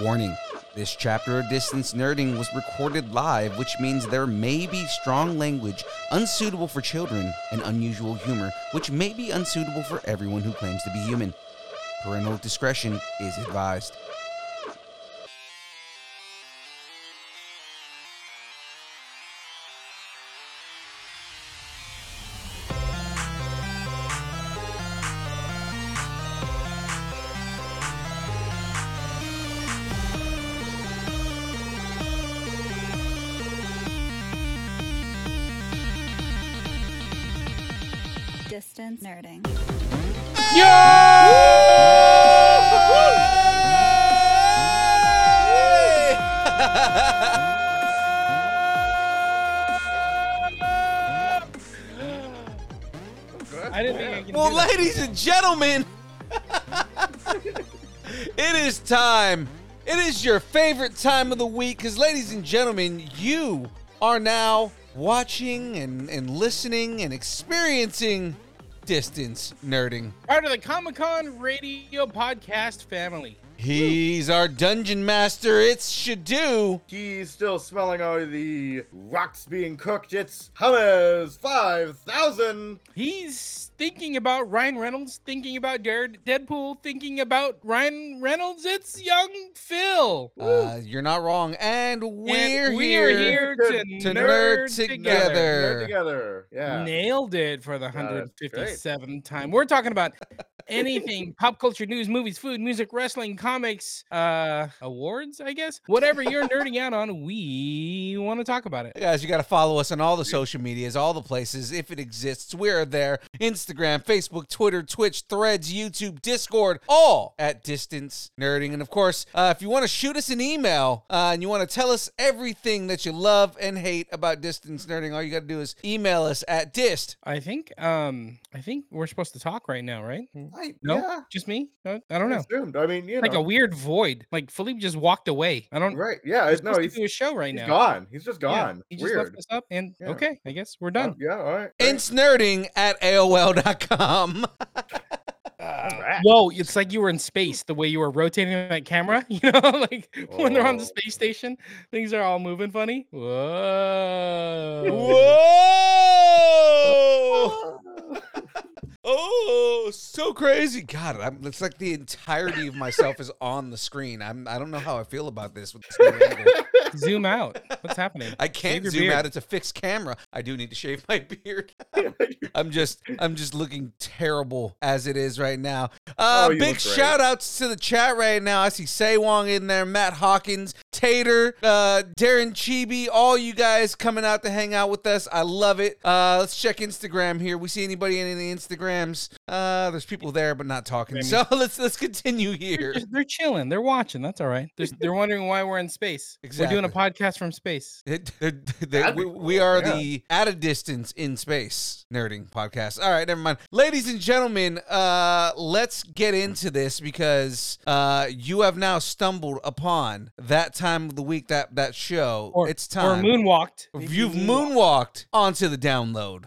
Warning this chapter of Distance Nerding was recorded live, which means there may be strong language unsuitable for children and unusual humor, which may be unsuitable for everyone who claims to be human. Parental discretion is advised. Time of the week because, ladies and gentlemen, you are now watching and, and listening and experiencing distance nerding. Part of the Comic Con Radio Podcast family. He's our dungeon master. It's Shadu. He's still smelling all the rocks being cooked. It's Hummus 5000. He's thinking about Ryan Reynolds, thinking about Jared Deadpool, thinking about Ryan Reynolds. It's young Phil. Uh, you're not wrong. And we're and we here, are here to, to nerd, nerd together. together. Nerd together. Yeah. Nailed it for the Yeah, that's 157th time. We're talking about anything pop culture news, movies, food, music, wrestling, comics, uh, awards, I guess. Whatever you're nerding out on, we want to talk about it. Guys, you got to follow us on all the social medias, all the places. If it exists, we're there. Instagram, Facebook, Twitter, Twitch, Threads, YouTube, Discord, all at Distance Nerding. And of course, uh, if you want to shoot us an email uh, and you want to tell us everything that you love and hate about Distance Nerding, all you got to do is email us at dist. I think um I think we're supposed to talk right now, right? I, No, Yeah. just me. No, I don't know. Assumed. I mean, you Like know. A weird void. Like Philippe just walked away. I don't. Right. Yeah. We're It's, no, he's, do a show right he's now. gone. He's just Yeah, gone. he just Weird. left us up, and Yeah. okay, I guess we're done. yeah. All right. It's nerding at AOL.com. Alright. Whoa, it's like you were in space the way you were rotating that camera. You know, like when they're on the Oh. space station, things are all moving funny. Whoa. Whoa! Oh, so crazy! God, I'm, it's like the entirety of myself is on the screen. I'm. I don't know how I feel about this with this. Zoom out. What's happening? I can't zoom beard. out. It's a fixed camera. I do need to shave my beard. I'm just. I'm just looking terrible as it is right now. Uh, Oh, big shout outs to the chat right now. I see Say Wong in there, Matt Hawkins, Tater, uh, Darren Chibi, all you guys coming out to hang out with us. I love it. Uh, let's check Instagram here. We see anybody in any Instagrams? Uh, there's people there, but not talking. So let's let's continue They're, here. just- they're chilling. They're watching. That's all right. They're, they're wondering why we're in space. We're doing a podcast from space. It- they're- they're- we, cool, we are yeah. the at a distance in space nerding podcast. All right, never mind. Ladies and gentlemen, uh, let's get into this because uh, you have now stumbled upon that time of the week that that show. Or it's time. Or moonwalked. You've moonwalked onto the download.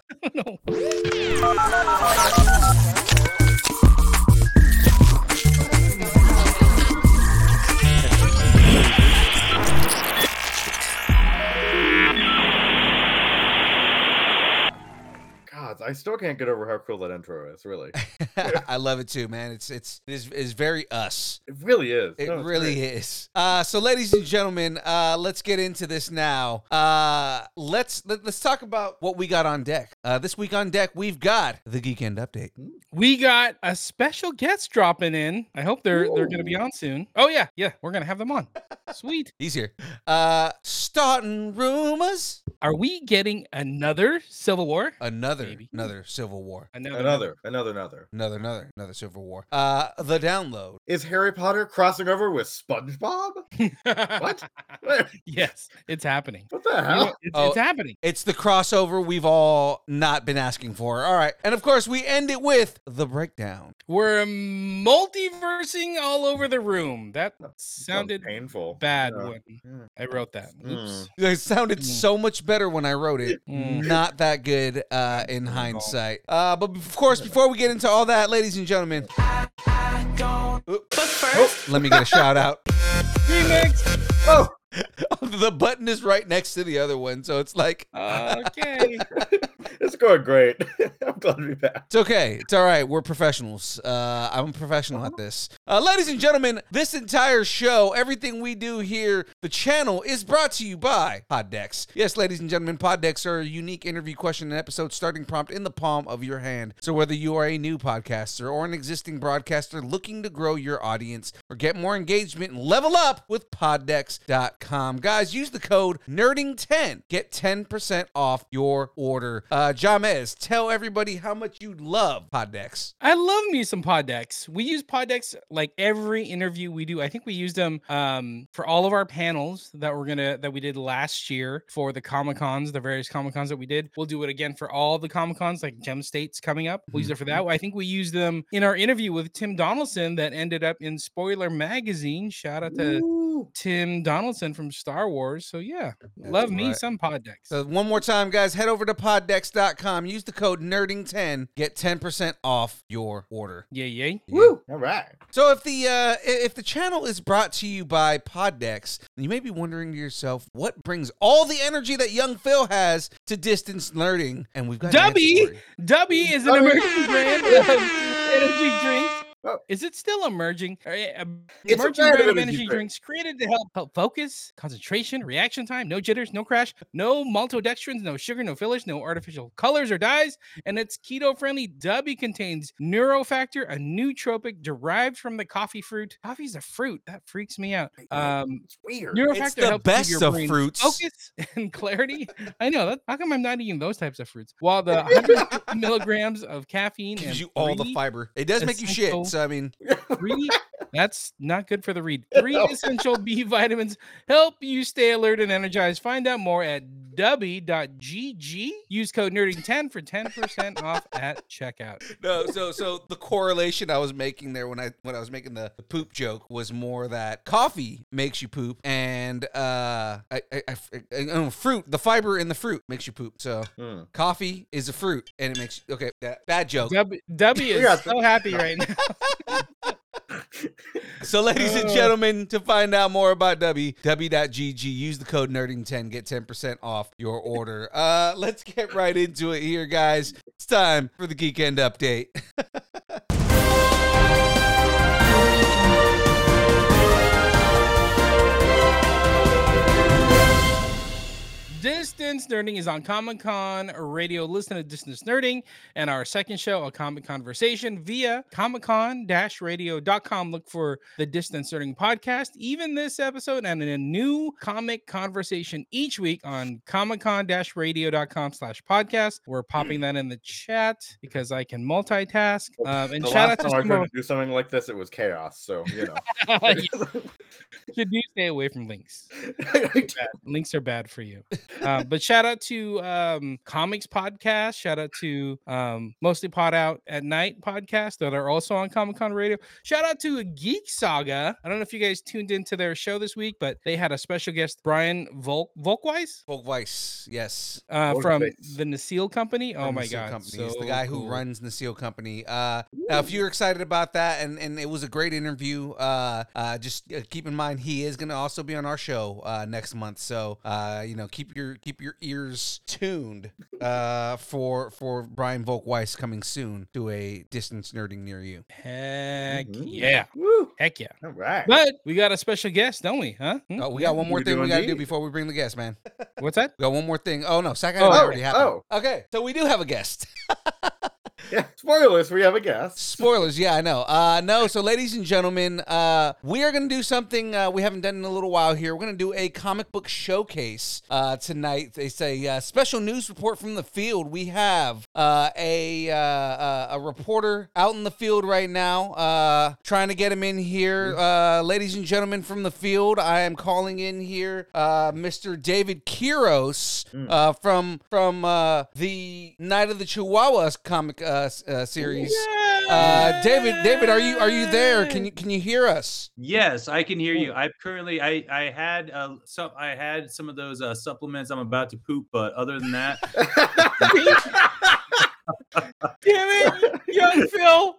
God, I still can't get over how cool that intro is. Really, I love it too, man. It's it's it is, it's very us. it really is. It No, really great. is. Uh, so, ladies and gentlemen, uh, let's get into this now. Uh, let's let, let's talk about what we got on deck. Uh, this week on deck, we've got the Geek End update. We got a special guest dropping in. I hope they're they're gonna be on soon. Oh yeah, yeah, we're gonna have them on. Sweet. He's here. Uh, starting rumors. Are we getting another Civil War? Another Maybe. another Civil War. Another, another, another. Another another another Civil War. Uh, the download. Is Harry Potter crossing over with SpongeBob? What? What yes, it's happening. what the You know, hell? it's, Oh. it's happening. It's the crossover we've all not been asking for. All right, and of course we end it with the breakdown. We're multiversing all over the room. That sounded painful. bad Yeah. when Yeah. I wrote that. Mm. Oops. It sounded Mm. so much better when I wrote it. Mm. Not that good uh, in hindsight. Uh, but of course, before we get into all that, ladies and gentlemen, don't. Oop. But first, Let me get a shout out. Remix. Oh, the button is right next to the other one, so it's like Okay. it's going great. I'm glad to be back. It's okay. It's all right. We're professionals. Uh, I'm a professional at this. Uh, ladies and gentlemen, this entire show, everything we do here, the channel is brought to you by PodDecks. Yes, ladies and gentlemen, PodDecks are a unique interview question and episode starting prompt in the palm of your hand. So whether you are a new podcaster or an existing broadcaster looking to grow your audience or get more engagement and level up with PodDecks.com, guys, use the code Nerding10. Get 10% off your order. Uh, Jahmez, tell everybody how much you love PodDecks. I love me some pod decks. We use pod decks like every interview we do. I think we used them um, for all of our panels that we're gonna that we did last year for the Comic Cons, the various Comic Cons that we did. We'll do it again for all the Comic Cons, like Gem States coming up. We'll use it for that. I think we used them in our interview with Tim Donaldson that ended up in Spoiler Magazine. Shout out to Ooh. Tim Donaldson from Star Wars. So yeah, love me right. some pod decks. So one more time, guys, head over to poddecks.com. Use the code nerding10. Get 10% off your order. yeah, yeah. Woo! All right. So if the uh, if the channel is brought to you by PodDecks, you may be wondering to yourself, what brings all the energy that young Phil has to distance learning? And we've got Dubby, for. Dubby is an Dubby. emerging brand of energy drinks. Oh. Is it still emerging? Or, eh, It's emerging brand of energy energy drink. drinks created to help help focus, concentration, reaction time, no jitters, no crash, no maltodextrins, no sugar, no fillers, no artificial colors or dyes, and it's keto friendly. Dubby contains Neurofactor, a nootropic derived from the coffee fruit. Coffee's a fruit that freaks me out. Um, It's weird. Neurofactor It's the helps best your of brain fruits. Focus and clarity. I know that. How come I'm not eating those types of fruits? While the 100 milligrams of caffeine and Gives you all the fiber. It does make you shit. So I mean, three that's not good for the read. Three essential B vitamins help you stay alert and energized. Find out more at dubby.gg. Use code nerding10 for 10% off at checkout. no. So so the correlation I was making there when I when I was making the, the poop joke was more that coffee makes you poop, and uh, I, I, I, I know, fruit, the fiber in the fruit makes you poop. So Hmm. coffee is a fruit, and it makes okay. That, bad joke. Dubby, Dubby is so happy right now. So, ladies and Uh. gentlemen, to find out more about Dubby, Dubby.GG, use the code nerding10, get 10% off your order. Uh, let's get right into it here, guys. It's time for the Geek End update. Distance Nerding is on Comic Con Radio. Listen to Distance Nerding and our second show, A Comic Conversation, via comic con radio.com. Look for the Distance Nerding podcast, even this episode, and a new comic conversation each week on comic con radio.com slash podcast. We're popping that in the chat because I can multitask. Um, and the shout last out to time I tried to do something like this, it was chaos. So you know. Should you stay away from links. Links are bad for you. Uh, but shout out to um, Comics Podcast. Shout out to um, Mostly Pod Out at Night podcast that are also on Comic Con Radio. Shout out to Geek Saga. I don't know if you guys tuned into their show this week, but they had a special guest, Brian Volk Volkweiss, Volk Weiss, yes. uh, from the Nacelle Company. Oh from my Nacelle god, Company. He's so the guy who runs Nacelle Company. Uh, now, if you're excited about that, and, and it was a great interview, uh, uh, just uh, keep in mind he is going to also be on our show uh, next month. So, uh, you know, keep your keep your ears tuned uh, for for Brian Volkweiss coming soon to a distance nerding near you. Heck Mhm. yeah, Woo! heck yeah. All right. But we got a special guest, don't we? Huh? Hmm? Oh, we got one more we thing we got to do before we bring the guest, man. What's that? We got one more thing. Oh no, second Oh, already happened. oh. Okay, so we do have a guest. Yeah. Spoilers. We have a guest. Spoilers, yeah, I know. Uh, no, so ladies and gentlemen, uh, we are going to do something uh, we haven't done in a little while here. We're going to do a comic book showcase uh, tonight. They say uh, special news report from the field. We have uh, a uh, uh, a reporter out in the field right now, uh, trying to get him in here. Uh, ladies and gentlemen from the field, I am calling in here uh, Mr. David Quiroz uh, from from uh, the Night of the Chihuahuas comic uh, s- uh, series. Uh, David, David, are you are you there? Can you can you hear us? Yes, I can hear you. I currently I I had uh some I had some of those uh, supplements I'm about to poop, but other than that, Damn it, young Phil.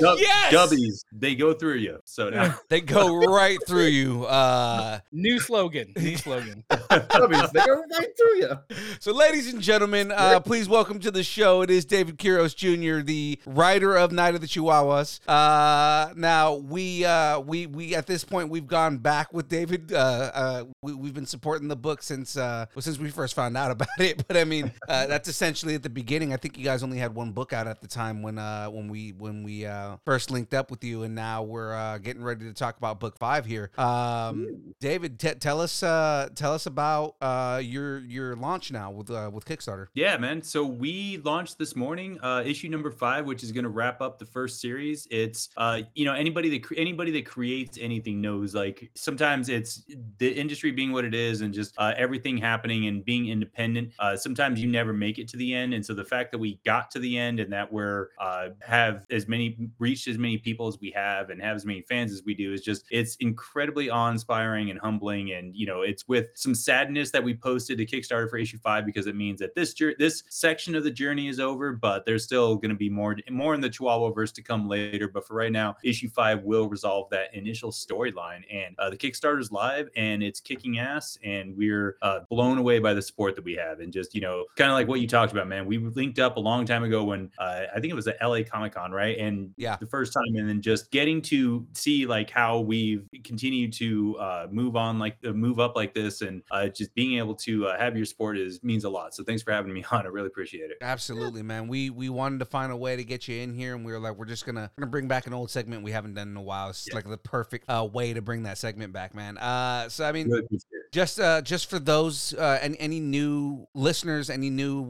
Dub- Yes! Dubbies, they go through you. So now, They go right through you. Uh, New slogan. New slogan. Puppies, they go right through you. so, ladies and gentlemen, uh, please welcome to the show. It is David Quiroz Jr., the writer of Night of the Chihuahuas. Uh, now, we uh, we we at this point we've gone back with David. Uh, uh, we, we've been supporting the book since uh, well, since we first found out about it. But I mean, uh, that's essentially at the beginning. I think you guys only had one book out at the time when uh, when we when we uh, first linked up with you, and now we're uh, getting ready to talk about book five here. Um, David, t- tell us uh, tell us about uh, your your launch now with uh, with Kickstarter. yeah, man. So we launched this morning, uh, issue number five, which is going to wrap up the first series. It's, uh, you know, anybody that cre- anybody that creates anything knows, like sometimes it's the industry being what it is, and just uh, everything happening and being independent. Uh, sometimes you never make it to the end, and so the fact that we got to the end and that we're uh, have as many reached as many people as we have and have as many fans as we do is just it's incredibly awe-inspiring and humbling and you know it's with some sadness that we posted to kickstarter for issue five because it means that this this section of the journey is over but there's still going to be more more in the chihuahua verse to come later. But for right now issue five will resolve that initial storyline and uh, the kickstarter's live and it's kicking ass and we're uh, blown away by the support that we have and just you know kind of like what you talked about man we linked up a long time ago when uh, i think it was at la comic con right and Yeah. the first time and then just getting to see like how we've continued to uh, move on like uh, move up like this and uh, just being able to uh, have your support is means a lot so thanks for having me on i really appreciate it Absolutely, man. We we wanted to find a way to get you in here, and we were like, we're just gonna gonna bring back an old segment we haven't done in a while. It's Yeah. like the perfect uh, way to bring that segment back, man. Uh, so I mean, really just uh just for those uh any, any new listeners any new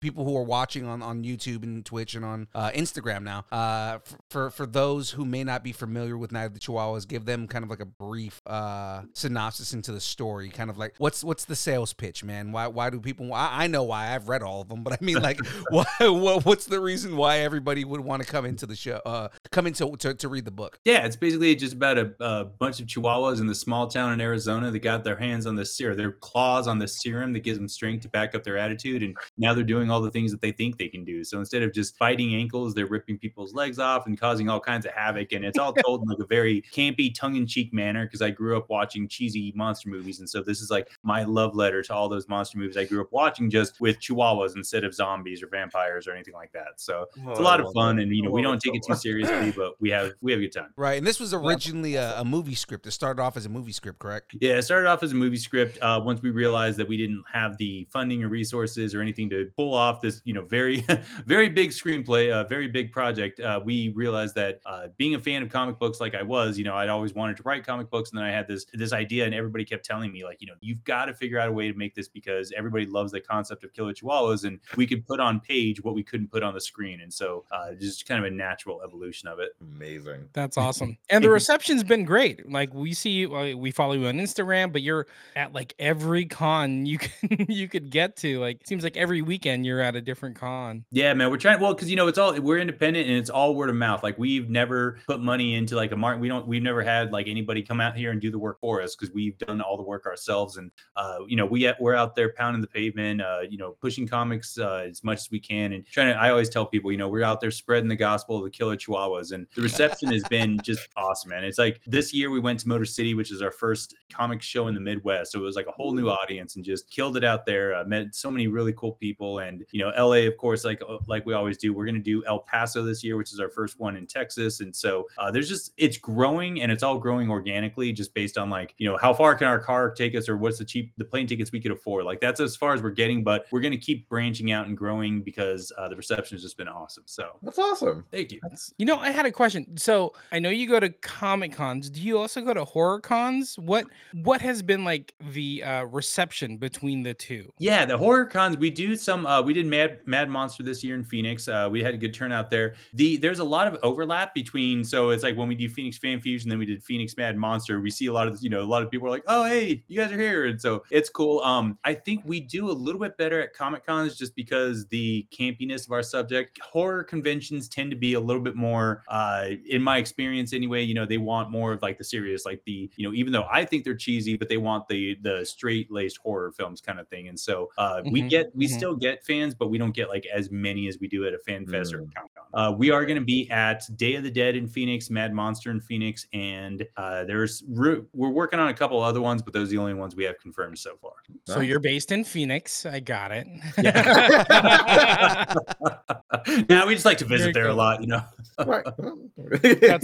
people who are watching on on youtube and twitch and on uh instagram now uh for for those who may not be familiar with night of the chihuahuas give them kind of like a brief uh synopsis into the story kind of like what's what's the sales pitch man why why do people i, I know why i've read all of them but i mean like why what, what's the reason why everybody would want to come into the show uh come into to, to read the book Yeah, it's basically just about a, a bunch of chihuahuas in the small town in Arizona that got their hands on this serum, their claws on the serum that gives them strength to back up their attitude. And now they're doing all the things that they think they can do. So instead of just biting ankles, they're ripping people's legs off and causing all kinds of havoc. And it's all told in like a very campy, tongue in cheek manner because I grew up watching cheesy monster movies. And so this is like my love letter to all those monster movies I grew up watching just with chihuahuas instead of zombies or vampires or anything like that. So it's a lot of fun. And, you know, we don't take it too seriously, but we have, we have a good time. right and this was originally a, a movie script it started off as a movie script correct Yeah, it started off as a movie script. Uh, once we realized that we didn't have the funding or resources or anything to pull off this, you know, very, very very big screenplay, a very big project, uh, we realized that uh, being a fan of comic books, like I was, you know, I'd always wanted to write comic books, and then I had this this idea, and everybody kept telling me, like, you know, you've got to figure out a way to make this because everybody loves the concept of killer chihuahuas, and we could put on page what we couldn't put on the screen, and so uh, just kind of a natural evolution of it. Amazing. That's awesome. And the reception's been great. Like we see, we follow you on Instagram, but you're at like every con you can you could get to. Like it seems like every weekend you're at a different con. Yeah, man, we're trying. Well, because you know, it's all we're independent and it's all word of mouth. Like we've never put money into like a market. We don't. We've never had like anybody come out here and do the work for us because we've done all the work ourselves. And uh, you know, we we're out there pounding the pavement. Uh, you know, pushing comics uh, as much as we can and trying to. I always tell people, you know, we're out there spreading the gospel of the killer chihuahuas, and the reception has been just awesome, man. It's like this year we went to Motor City, which is our first comic show in the Midwest, so it was like a whole new audience and just killed it out there. Uh, met so many really cool people, and you know, LA, of course, like uh, like we always do. We're gonna do El Paso this year, which is our first one in Texas, and so uh, there's just it's growing and it's all growing organically, just based on like you know how far can our car take us or what's the cheap the plane tickets we could afford. Like that's as far as we're getting, but we're gonna keep branching out and growing because uh, the reception has just been awesome. So That's awesome. thank you. That's you know, I had a question. So I know you go to comic cons. Do you also go to horror cons? What what has been like the uh, reception between the two? Yeah, the horror cons we do some. Uh, we did Mad Mad Monster this year in Phoenix. Uh, we had a good turnout there. The there's a lot of overlap between. So it's like when we do Phoenix Fan Fusion, then we did Phoenix Mad Monster. We see a lot of you know a lot of people are like, oh hey, you guys are here, and so it's cool. Um, I think we do a little bit better at Comic Cons just because the campiness of our subject. Horror conventions tend to be a little bit more, uh, in my experience anyway. You know, they want more of like the serious, like the you know, even though I think they're cheesy, but they want the the straight laced horror films kind of thing. And so uh, we Mhm, get we mhm. still get fans, but we don't get like as many as we do at a fan fest or a Mm. Comic Con. Uh, we are going to be at Day of the Dead in Phoenix, Mad Monster in Phoenix, and uh, there's we're we're working on a couple other ones, but those are the only ones we have confirmed so far. So you're based in Phoenix. I got it. Yeah. now we just like to Very visit there a lot, you know. Right.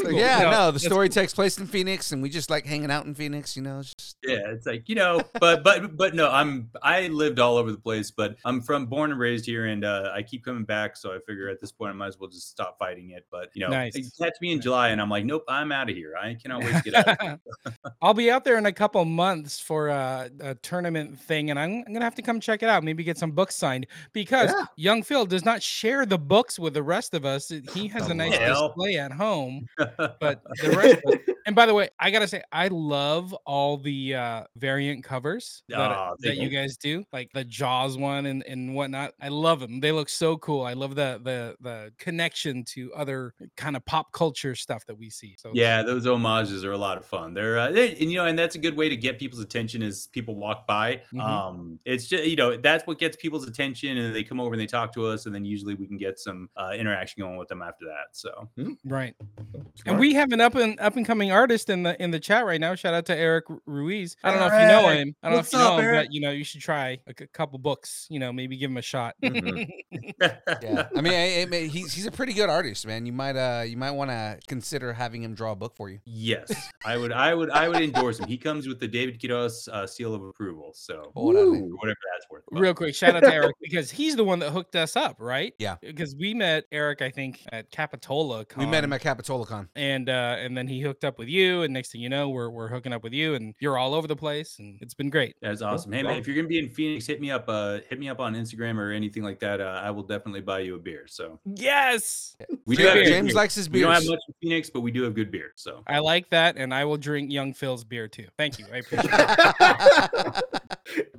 Cool. yeah, No, no, the that's story takes place in Phoenix, and we just like hanging out in Phoenix. You know, it's just Yeah, it's like you know, but but but no, I'm I lived all over the place, but I'm from born and raised here, and uh, Uh, I keep coming back. So I figure at this point I might as well just stop fighting it. But you know, Nice. you catch me in July, and I'm like, nope, I'm out of here. I cannot wait to get out. I'll be out there in a couple months for a, a tournament thing, and I'm, I'm gonna have to come check it out. Maybe get some books signed because Yeah. young Phil does not share the books with the rest of us. He has a nice hell? display at home, but the rest. Of, and by the way, I gotta say, I love all the uh, variant covers that, ah, Aw, that you you. guys do, like the Jaws one and, and whatnot. I love them. They look so cool. I love the the the connection to other kind of pop culture stuff that we see. So Yeah, those homages are a lot of fun. They're uh, they, and you know, and that's a good way to get people's attention as people walk by. Mhm. Um, it's just you know that's what gets people's attention, and they come over and they talk to us, and then usually we can get some uh, interaction going with them after that. So right. Smart. And we have an up and up and coming artist in the in the chat right now. Shout out to Eric Ruiz. I don't know if you know him. I don't what's know if you know him, Eric? but you know you should try a couple books. You know, maybe give him a shot. Mhm. Yeah. I mean, I, I mean, he's he's a pretty good artist, man. You might uh you might want to consider having him draw a book for you. Yes, I would, I would, I would endorse him. He comes with the David Quiroz uh, seal of approval, so Oh, what I think. Ooh. whatever that's worth. But Real quick, shout out to Eric because he's the one that hooked us up, right? Yeah. Because we met Eric, I think, at Capitola. We met him Con, at CapitolaCon. and uh, and then he hooked up with you, and next thing you know, we're we're hooking up with you, and you're all over the place, and it's been great. That's awesome. Hey man, if you're gonna be in Phoenix, hit me up. Uh, hit me up on Instagram or anything like that. Uh, I will definitely buy you a beer. So Yes, we Free beer. good Jahmez beer. likes his We don't have much in Phoenix, but we do have good beer. So I like that, and I will drink Young Phil's beer too. Thank you, I appreciate it.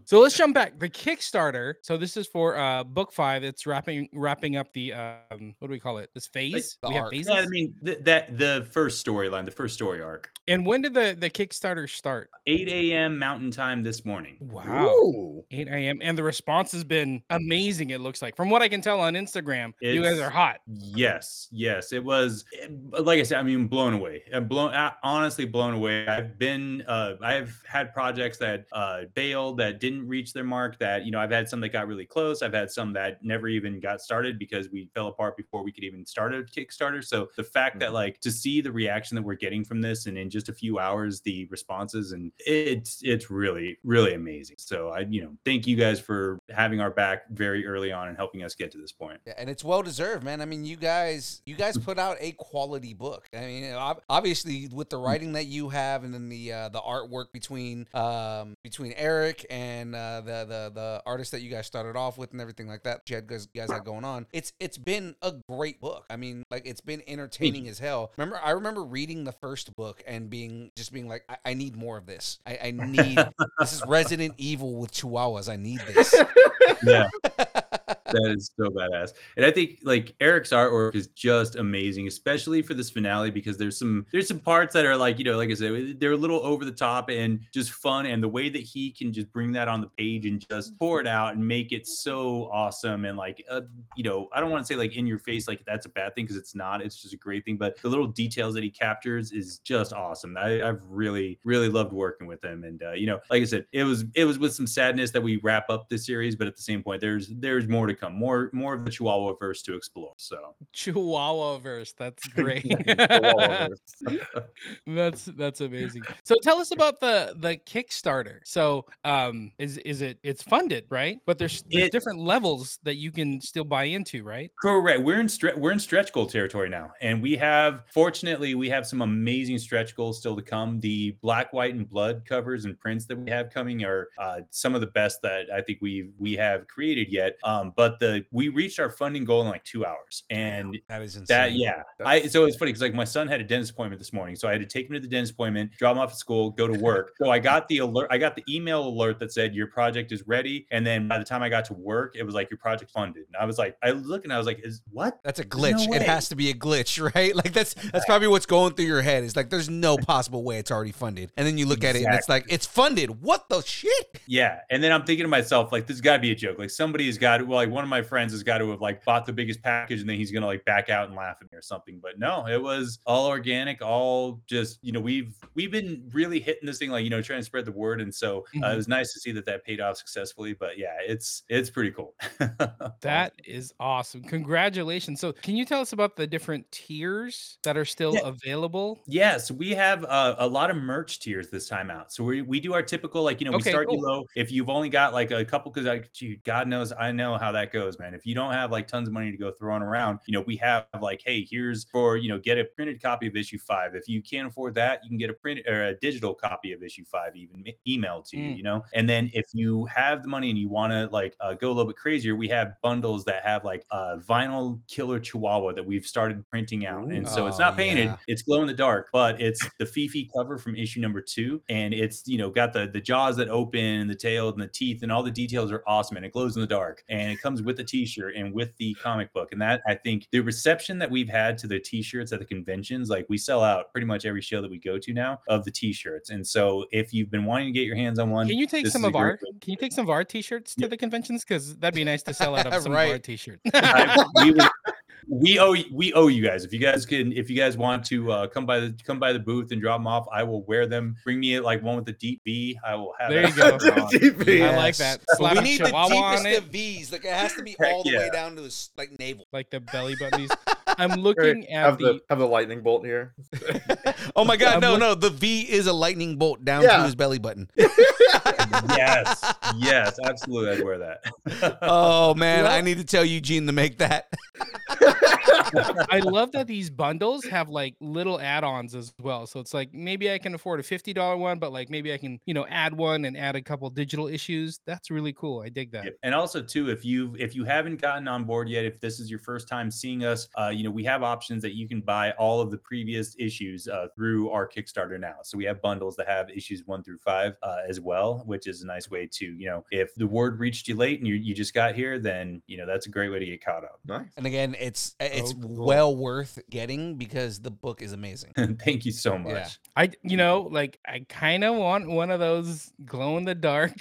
So let's jump back. The Kickstarter. So this is for uh book five. It's wrapping wrapping up the um what do we call it? This phase. the we have arc. phases. yeah, I mean th- that the first storyline, the first story arc, and when did the the Kickstarter start? 8 a.m. Mountain Time this morning. Wow. Ooh. 8 a.m. And the response has been amazing, it looks like. From what I can tell on Instagram, you guys are hot. Yes, yes, it was. eh, Like I said, I mean, blown away. I'm blown, uh, honestly blown away. I've been, uh, I've had projects that uh, bailed, that didn't reach their mark. That you know, I've had some that got really close. I've had some that never even got started because we fell apart before we could even start a Kickstarter. So the fact that Mhm. like to see the reaction that we're getting from this, and in just a few hours, the responses, and it's it's really really amazing. So I, you know, thank you guys for having our back very early on and helping us get to this point. Yeah, and it's well deserved, man. I mean, you guys, you guys put out a quality book. I mean, obviously with the writing that you have, and then the uh, the artwork between um, between Eric and uh, the the the artist that you guys started off with, and everything like that. You guys, you guys had going on. It's it's been a great book. I mean, like it's been entertaining as hell. Remember, I remember reading the first book and being just being like, I, I need more of this. I, I need this is Resident Evil with Chihuahuas. I need this. Yeah. that is so badass. And I think like Eric's artwork is just amazing, especially for this finale because there's some there's some parts that are like, you know, like I said, they're a little over the top and just fun. And the way that he can just bring that on the page and just pour it out and make it so awesome and like uh, you know, I don't want to say like in your face like that's a bad thing because it's not. It's just a great thing. But the little details that he captures is just awesome. I, I've really, really loved working with him. And uh, you know, like I said, it was it was with some sadness that we wrap up this series, but at the same point, there's there's more to come, more more of the Chihuahua verse to explore. So Chihuahua verse. That's great. That's that's amazing. So tell us about the the Kickstarter. So um is is it it's funded, right? But there's, there's It- different levels that you can still buy into, right? Correct. We're in stre- we're in stretch goal territory now, and we have fortunately we have some amazing stretch goals still to come. The black, white, and blood covers and prints that we have coming are uh, some of the best that I think we we have created yet. Um, but but the we reached our funding goal in like two hours, and That is insane. that yeah, I That's- so it's funny because like my son had a dentist appointment this morning, so I had to take him to the dentist appointment, drop him off at school, go to work. so I got the alert, I got the email alert that said your project is ready, and then by the time I got to work, it was like your project funded, and I was like, I look and I was like, is what? That's a no glitch. it has to be a glitch, right? Like that's that's probably what's going through your head. It's like there's no possible way it's already funded. And then you look at it and it's like it's funded. What the shit? Yeah, and then I'm thinking to myself, like, this got to be a joke. Like, somebody has got to, well, like, one of my friends has got to have like bought the biggest package, and then he's gonna like back out and laugh at me or something. But no, it was all organic, all just, you know, we've we've been really hitting this thing, like, you know, trying to spread the word, and so uh, it Mhm. was nice to see that that paid off successfully. But yeah, it's it's pretty cool. That is awesome. Congratulations. So, can you tell us about the different tiers that are still Yeah. available? Yes, we have uh, a lot of merch tiers this time out. So we, we do our typical like you know we Okay, start you low. If you've only got like a couple, because like God knows I know how that goes, man. If you don't have like tons of money to go throwing around, you know we have like hey here's for you know get a printed copy of issue five. If you can't afford that, you can get a print or a digital copy of issue five even emailed to you. Mm. You know, and then if you have the money and you want to like uh, go a little bit crazier, we have bundles that have like a vinyl killer chihuahua that we've started printing out, and so it's not Oh, painted yeah. it's glow in the dark, but it's the Fifi cover from issue number two, and it's you know got the the jaws that open and the tail and the teeth and all the details are awesome, and it glows in the dark, and it comes with the T-shirt and with the comic book, and that I think the reception that we've had to the T-shirts at the conventions, like we sell out pretty much every show that we go to now of the T-shirts, and so if you've been wanting to get your hands on one, Can you take some of our way Can you take some of our t-shirts to Yeah. the conventions? Because that'd be nice to sell out of some of our t-shirts. I- we, would- we owe we owe you guys if you guys can if you guys want to uh, come by the come by the booth and drop them off i will wear them bring me like one with the deep v i will have There you go. on. DP. I like that. Slap we need the chihuahua on deepest of V's. Like it has to be Heck all the way down to his like navel. like the belly button. I'm looking at have the. the have the lightning bolt here. Oh my god, I'm no, look- no. The V is a lightning bolt down to his belly button. yes yes absolutely i'd wear that Oh man, Well- I need to tell Eugene to make that. I love that these bundles have like little add-ons as well. So it's like maybe I can afford a fifty dollar one, but like maybe I can you know add one and add a couple digital issues. That's really cool. I dig that. Yep. And also too, if you if you haven't gotten on board yet, if this is your first time seeing us, uh, you know we have options that you can buy all of the previous issues uh, through our Kickstarter now. So we have bundles that have issues one through five uh, as well, which is a nice way to you know if the word reached you late and you you just got here, then you know that's a great way to get caught up. Nice. And again, it's it's Oh, cool. well worth getting because the book is amazing. Thank you so much. Yeah. I you know like I kind of want one of those glow in the dark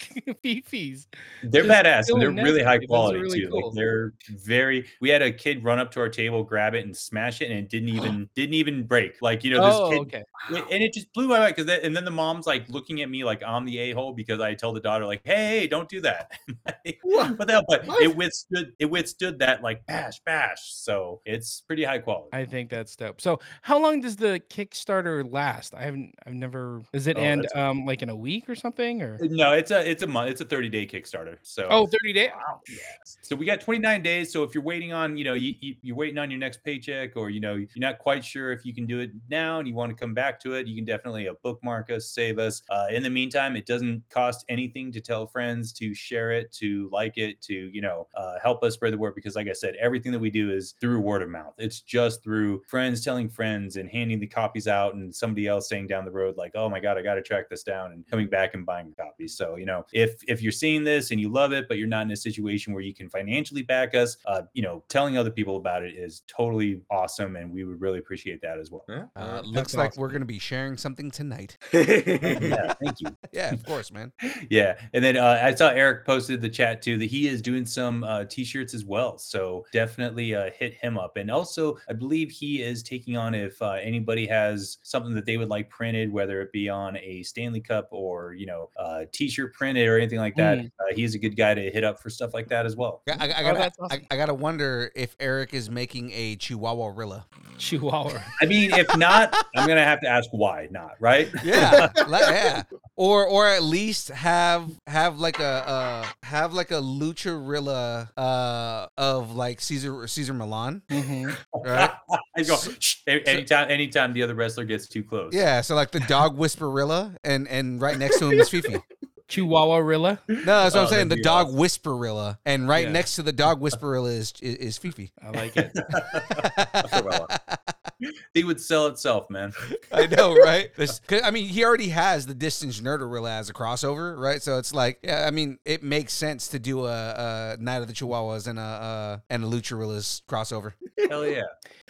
fifis. They're Just badass and they're really high necessary. Those are quality really too. cool. Like they're very. We had a kid run up to our table, grab it, and smash it, and it didn't even didn't even break. Like you know, this oh, kid okay. It- and it just blew my mind because and then the mom's like looking at me like I'm the a hole because I tell the daughter like, hey, hey, don't do that. What? but that, but What? it withstood it withstood that like bash bash. So it's pretty high quality. I think that's dope. So, how long does the Kickstarter last? I haven't, I've never. Does it Oh, end um like in a week or something? Or no, it's a it's a month. It's a 30 day Kickstarter. So oh, 30 days. Yes. So we got 29 days. So if you're waiting on, you know, you, you, you're waiting on your next paycheck, or you know, you're not quite sure if you can do it now, and you want to come back to it, you can definitely uh, bookmark us, save us. Uh, in the meantime, it doesn't cost anything to tell friends, to share it, to like it, to you know, uh, help us spread the word. Because like I said, everything that we do is through word of mouth. It's just through friends telling friends and handing the copies out, and somebody else saying down the road, like, "Oh my god, I got to track this down," and coming back and buying copies. So you know, if if you're seeing this and you love it, but you're not in a situation where you can financially back us, uh, you know, telling other people about it is totally awesome, and we would really appreciate that as well. Yeah. Uh, That's looks like awesome. we're gonna be sharing something tonight. yeah, thank you. Yeah, of course, man. Yeah, and then uh, I saw Eric posted the chat too that he is doing some uh, t-shirts as well. So definitely uh, hit him up. And also, I believe he is taking on if uh, anybody has something that they would like printed, whether it be on a Stanley Cup or you know uh, t-shirt printed or anything like that. Mm. Uh, he's a good guy to hit up for stuff like that as well. I, I, I Oh, gotta, that's I, awesome. I gotta wonder if Eric is making a Chihuahua Rilla. Chihuahua. I mean, if not, I'm gonna have to ask why not, right? Yeah, yeah, or or at least have have like a uh have like a lucha uh of like Cesar Cesar Millan. Hmm Right. I go So- "Shh," anytime anytime the other wrestler gets too close. Yeah, so like the dog whisperilla, and and right next to him is Fifi. Chihuahua Rilla. No, that's what I'm Oh, saying. The dog awesome. whisperilla, and right Yeah. next to the dog whisperilla is is, is Fifi. I like it. Cruella. He would sell itself, man. I know, right? This- 'cause, I mean, he already has the distance nerderilla as a crossover, right? So it's like, yeah, I mean, it makes sense to do a, a Night of the Chihuahuas and a uh, and a Lucharillas crossover. Hell yeah.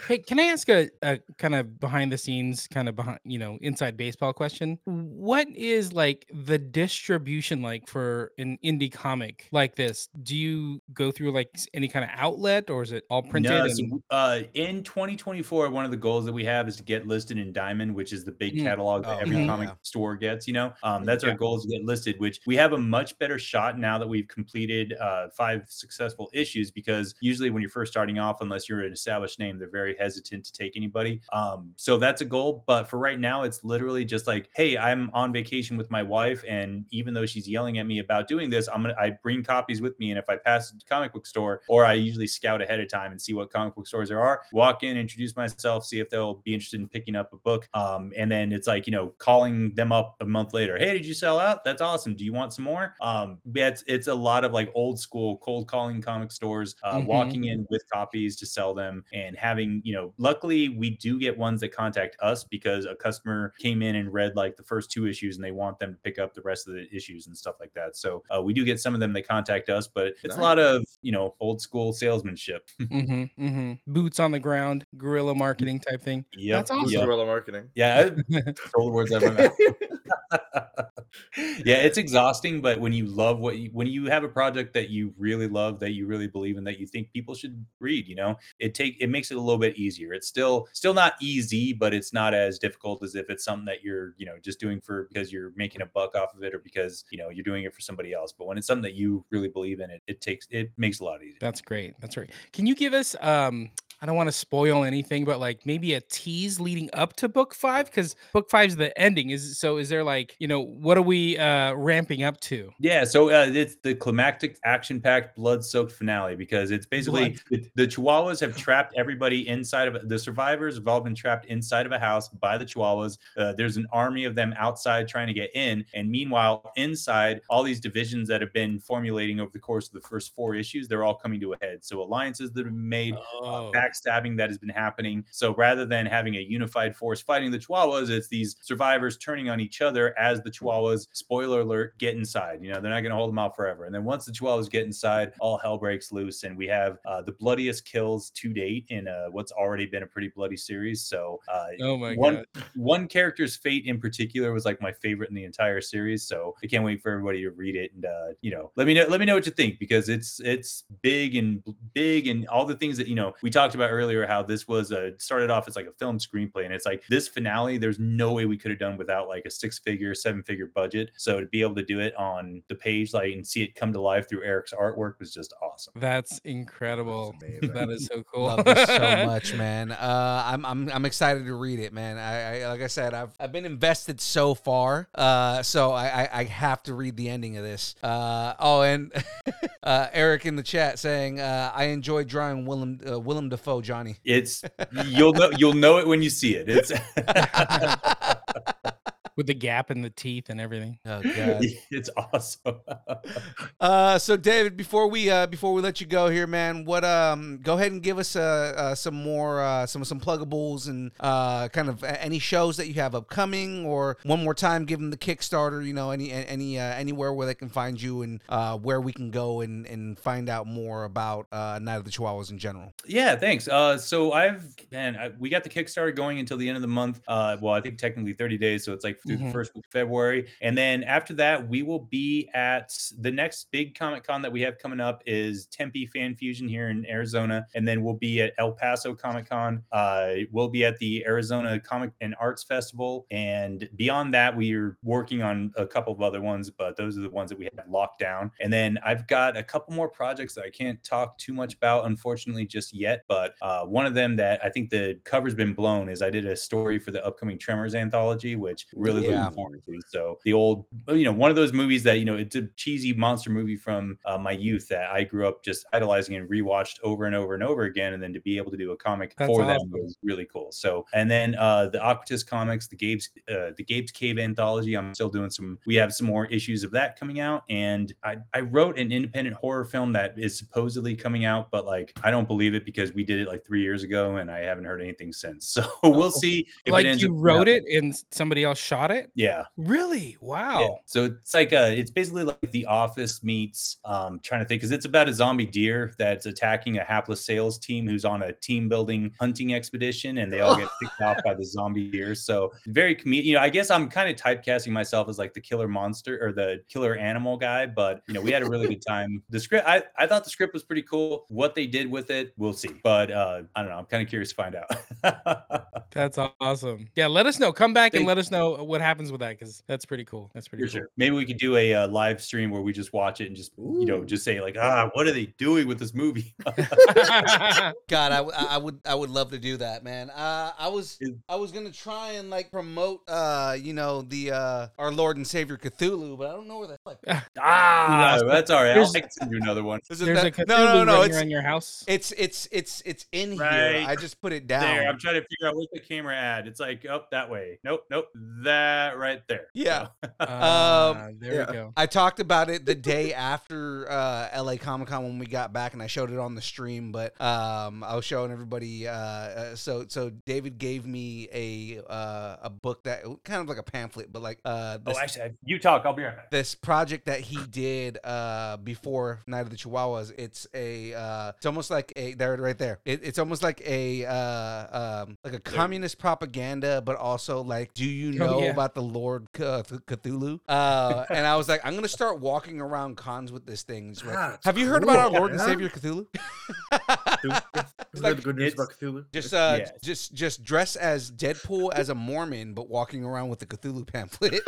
Hey, can I ask a, a kind of behind the scenes, kind of behind, you know, inside baseball question? What is like the distribution like for an indie comic like this? Do you go through like any kind of outlet or is it all printed? No, and- uh, in 2024, one of the goals that we have is to get listed in Diamond, which is the big Mm. catalog that Oh, every mhm. comic yeah. store gets. You know, um, that's Yeah. our goal is to get listed. Which we have a much better shot now that we've completed uh, five successful issues. Because usually, when you're first starting off, unless you're an established name, they're very hesitant to take anybody. Um, so that's a goal. But for right now, it's literally just like, hey, I'm on vacation with my wife, and even though she's yelling at me about doing this, I'm gonna I bring copies with me, and if I pass the comic book store, or I usually scout ahead of time and see what comic book stores there are, walk in, introduce myself, see if they'll be interested in picking up a book, um, and then it's like you know calling them up a month later, hey, did you sell out? That's awesome. Do you want some more? Um, it's it's a lot of like old school cold calling comic stores, uh, Mhm. walking in with copies to sell them, and having you know, luckily we do get ones that contact us because a customer came in and read like the first two issues and they want them to pick up the rest of the issues and stuff like that. So uh, we do get some of them that contact us, but it's Nice. a lot of you know old school salesmanship. Mhm, mhm. boots on the ground, guerrilla marketing type thing. Yep, That's awesome. yep. Guerrilla marketing. Yeah, I told the words out of my mouth. yeah, it's exhausting, but when you love what you, when you have a project that you really love, that you really believe in, that you think people should read, you know, it take it makes it a little bit easier. It's still still not easy, but it's not as difficult as if it's something that you're you know just doing for because you're making a buck off of it or because you know you're doing it for somebody else. But when it's something that you really believe in, it it takes it makes it a lot easier. That's great. That's great. Can you give us um I don't want to spoil anything, but like maybe a tease leading up to book five? Because book five's the ending. Is so is there like, you know, what are we uh ramping up to? Yeah, so uh, it's the climactic, action-packed, blood-soaked finale because it's basically the, the Chihuahuas have trapped everybody inside of the survivors have all been trapped inside of a house by the Chihuahuas. Uh, there's an army of them outside trying to get in, and meanwhile, inside, all these divisions that have been formulating over the course of the first four issues, they're all coming to a head. So alliances that have been made, Oh. uh, backstabbing that has been happening. So rather than having a unified force fighting the Chihuahuas, it's these survivors turning on each other as the Chihuahuas, spoiler alert, get inside. You know, they're not going to hold them out forever. And then once the Chihuahuas get inside, all hell breaks loose. And we have uh, the bloodiest kills to date in uh, what's already been a pretty bloody series. So uh, Oh my one god. one character's fate in particular was like my favorite in the entire series so i can't wait for everybody to read it and uh you know let me know let me know what you think because it's it's big and big and all the things that you know we talked about earlier how this was a started off as like a film screenplay and it's like this finale there's no way we could have done without like a six figure seven figure budget so to be able to do it on the page like and see it come to life through eric's artwork was just awesome That's incredible. amazing. That is so cool. Love this so much, man. Uh, I'm I'm I'm excited to read it, man. I, I like I said, I've I've been invested so far. Uh, so I I, I have to read the ending of this. Uh, oh, and uh, Eric in the chat saying uh, I enjoy drawing Willem uh, Willem Dafoe, Johnny. it's you'll know you'll know it when you see it it's With the gap in the teeth and everything. Oh god. it's awesome Uh, so David, before we uh, before we let you go here, man, what um, go ahead and give us uh, uh some more uh, some some pluggables and uh, kind of any shows that you have upcoming, or one more time, give them the Kickstarter. You know, any any uh, anywhere where they can find you and uh, where we can go and and find out more about uh, Night of the Chihuahuas in general. Yeah, thanks. Uh, so I've man, I, we got the Kickstarter going until the end of the month. Uh, well, I think technically 30 days, so it's like through Mhm. the first week of February, and then after that, we will be at the next big Comic Con that we have coming up is Tempe Fan Fusion here in Arizona, and then we'll be at El Paso Comic Con. Uh, we'll be at the Arizona Comic and Arts Festival, and beyond that, we are working on a couple of other ones, but those are the ones that we have locked down. And then I've got a couple more projects that I can't talk too much about, unfortunately, just yet. But uh, one of them that I think the cover's been blown is I did a story for the upcoming Tremors anthology, which really really Yeah. looking forward to. So the old, you know, one of those movies that you know, it's a cheesy monster movie from uh, my youth that I grew up just idolizing and rewatched over and over and over again, and then to be able to do a comic That's for awesome. them was really cool. So and then uh, the Aquatus comics, the Gabe's uh, the Gabe's Cave anthology. I'm still doing some. We have some more issues of that coming out, and I I wrote an independent horror film that is supposedly coming out, but like I don't believe it because we did it like three years ago, and I haven't heard anything since. So we'll see. If like you wrote it and somebody else shot it. Yeah. Really? Yeah. Wow. So it's like uh it's basically like The Office meets um trying to think because it's about a zombie deer that's attacking a hapless sales team who's on a team building hunting expedition and they all get picked off by the zombie deer. So very com- you know, I guess I'm kind of typecasting myself as like the killer monster or the killer animal guy, but you know, we had a really good time. The script I, I thought the script was pretty cool. What they did with it, we'll see. But uh I don't know, I'm kind of curious to find out. That's awesome. Yeah, let us know. Come back and let us know what happens with that because that's pretty cool. That's pretty For cool. sure. Maybe we could do a uh, live stream where we just watch it and just you know just say like ah what are they doing with this movie? God, I, w- I would I would love to do that, man. Uh, I was I was gonna try and like promote, uh, you know, the uh, our Lord and Savior Cthulhu, but I don't know where the like. ah, lost that's all right. I'll There's- make send you another one. Is it There's a Cthulhu no, no, no. It's around your house. it's it's it's it's in here. I just put it down. There, I'm trying to figure out what's the camera ad. It's like up that way. Nope, nope, that right there. Yeah. So, Ah, there yeah. we go. I talked about it the day after uh, LA Comic Con when we got back, and I showed it on the stream. But um, I was showing everybody. Uh, uh, so so David gave me a uh, a book that kind of like a pamphlet, but like uh, oh, actually, you talk. I'll be right back. this project that he did uh, before Night of the Chihuahuas. It's a uh, it's almost like a there right there. It, it's almost like a uh, um, like a communist propaganda, but also like, do you Oh, know yeah. about the Lord C- Cthulhu? Uh, and I was like, I'm gonna start walking around cons with this thing. Like, Ah, it's Have you heard about our cool, Lord and. Savior Cthulhu? Is like- that the good news about Cthulhu? Just uh, Yeah. just just dress as Deadpool as a Mormon, but walking around with the Cthulhu pamphlet.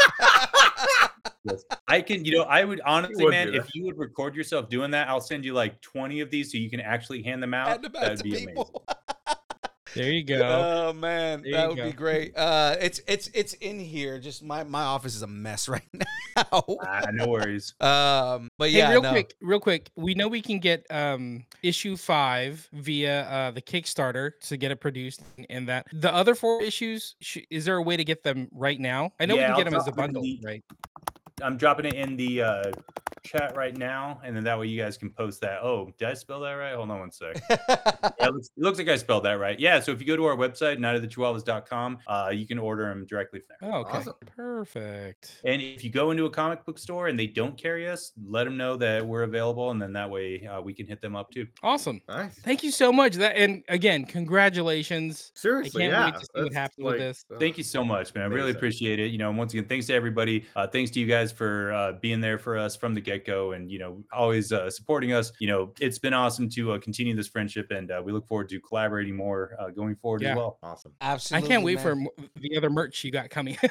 Yes. I can, you know, I would honestly, would man, if you would record yourself doing that, I'll send you like 20 of these so you can actually hand them out. Hand them out That'd to be amazing. People. There you go. Oh man, There that you would be great. Uh, it's it's it's in here. Just my my office is a mess right now. Ah, no worries. um, but Hey, yeah, real no. quick, real quick. We know we can get um issue five via uh the Kickstarter to get it produced and that. The other four issues, sh- is there a way to get them right now? I know Yeah, we I'll can get them as a drop it in bundle, the- right? I'm dropping it in the uh, chat right now, and then that way you guys can post that. Oh, did I spell that right? Hold on one sec. yeah, it looks, it looks like I spelled that right. Yeah, so if you go to our website, nightofthechihuahuas.com, uh, you can order them directly from there. Oh, okay. Awesome. Perfect. And if you go into a comic book store and they don't carry us, let them know that we're available, and then that way uh, we can hit them up too. Awesome. Nice. Thank you so much. That and again, congratulations. Seriously, can't yeah. wait to see what that's happens with this. uh, Thank you so much, man. I really appreciate it. You know, once again, thanks to everybody. Uh, thanks to you guys for uh, being there for us from the get go, and you know, always uh, supporting us. You know, it's been awesome to uh, continue this friendship, and uh, we look forward to collaborating more uh, going forward Yeah. as well. Awesome. Absolutely, I can't wait for man. mo- the other merch you got coming.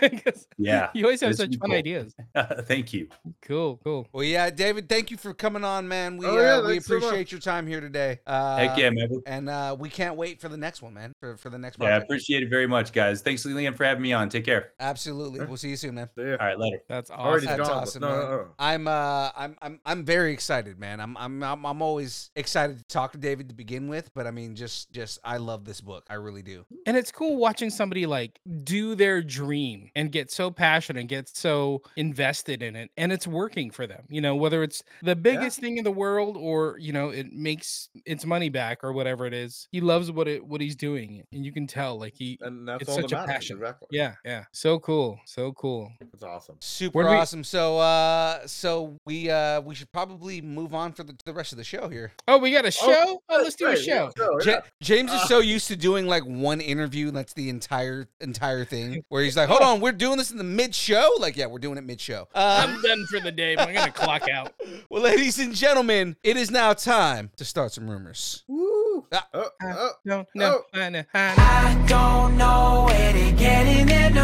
Yeah, you always have such fun cool. ideas. thank you. Cool, cool. Well, yeah, David, thank you for coming on, man. We Oh, yeah, uh, we thanks so appreciate your time here today. Uh, Heck yeah, man. And uh, we can't wait for the next one, man. For for the next Yeah, I appreciate it very much, guys. Thanks, Liam, for having me on. Take care. Absolutely. Yeah. We'll see you soon, man. All right, later. That's Already awesome. That's gone. awesome, no, man. no, no. I'm uh I'm I'm I'm very excited, man. I'm I'm I'm, I'm always excited to talk to David to begin with, but I mean just just I love this book. I really do. And it's cool watching somebody like do their dream and get so passionate and get so invested in it and it's working for them. You know, whether it's the biggest thing in the world or, you know, it makes its money back or whatever it is. He loves what it what he's doing and you can tell like he And that's It's all such a that matters. passion. Exactly. yeah, yeah. So cool. So cool. It's awesome. Super Where do we- awesome. So uh so we uh we should probably move on for the to the rest of the show here. Oh, we got a show? Oh, let's do a Right, yeah, show. so, Ja- yeah. James is Uh, so used to doing like one interview, and that's the entire entire thing. Where he's like, "Hold on, we're doing this in the mid show." Like, yeah, we're doing it mid show. Um, I'm done for the day, but I'm gonna clock out. well, ladies and gentlemen, it is now time to start some rumors. Woo. Ah. Oh, oh. No, no, Oh. I know, I know. I don't know where they getting their news,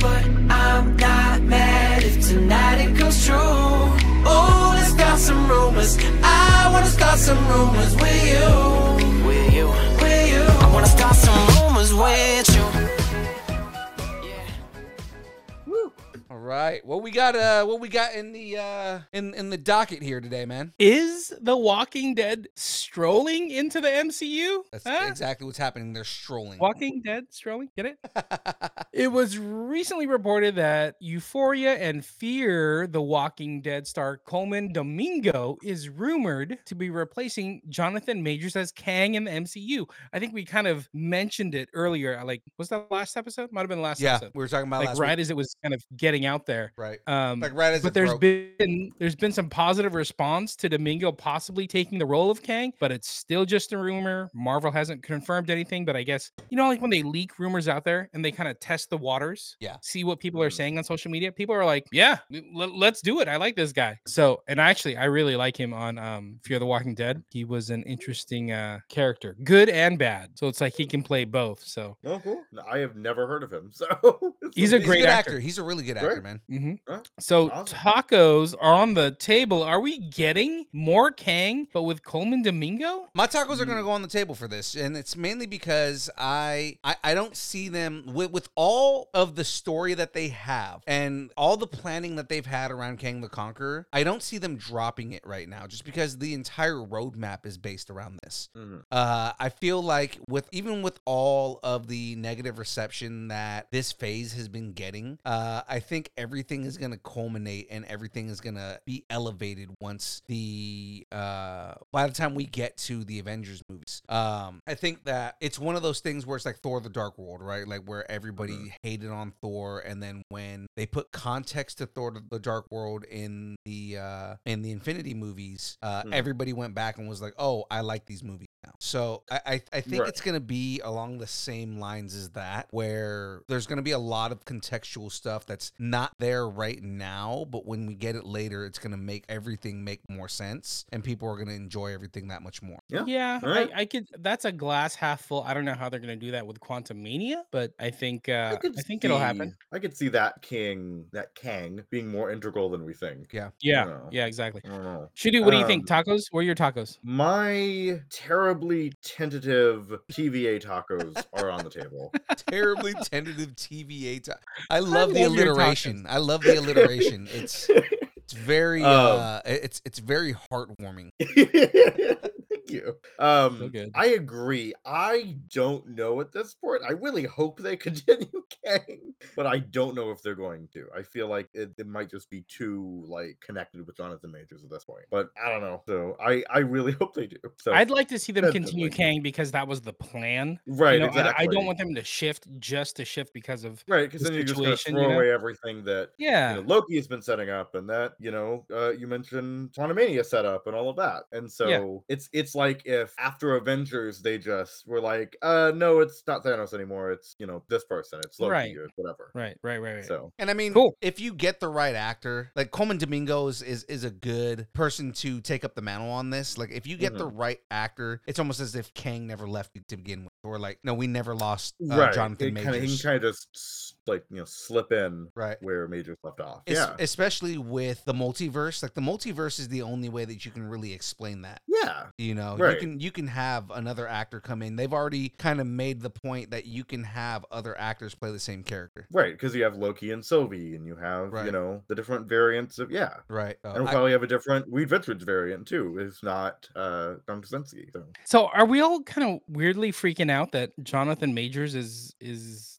but I'm not mad if tonight it comes true. Oh, let's start some rumors. I wanna start some rumors with you. With you. With you. I wanna start some rumors with right. What we got? Uh, what we got in the uh in in the docket here today, man? Is The Walking Dead strolling into the MCU? That's Huh? exactly what's happening. They're strolling. Walking Dead strolling? Get it? It was recently reported that Euphoria and Fear the Walking Dead star Colman Domingo is rumored to be replacing Jonathan Majors as Kang in the MCU. I think we kind of mentioned it earlier. Like, was that last episode? Might have been the last yeah, episode. we were talking about Like right week. as it was kind of getting out there. Right. Um, Like right as but it there's broke. been there's been some positive response to Domingo possibly taking the role of Kang, but it's still just a rumor. Marvel hasn't confirmed anything, but I guess you know, like when they leak rumors out there and they kind of test the waters, Yeah. see what people are Mhm. saying on social media. People are like, "Yeah, l- let's do it. I like this guy." So, and actually, I really like him on um, Fear the Walking Dead. He was an interesting uh, character, good and bad. So it's like he can play both. So Oh, cool. I have never heard of him. So He's a He's a great actor. actor. He's a really good Great. Actor, man. hmm Huh? So Awesome. tacos are on the table. Are we getting more Kang, but with Colman Domingo? My tacos are Mm. going to go on the table for this, and it's mainly because I, I I don't see them with with all of the story that they have and all the planning that they've had around Kang the Conqueror. I don't see them dropping it right now, just because the entire roadmap is based around this. Mhm. Uh, I feel like with even with all of the negative reception that this phase has been getting, uh, I think everything is going to culminate and everything is going to be elevated once the uh, by the time we get to the Avengers movies. Um, I think that it's one of those things where it's like Thor: The Dark World, right? Like where everybody Mhm. hated on Thor, and then when they put context to Thor: The Dark World in the uh, in the Infinity movies, uh, Mhm. everybody went back and was like, "Oh, I like these movies." Now. So I I, I think Right. it's gonna be along the same lines as that, where there's gonna be a lot of contextual stuff that's not there right now, but when we get it later, it's gonna make everything make more sense, and people are gonna enjoy everything that much more. Yeah. Yeah, Alright. I, I could. That's a glass half full. I don't know how they're gonna do that with Quantumania, but I think uh, I, could think it'll happen. see- I could see that King, that Kang, being more integral than we think. Yeah. Yeah, yeah, exactly. I don't know. Shudu, what do you think? Um, Tacos? Where are your tacos? My terribly tentative TVA tacos are on the table. Terribly tentative TVA. Ti- I love the alliteration. I love the alliteration. It's it's very Um, uh, it's it's very heartwarming. Thank you. Um, good. I agree. I don't know at this point. I really hope they continue Kang, but I don't know if they're going to. I feel like it, it might just be too like connected with Jonathan Majors at this point. But I don't know. So I I really hope they do. So I'd like to see them continue definitely. Kang because that was the plan. right, you know, I- exactly. I, don't want them to shift just to shift because of right because the then you're just gonna situation, throw you know? away everything that yeah. you know, Loki has been setting up, and that you know, uh, you mentioned Quantumania setup and all of that, and so it's it's like if after Avengers they just were like, uh, no, it's not Thanos anymore, it's you know this person, it's Loki Right. or whatever. right, right, right, right. So And I mean, Cool. if you get the right actor, like Colman Domingo is, is is a good person to take up the mantle on this. Like if you get the right actor, it's almost as if Kang never left to begin with, or like no, we never lost uh, right, Jonathan it kinda, he can kind of just like you know slip in Right. where Majors left off. Es- yeah, Especially with the multiverse, like the multiverse is the only way that you can really explain that. yeah, You know, Right. you can you can have another actor come in. They've already kind of made the point that you can have other actors play the same character. right, because you have Loki and Sylvie, and you have Right. you know the different variants of yeah. Right. Uh, And we'll I- probably have a different Reed Richards variant too, if not uh John Krasinski. So. So are we all kind of weirdly freaking out that Jonathan Majors is is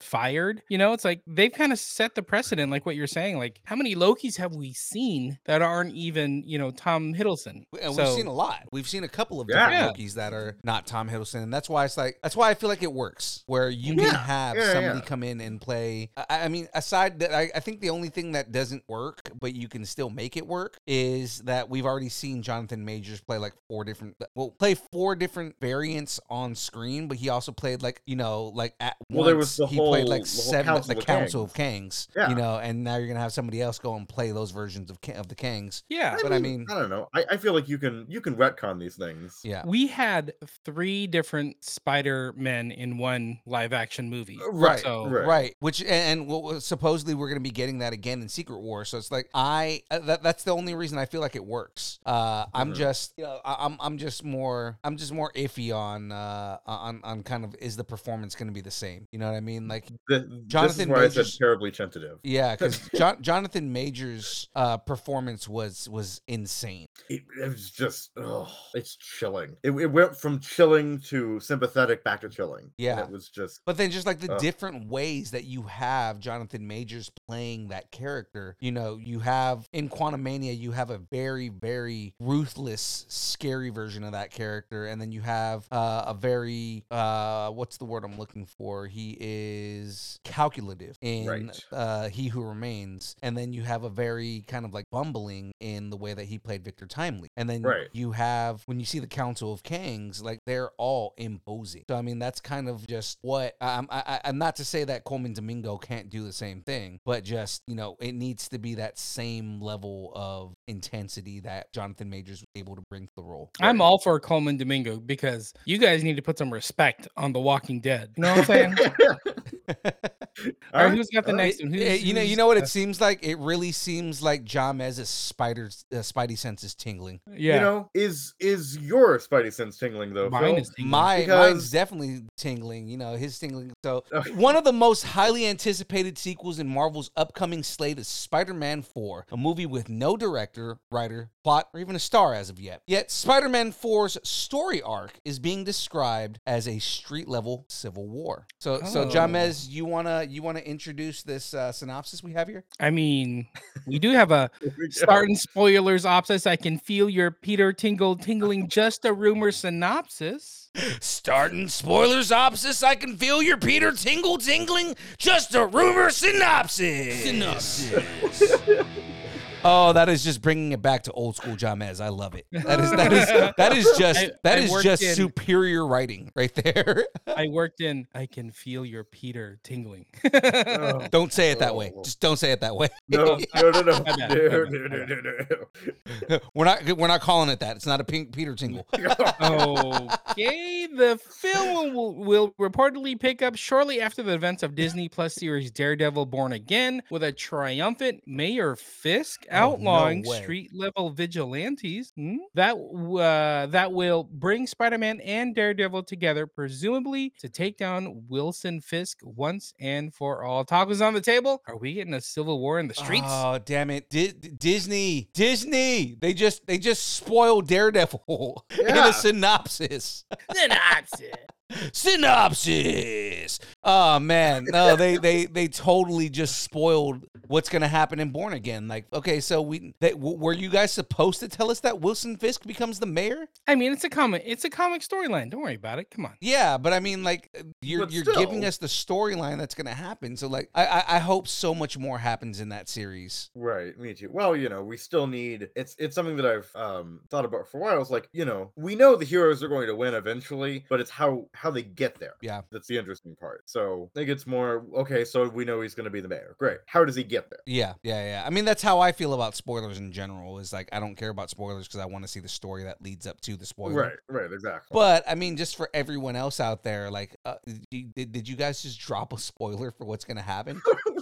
fired? You know, it's like they've kind of set the precedent, like what you're saying. Like, how many Lokis have we seen that aren't even you know Tom Hiddleston? And So- we've seen a lot. We've seen a couple of Yeah. different Loki's that are not Tom Hiddleston, and that's why it's like that's why I feel like it works, where you can have Yeah, somebody yeah. come in and play. I, I mean, aside that, I, I think the only thing that doesn't work, but you can still make it work, is that we've already seen Jonathan Majors play like four different, well, play four different variants on screen, but he also played like you know, like at Well, once there was the he played like whole- the seven, Council the of Council of Kangs, Yeah. you know, and now you're gonna have somebody else go and play those versions of of the Kangs. Yeah, But I mean- I don't know. I, I feel like you can you can retcon these things. Yeah. we had three different Spider Men in one live action movie. Uh, Right, So right. Right. Which and, and what was- supposedly we're going to be getting that again in Secret War. So it's like I uh, that, that's the only reason I feel like it works. Uh, I'm Mhm. just you know I, I'm I'm just more I'm just more iffy on uh on on kind of is the performance going to be the same? You know what I mean? Like Th- this is Jonathan said Majors- terribly tentative. yeah, because John, Jonathan Majors' uh, performance was was insane. It, it was just, oh, it's chilling. It, it went from chilling to sympathetic back to chilling. and Yeah. it was just But then just like the Ugh. different ways that you have Jonathan Majors playing that character, you know, you have in Quantumania, you have a very, very ruthless, scary version of that character. And then you have uh, a very, uh, what's the word I'm looking for? He is calculative in Right. uh, He Who Remains. And then you have a very kind of like bumbling in the way that he played Victor Timely. And then Right. you have, when you see the Council of Kings, like they're all imposing. So, I mean, that's kind of just what I'm, I, I, I'm not to say that Colman Domingo can't do the same thing, but just, you know, it needs to be that same level of intensity that Jonathan Majors was able to bring to the role. I'm all for Colman Domingo because you guys need to put some respect on The Walking Dead. You know what I'm saying? All right, who's got the alright. next one? Who's, you know, you know what it seems like. It really seems like John Jahmez's spider, uh, Spidey sense is tingling. Yeah, You know, is is your Spidey sense tingling though? mine Phil? is tingling. My mine's definitely tingling. You know, his tingling. So Okay. one of the most highly anticipated sequels in Marvel's upcoming slate is Spider-Man 4, a movie with no director, writer, plot, or even a star as of yet. Yet Spider-Man 4's story arc is being described as a street-level civil war. So, so Oh. Jahmez, you wanna you wanna introduce this uh, synopsis we have here? I mean, we do have a Here we go. starting spoilers opsis. I can feel your Peter Tingle tingling. Just a rumor synopsis. Starting spoilers opsis, I can feel your Peter tingle tingling. Just a rumor synopsis. Synopsis. oh, that is just bringing it back to old school Jahmez. I love it. That is that is that is just I- that I is just in- superior writing right there. I worked in. I can feel your Peter tingling. Oh, don't say it that way. Oh. Just don't say it that way. no, no, no, no, no, no, no, no, no, no. we're not we're not calling it that. It's not a pink Peter tingle. okay, the film will, will reportedly pick up shortly after the events of Disney Plus series Daredevil Born Again with a triumphant Mayor Fisk Oh, no outlawing street level vigilantes hmm, that uh, that will bring Spider-Man and Daredevil together, presumably to take down Wilson Fisk once and for all. Talk was on the table. Are we getting a civil war in the streets? Oh damn it, Di- Disney, Disney! They just they just spoiled Daredevil in Yeah. a synopsis. Synopsis. Synopsis. Oh man, no, they they they totally just spoiled what's gonna happen in Born Again. Like, okay, so we they, w- were you guys supposed to tell us that Wilson Fisk becomes the mayor? I mean, it's a comic. It's a comic storyline. Don't worry about it. Come on. Yeah, but I mean, like, you're But you're giving us the storyline that's gonna happen. So, like, I, I I hope so much more happens in that series. Right, me too. Well, you know, we still need it's it's something that I've um thought about for a while. It's like, you know, we know the heroes are going to win eventually, but it's how how they get there. Yeah. That's the interesting part. So I think it's more okay, so we know he's gonna be the mayor. Great. How does he get there? Yeah, yeah, yeah. I mean, that's how I feel about spoilers in general. Is like I don't care about spoilers because I want to see the story that leads up to the spoiler. Right, right, exactly. But I mean, just for everyone else out there, like, uh, did, did you guys just drop a spoiler for what's gonna happen?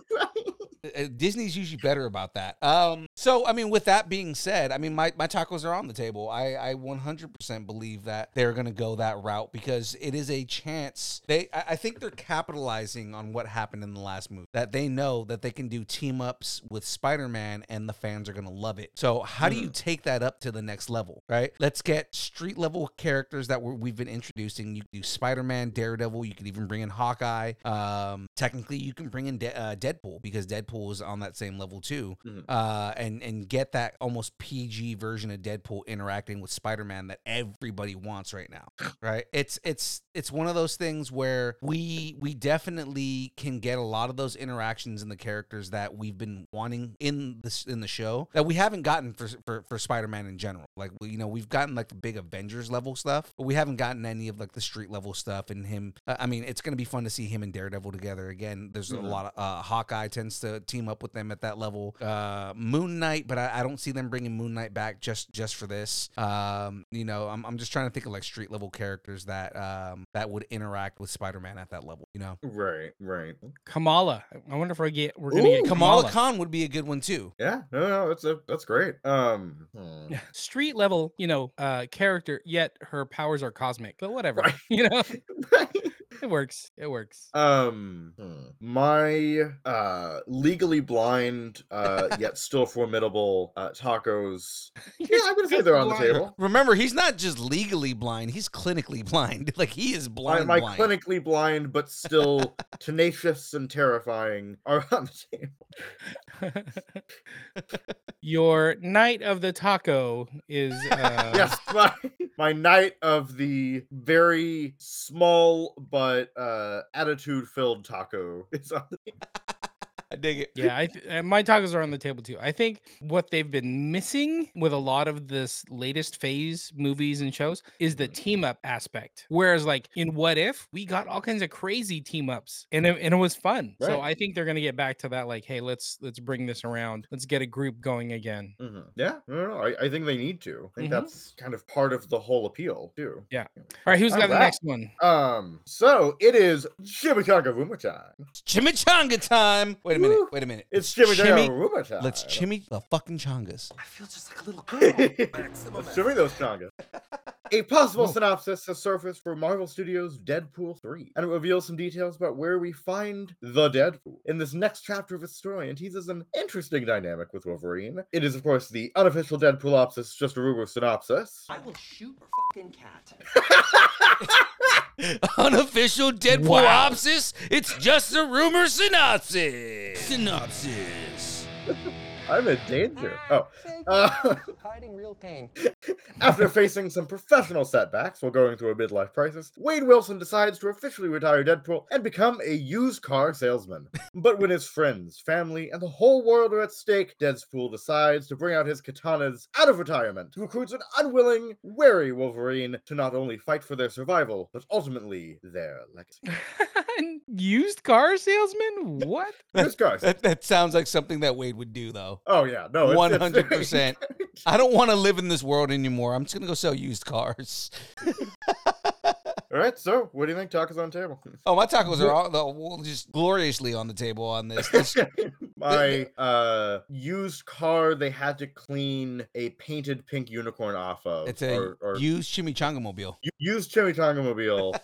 Uh, Disney's usually better about that. Um, so I mean, with that being said, I mean, my, my tacos are on the table. I I 100% believe that they're gonna go that route because it is a chance. They I, I think they're capitalizing on what happened in the last movie. That they know that they can do team ups with Spider Man and the fans are gonna love it. So how do you take that up to the next level? Right? Let's get street level characters that we're, we've been introducing. You can do Spider Man, Daredevil. You could even bring in Hawkeye. Um, technically, you can bring in De- uh, Deadpool because Deadpool is on that same level too. Mhm. Uh, and and get that almost PG version of Deadpool interacting with Spider Man that everybody wants right now. Right? It's it's it's one of those things where we we definitely can get a lot of those interactions in the characters that we've been wanting in this in the show that we haven't gotten for for, for Spider Man in general. Like we- you know we've gotten like the big Avengers level stuff, but we haven't gotten any of like the street level stuff. And him, I mean, it's gonna be fun to see him and Daredevil together again. There's a Mhm. lot of uh, Hawkeye tends to team up with them at that level. Uh, Moon Knight, but I, I don't see them bringing Moon Knight back just just for this. Um, you know, I'm I'm just trying to think of like street level characters that um that would interact with Spider Man at that level. You know, Right, right. Kamala. I wonder if we get we're gonna get Kamala Kamala. Khan would be a good one too. Yeah, no, no, that's a, that's great. Um, hmm. Street street level, you know, uh character, yet her powers are cosmic. But whatever. Right. You know, it works. It works. Um, hmm. my uh legally blind, uh yet still formidable uh tacos. Yeah, I'm gonna say they're on the table. Remember, he's not just legally blind; he's clinically blind. Like he is My, blind. my blind. clinically blind but still tenacious and terrifying are on the table. Your night of the taco is uh yes, my my night of the very small but uh attitude filled taco is on the I dig it. Yeah, I th- uh, my tacos are on the table too. I think what they've been missing with a lot of this latest phase movies and shows is the team up aspect. Whereas, like in What If, we got all kinds of crazy team ups, and it, and it was fun. So I think they're gonna get back to that. Like, hey, let's let's bring this around. Let's get a group going again. Mhm. Yeah, no, no, no, I, I think they need to. I think Mhm. that's kind of part of the whole appeal too. Yeah. All right, who's got the Alright. next one? Um, so it is Chimichanga Ruma time. Chimichanga time. Wait a minute. Woo. Wait a minute. It's Chimichanga Chimi- Ruma time. Let's chimmy the fucking chongas. I feel just like a little girl. Let's shimmy those changas. A possible Whoa. synopsis has surfaced for Marvel Studios' Deadpool 3, and it reveals some details about where we find the Deadpool in this next chapter of its story and teases an interesting dynamic with Wolverine. It is, of course, the unofficial Deadpoolopsis, just a rumor synopsis. I will shoot your fucking cat. Unofficial Deadpool Wow. opsis. It's just a rumor synopsis. Synopsis. I'm in danger. Oh. Uh, Hiding real pain. After facing some professional setbacks while going through a midlife crisis, Wade Wilson decides to officially retire Deadpool and become a used car salesman. But when his friends, family, and the whole world are at stake, Deadpool decides to bring out his katanas out of retirement to recruit an unwilling, wary Wolverine to not only fight for their survival, but ultimately their legacy. Used car salesman? What? Used cars. That, that sounds like something that Wade would do, though. Oh yeah, no, it's- it's very 100%. I don't want to live in this world anymore. I'm just gonna go sell used cars. All right, so what do you think? Tacos on the table. Oh, my tacos are all the- just gloriously on the table on this. This- my uh used car they had to clean a painted pink unicorn off of it's a or, or used chimichanga mobile. u- used chimichanga mobile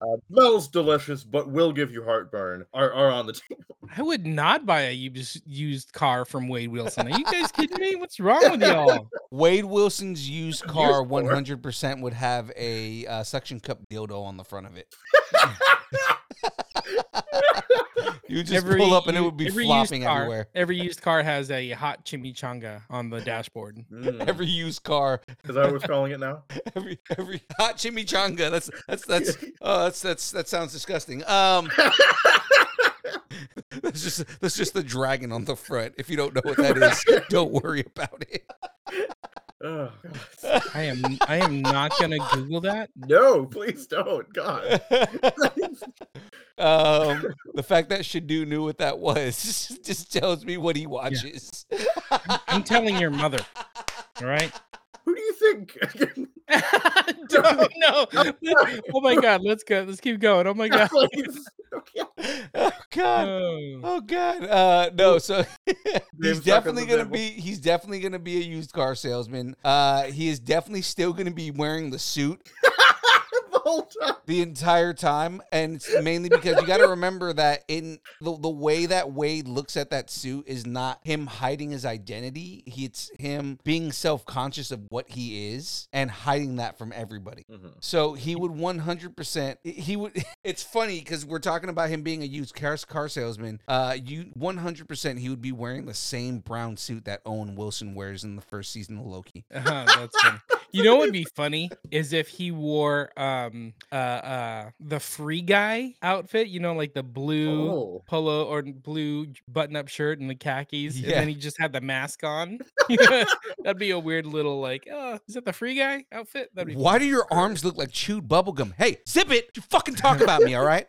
uh, smells delicious but will give you heartburn are, are on the table I would not buy a used used car from Wade Wilson. Are you guys kidding me? What's wrong with y'all? Wade Wilson's used car Used car. 100% would have a uh, suction cup dildo on the front of it. you would just pull up and it would be every flopping car- everywhere. Every used car has a hot chimichanga on the dashboard. Mm. Every used car, is that what we're calling it now every every hot chimichanga. That's that's that's oh that's that's that sounds disgusting. Um, that's just that's just the dragon on the front. If you don't know what that is, don't worry about it. Oh, God. I am I am not gonna Google that. no please don't god um, the fact that Shadu knew what that was just tells me what he watches. I'm telling your mother. All right. Who do you think Don't know. Oh my god, let's go. Let's keep going. Oh my god. Oh God. Oh. Oh God. Uh no, so he's definitely gonna be he's definitely gonna be a used car salesman. Uh he is definitely still gonna be wearing the suit the whole time the entire time. And it's mainly because you gotta remember that in the the way that Wade looks at that suit is not him hiding his identity. He, it's him being self-conscious of what he is and hiding that from everybody. Mhm. So he would 100%. He would. It's funny because we're talking about him being a used car, car salesman. Uh, you 100%. He would be wearing the same brown suit that Owen Wilson wears in the first season of Loki. Uh-huh, that's funny. You know what would be funny is if he wore um uh uh the free guy outfit, you know, like the blue Oh. polo or blue button up shirt and the khakis, and Yeah. then he just had the mask on. That'd be a weird little like, oh, is that the free guy outfit? That'd be Why do your arms look like chewed bubblegum? Hey, zip it! You fucking talk about me, all right?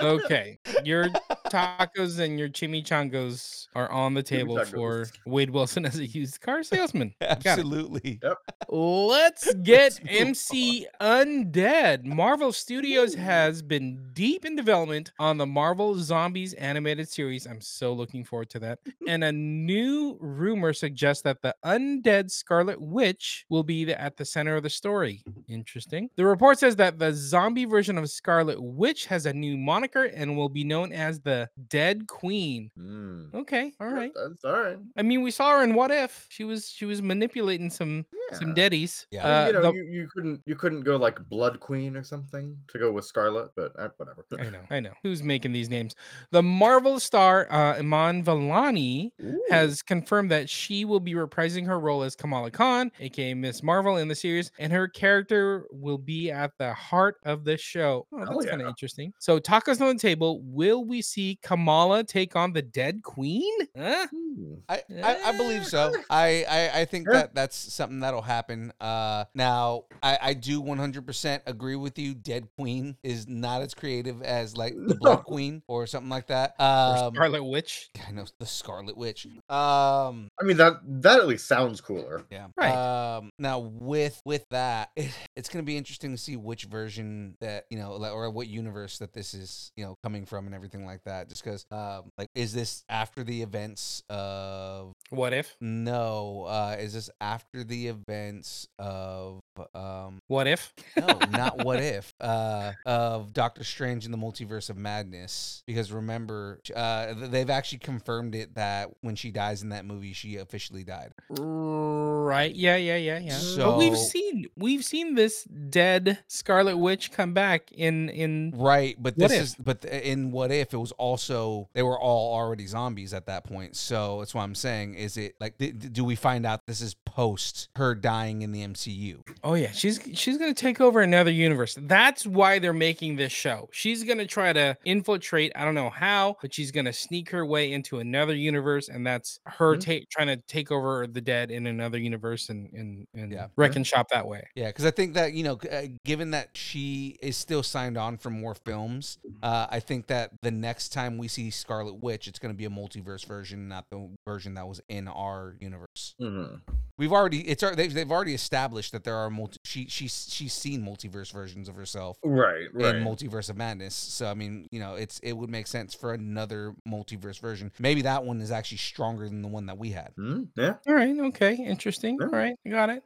okay. Your tacos and your chimichangos are on the table for Wade Wilson as a used car salesman. Absolutely. Yep. Let's get MC Undead. Marvel Studios has been deep in development on the Marvel Zombies animated series. I'm so looking forward to that. And a new rumor suggests that the undead Scarlet Witch will be the, at the center of the story. Interesting. The report says that the zombie version of Scarlet Witch has a new moniker and will be known as the Dead Queen. Mm. Okay, all right. That's all right. I mean, we saw her in What If. She was she was manipulating some some Yeah. daddies. Yeah. Uh, you know, the- you, you couldn't you couldn't go like Blood Queen or something to go with Scarlet, but uh, whatever. I know, I know. Who's making these names? The Marvel star uh, Iman Vellani Ooh. has confirmed that she will be reprising her role as Kamala Khan, aka Miss Marvel, in the series, and her character will be at the heart of the show. Oh, Hell that's kind of interesting. So, tacos on the table. Will we see Kamala take on the Dead Queen? Huh? Hmm. I, I, I believe so. I, I, I think that that's something that'll happen. Uh, now I, I do 100% agree with you. Dead Queen is not as creative as like the Blood No. Queen or something like that. Or Um, Scarlet Witch? I know the Scarlet Witch. Um, I mean that that at least sounds cooler. yeah. Right. Um, now with with that, it, it's gonna be interesting to see which version that you know, or what universe that this is, you know, coming from and everything like that. Just because, um, like, is this after the events of What if? No, uh, is this after the events of um What if? no, not what if uh of Doctor Strange in the Multiverse of Madness because remember uh they've actually confirmed it that when she dies in that movie she officially died. Right. Yeah, yeah, yeah, yeah. but we've seen we've seen this dead Scarlet Witch come back in in Right, but this is but in what if it was also they were all already zombies at that point. So that's what I'm saying is it like th- do we find out this is post her dying in the MCU? Oh yeah, she's she's gonna take over another universe. That's why they're making this show. She's gonna try to infiltrate. I don't know how, but she's gonna sneak her way into another universe, and that's her Mhm. ta- trying to take over the dead in another universe and and and Yeah. wreck and shop that way. Yeah, because I think that you know, uh, given that she is still signed on for more films, uh, I think that the next time we see Scarlet Witch, it's going to be a multiverse version, not the version that was in our universe. hmm We've already it's they've, they've already established that there are multi. She she's she's seen multiverse versions of herself Right, right. in Multiverse of Madness. So I mean, you know, it's it would make sense for another multiverse version. Maybe that one is actually stronger than the one that we had. Hmm, yeah. All right, okay, interesting. Yeah. All right, I got it.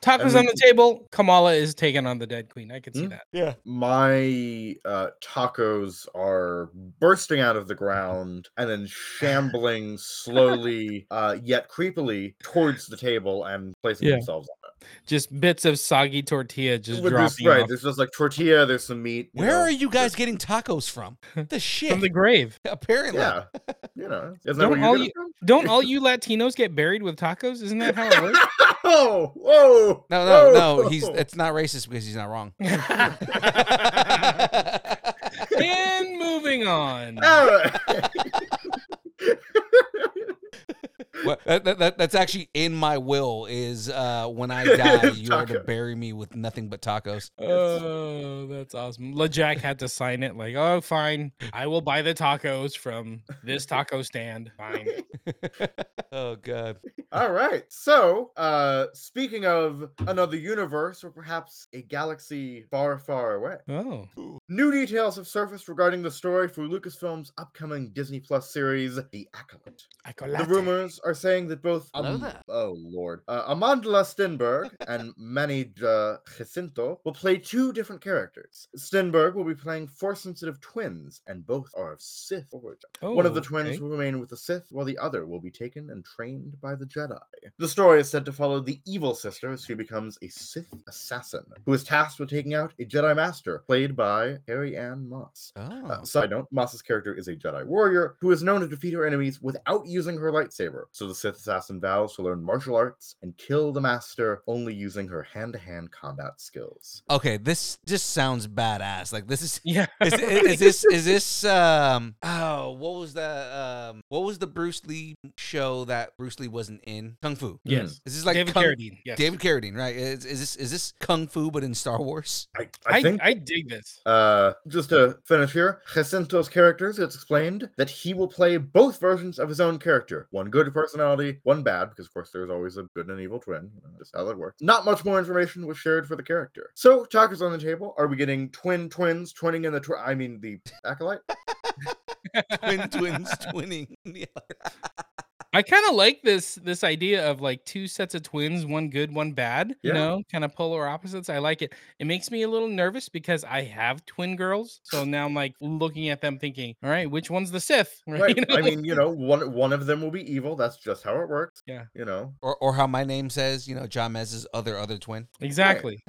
Tacos mean- on the table. Kamala is taking on the dead queen. I can see Mm. that. Yeah. My uh, tacos are bursting out of the ground and then shambling slowly, uh, yet creepily, towards the table and placing Yeah. themselves on Just bits of soggy tortilla just it. With this, dropping right, off there's just like tortilla. There's some meat. Where know, are you guys getting tacos from? The shit. from the grave. Apparently. Yeah, you know, isn't Don't where all you you- Don't all you Latinos get buried with tacos? Isn't that how it works? oh, whoa! No, no, no. He's it's not racist because he's not wrong. and moving on. All right. What- that, that, that- that's actually in my will is uh, when I die, you are to bury me with nothing but tacos. Oh, that's awesome. LeJack had to sign it like, oh, fine. I will buy the tacos from this taco stand. Fine. oh god. All right. So, uh, speaking of another universe or perhaps a galaxy far, far away, Oh. new details have surfaced regarding the story for Lucasfilm's upcoming Disney Plus series, The Acolyte. The rumors are saying that both Hello Am- oh lord, uh, Amandla Stenberg and Manny uh, Jacinto will play two different characters. Stenberg will be playing Force-sensitive twins, and both are of Sith origin. One of the Oh, twins okay. will remain with the Sith, while the other will be taken and trained by the Jedi. The story is said to follow the evil sister as she becomes a Sith assassin, who is tasked with taking out a Jedi Master, played by Carrie-Anne Moss. Oh. Uh, side note, Moss's character is a Jedi warrior who is known to defeat her enemies without using her lightsaber. So the Sith assassin vows to learn martial arts and kill the master only using her hand-to-hand combat skills. Okay, this just sounds badass. Like this is Yeah. is, is, is this is this um oh what was the um what was the Bruce Lee show that Bruce Lee wasn't in kung fu. Yes. This is like David kung, Carradine. Yes. David Carradine, right? Is, is this is this kung fu but in Star Wars? I, I I, think I dig this. Uh, just to finish here, Jacinto's characters, it's explained that he will play both versions of his own character. One good personality, one bad, because of course there's always a good and evil twin. You know, just how that works. Not much more information was shared for the character. So, talkers on the table, are we getting twin twins twinning in the twi- I mean the acolyte? Twin twins twinning. Yeah. I kind of like this this idea of like two sets of twins, one good, one bad. You know, kind of polar opposites. I like it. It makes me a little nervous because I have twin girls, so now I'm like looking at them, thinking, "All right, which one's the Sith?" Right. You I mean, you know, one one of them will be evil. That's just how it works. Yeah. You know. Or or how my name says, you know, John Mez's other other twin. exactly,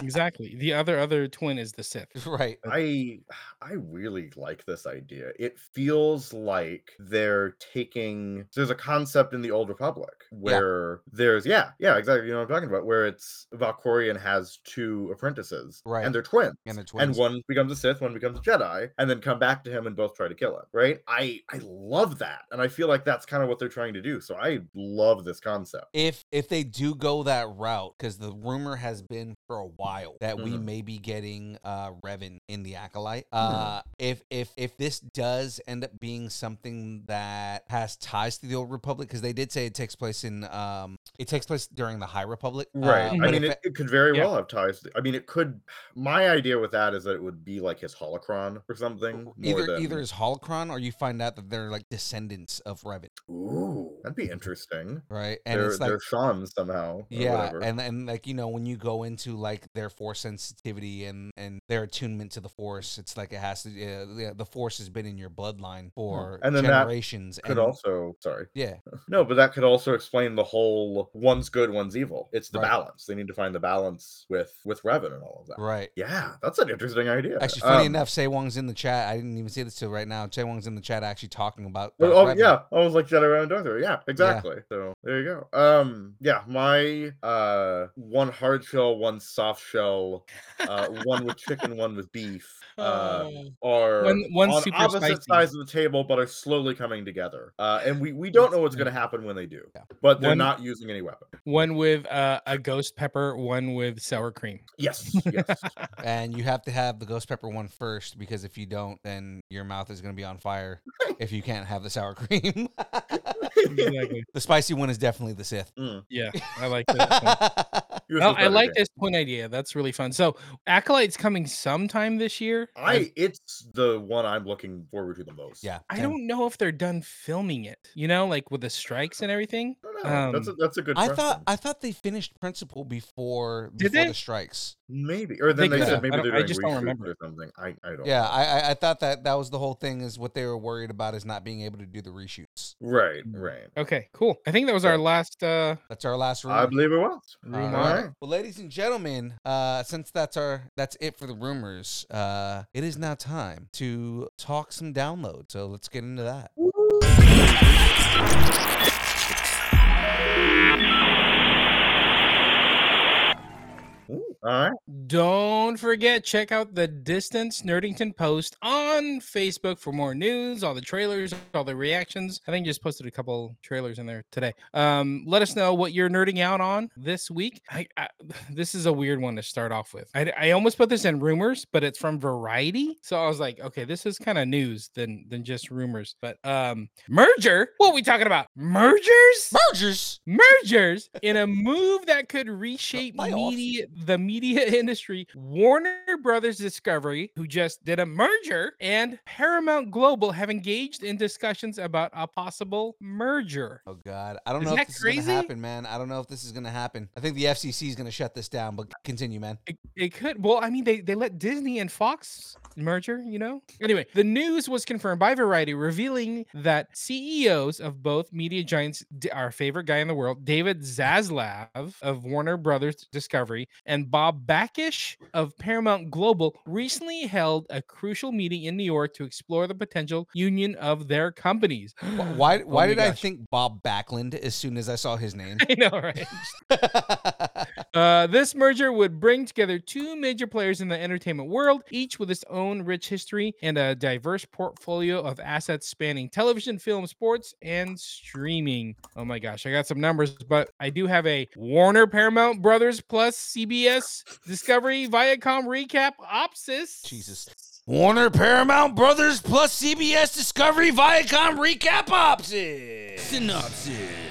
exactly. The other other twin is the Sith. Right. I I really like this idea. It feels like they're taking there's a concept in the old republic where there's yeah, yeah, exactly. You know what I'm talking about, where it's Valkorion has two apprentices. Right. And they're twins. And they're twins. And one becomes a Sith, one becomes a Jedi, and then come back to him and both try to kill him. Right? I I love that. And I feel like that's kind of what they're trying to do. So I love this concept. if if they do go that route, because the rumor has been for a while that we Mhm. may be getting uh Revan in the acolyte. Mm-hmm. Uh if if if this does end up being something that has ties to the old Republic, because they did say it takes place in um it takes place during the High Republic. Right. Uh, I mean, it, it could very Yeah. well have ties. I mean, it could. My idea with that is that it would be like his holocron or something. either than- either is holocron or you find out that they're like descendants of Revan, Ooh, that'd be interesting. right? And they're it's like they're Sean somehow. yeah whatever. and and like you know when you go into like their force sensitivity and and their attunement to the force it's like it has to uh, the, the force has been in your bloodline for And then that generations could and also sorry. Yeah No, but that could also explain the whole one's good, one's evil. It's the Right. balance. They need to find the balance with with Revan and all of that. right Yeah, that's an interesting idea. actually funny Um, enough Say Wong's in the chat I didn't even see this till right now Say Wong's in the chat actually talking about Oh, about oh, Revan. yeah, I was like Jedi Round Darth. Yeah, exactly. So there you go. Um, yeah, my uh one hard shell, one soft shell, uh, one with chicken, one with beef. Uh, Oh. are One- one's on super opposite spicy. sides of the table, but are slowly coming together. Uh, and we we don't know what's going to happen when they do, Yeah. but they're One- not using any weapon. One with uh, a ghost pepper, one with sour cream. Yes, yes. and you have to have the ghost pepper one first because if you don't then your mouth is going to be on fire if you can't have the sour cream exactly. the spicy one is definitely the Sith Mm, Yeah, I like that. yours Well, I like this point idea. That's really fun. So, Acolyte's coming sometime this year. I it's the one I'm looking forward to the most. yeah I don't know if they're done filming it. You know, like with the strikes and everything. I don't know. that's a, Um, that's a good. I question. thought I thought they finished principal before Did before they? the strikes. maybe, or then They they, said maybe I they're don't- I just don't remember. or something. I I don't. Yeah, know. I, I I thought that that was the whole thing is what they were worried about is not being able to do the reshoots. right. Right. Okay, cool. I think that was our last. uh That's our last room. I believe it was. All Rumor. right. Alright. Well, ladies and gentlemen, uh, since that's our that's it for the rumors, uh, it is now time to talk some download. So let's get into that. All right. Don't forget, check out the Distance Nerdington post on Facebook for more news, all the trailers, all the reactions. I think just posted a couple trailers in there today. Um, let us know what you're nerding out on this week. I, I this is a weird one to start off with. I, I almost put this in rumors, but it's from Variety, so I was like, okay, this is kind of news than than just rumors. But um, merger. What are we talking about? Mergers Mergers. mergers in a move that could reshape media the media industry warner brothers discovery who just did a merger and paramount global have engaged in discussions about a possible merger Oh God, I don't Is know if this is gonna happen, man. I don't know if this is gonna happen. I think the FCC is gonna shut this down. But continue, man. it, it could well i mean they, they let disney and fox merger you know anyway the news was confirmed by variety revealing that ceos of both media giants our favorite guy in the world david zaslav of warner brothers discovery and bob bakish of paramount global recently held a crucial meeting in new york to explore the potential union of their companies Wh- Why? Why oh my did I think Bob Backlund as soon as I saw his name? i know right Uh, this merger would bring together two major players in the entertainment world, each with its own rich history and a diverse portfolio of assets spanning television, film, sports, and streaming. Oh my gosh, I got some numbers, but I do have a Warner Paramount Brothers plus CBS Discovery Viacom recap opsis. Jesus. Warner Paramount Brothers plus CBS Discovery Viacom recap opsis. Synopsis.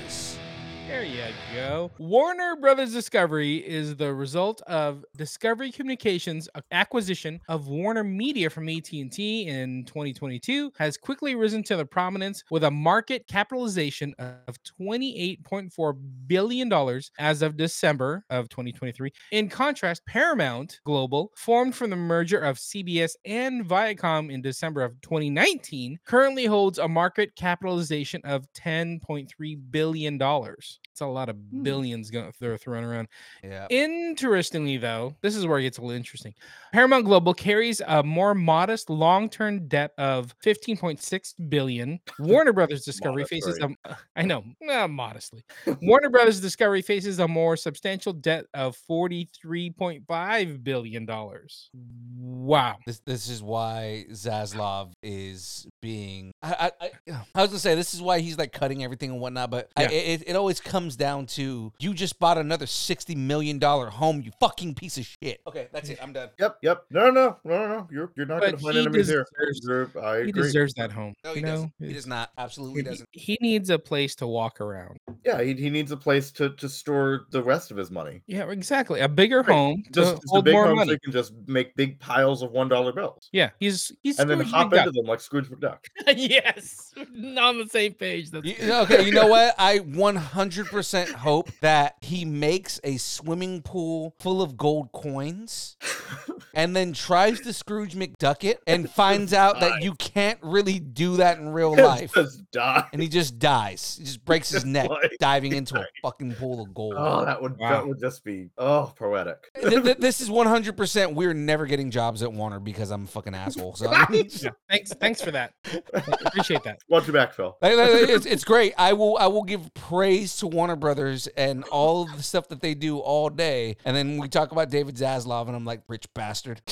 There you go. Warner Brothers Discovery is the result of Discovery Communications' acquisition of Warner Media from AT&T in 2022 has quickly risen to the prominence with a market capitalization of 28.4 billion dollars as of December of 2023. In contrast, Paramount Global, formed from the merger of CBS and Viacom in December of 2019, currently holds a market capitalization of 10.3 billion dollars. It's a lot of Hmm. billions going they're thrown around. Yeah. Interestingly, though, this is where it gets a little interesting. Paramount Global carries a more modest long-term debt of 15.6 billion. Warner Brothers Discovery Modest, faces right. a I know, uh, modestly. Warner Brothers Discovery faces a more substantial debt of 43.5 billion dollars. Wow. This this is why Zaslav is being. I I, I, I was gonna say this is why he's like cutting everything and whatnot, but I, it it always comes down to you just bought another sixty million dollar home, you fucking piece of shit. Okay, that's it. I'm done. Yep, yep. No, no, no, no, no. You're you're not But gonna find he enemies here. deserves- You're- I He deserves that home. No, he you doesn't. know? He does not. Absolutely he- doesn't. He needs a place to walk around. Yeah, he, he needs a place to to store the rest of his money. Yeah, exactly. A bigger Right. home to Just, just a hold big more home so money. he can just make big piles of one dollar bills. Yeah, he's he's and then hop McDuck. into them like Scrooge McDuck. yes, Not on the same page. That's You- okay, you know what? I 100% hope that he makes a swimming pool full of gold coins and then tries to Scrooge McDuck it and finds out that you can't really do that in real He'll life. just die. And he just dies. He just breaks his Just neck like diving into a fucking pool of gold. Oh, that would Wow. that would just be oh poetic. Th- th- this is 100% we're never getting jobs at Warner because I'm a fucking asshole. So Yeah, thanks, thanks for that. Appreciate that. Watch your back, Phil. It's, it's great. I will I will give praise to Warner Brothers and all of the stuff that they do all day. And then we talk about David Zaslav, and I'm like, rich bastard.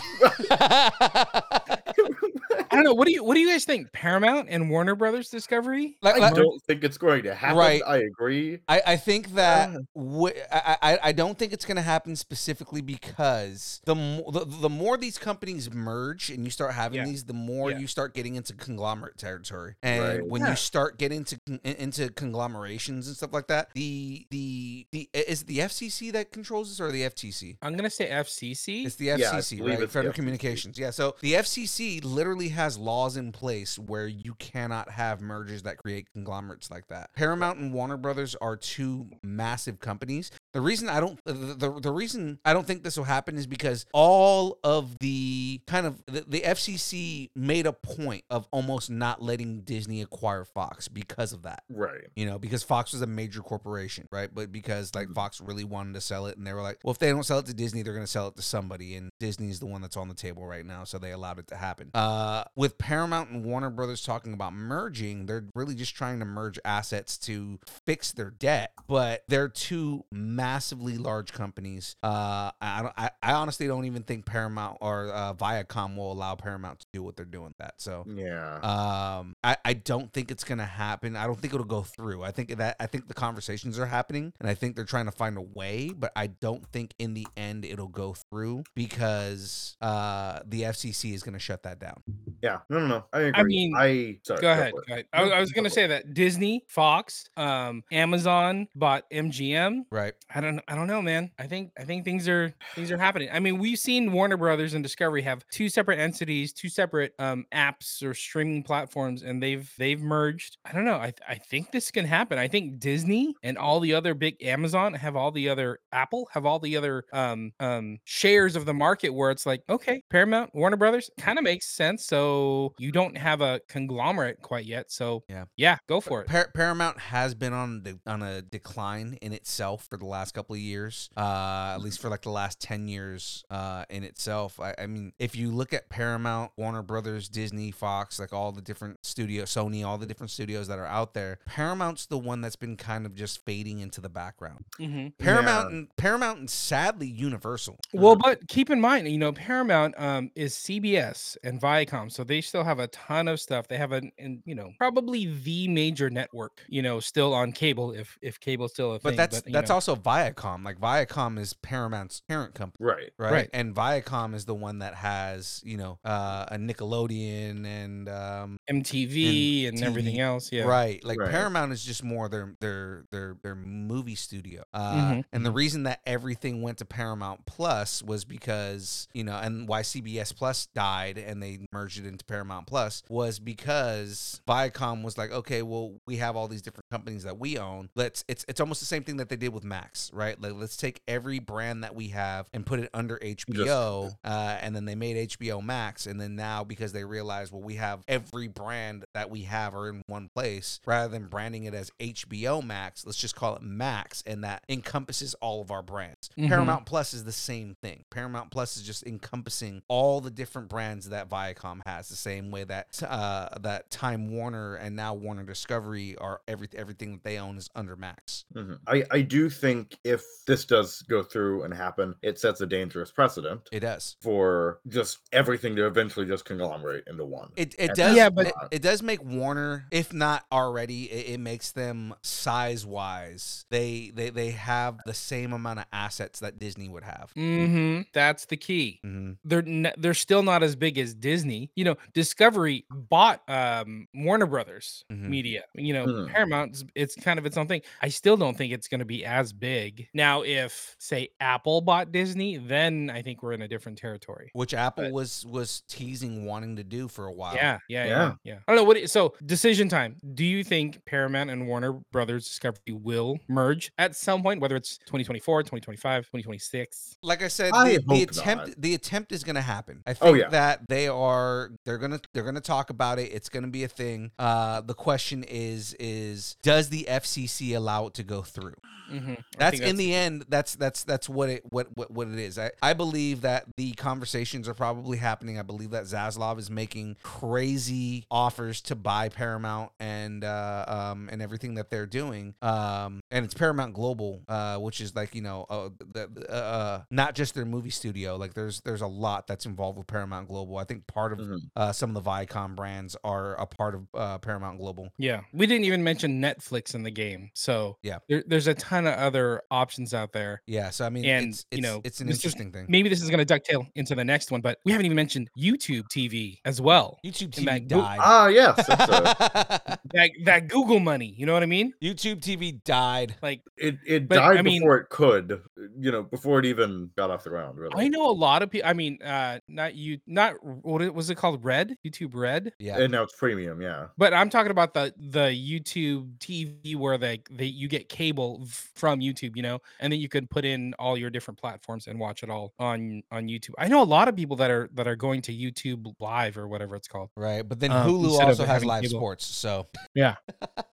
I don't know. What do you What do you guys think? Paramount and Warner Brothers Discovery? like, I like- don't think it's going to happen. Right. I agree. I, I think that Yeah. w- I, I I don't think it's going to happen specifically because the, mo- the the more these companies merge and you start having Yeah. these, the more Yeah. you start getting into conglomerate territory. And Right. when Yeah. you start getting into into conglomerations and stuff like that, the the the is it the FCC that controls this or the FTC? I'm gonna say FCC. It's the FCC, believe right? it's Federal FCC. Communications. Yeah. So the FCC literally has laws in place where you cannot have mergers that create conglomerates like that. Paramount and Warner Brothers are two massive companies. The reason I don't the, the, the reason I don't think this will happen is because all of the kind of the, the FCC made a point of almost not letting Disney acquire Fox because of that Right. you know, because Fox was a major corporation, right? But because like Mhm. Fox really wanted to sell it, and they were like, well, if they don't sell it to Disney, they're going to sell it to somebody, and Disney's the one that's on the table right now, so they allowed it to happen. Uh, with Paramount and Warner Brothers talking about merging, they're really just trying to merge assets to fix their debt, but they're two massively large companies. Uh, I don't, I, I honestly don't even think Paramount or uh, Viacom will allow Paramount to do what they're doing that. So. Yeah. Um, I, I don't think it's gonna happen. I don't think it'll go through. I think that I think the conversations are happening, and I think they're trying to find a way. But I don't think in the end it'll go through because uh the FCC is gonna shut that down. yeah. No, no, no. I agree. mean, I sorry. Go ahead. for. Go ahead. I, I was go gonna for say that Disney, Fox, um, Amazon bought MGM. Right. I don't I don't know, man. I think I think things are things are happening. I mean, we've seen Warner Brothers and Discovery have two separate entities, two separate um apps or streaming platforms, and they've they've merged. I don't know. I I think this can happen. I think Disney and all the other big Amazon have all the other Apple have all the other um um shares of the market where it's like, okay, Paramount, Warner Brothers kind of makes sense. So you don't have a conglomerate quite yet. So Yeah. yeah, go for it. Par- Paramount has been on the, on a decline in itself for the last couple of years, uh, at least for like the last ten years uh, in itself. I, I mean, if you look at Paramount, Warner Brothers, Disney, Fox, like all the different studios, Sony, all the different studios that are out there, Paramount's the one that's been kind of just fading into the background. hmm Paramount Yeah. and Paramount and sadly Universal. Well, but keep in mind, you know, Paramount um, is CBS and Viacom, so they still have a ton of stuff. They have an, and you know, probably the major network, you know, still on cable if if cable's still a thing. But that's you that's know. also Viacom. Like Viacom is Paramount's parent company. Right. right? Right. And Viacom is the one that has, you know, uh, a Nickelodeon and um, MTV and, TV, everything else. Yeah, right. Like Right. Paramount is just more their their their their movie studio. Uh, Mhm, And the reason that everything went to Paramount Plus was because you know, and why CBS Plus died and they merged it into Paramount Plus was because Viacom was like, okay, well, we have all these different companies that we own. Let's it's it's almost the same thing that they did with Max, right? Like let's take every brand that we have and put it under HBO, uh, and then they made HBO Max, and then now because they realized, well, we have every brand that we have are in one place, rather than branding it as HBO Max, let's just call it Max, and that encompasses all of our brands. Mhm. Paramount Plus is the same thing. Paramount Plus is just encompassing all the different brands that Viacom has, the same way that uh, that Time Warner and now Warner Discovery are every everything that they own is under Max. Mhm. I, I do think if this does go through and happen, it sets a dangerous precedent It does. for just everything to eventually just conglomerate into one. It it And does Yeah, but- it does make Warner, if not already, it, it makes them size wise. They they they have the same amount of assets that Disney would have. hmm That's the key. hmm They're n- they're still not as big as Disney. You know, Discovery bought um, Warner Brothers Mhm. Media. You know, Mhm. Paramount. It's kind of its own thing. I still don't think it's going to be as big. Now, if say Apple bought Disney, then I think we're in a different territory. Which Apple But- was was teasing wanting to do for a while. Yeah, yeah, yeah, Yeah. yeah. I don't know what. it- So, decision time. Do you think Paramount and Warner Brothers Discovery will merge at some point, whether it's 2024, 2025, 2026? Like I said, I the, the attempt not. the attempt is going to happen. I think Oh, yeah. that they are they're gonna they're gonna talk about it. It's gonna be a thing. Uh, the question is is does the FCC allow it to go through? Mm-hmm. That's in the end. That's that's that's what it what what, what it is. I, I believe that the conversations are probably happening. I believe that Zaslav is making crazy offers to buy Paramount and uh, um and everything that they're doing. Um and it's Paramount Global, uh, which is like you know uh, the, the, uh, not just their movie studio. Like there's there's a lot that's involved with Paramount Global. I think part of Mhm. uh, some of the Viacom brands are a part of uh, Paramount Global. Yeah, we didn't even mention Netflix in the game, so Yeah. there, there's a ton of other options out there. Yeah, so I mean, And, it's, you know, it's an this is- interesting thing. Maybe this is going to ducktail into the next one, but we haven't even mentioned YouTube TV as well. YouTube TV that died. Ah, yes. A, That that Google money, you know what I mean? YouTube TV died. Like it it But, died I mean- before it could, you know, before it even got off the ground. Really. I know a lot of people. I mean, uh, not you, not what it- was it called? Red YouTube Red. Yeah. And now it's premium. Yeah. But I'm talking about the the YouTube TV where they they you get cable from YouTube, you know, and then you can put in all your different platforms and watch it all on on YouTube. I know a lot of people that are that are going to YouTube Live or whatever it's called. Right. But then Um, Hulu instead also has live cable. sports. So Yeah,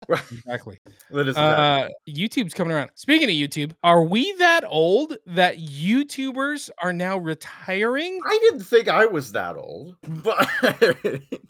exactly. That is exactly- Uh, YouTube's coming around. Speaking of YouTube, are we that old that YouTubers are now retiring? I didn't think I was that old, but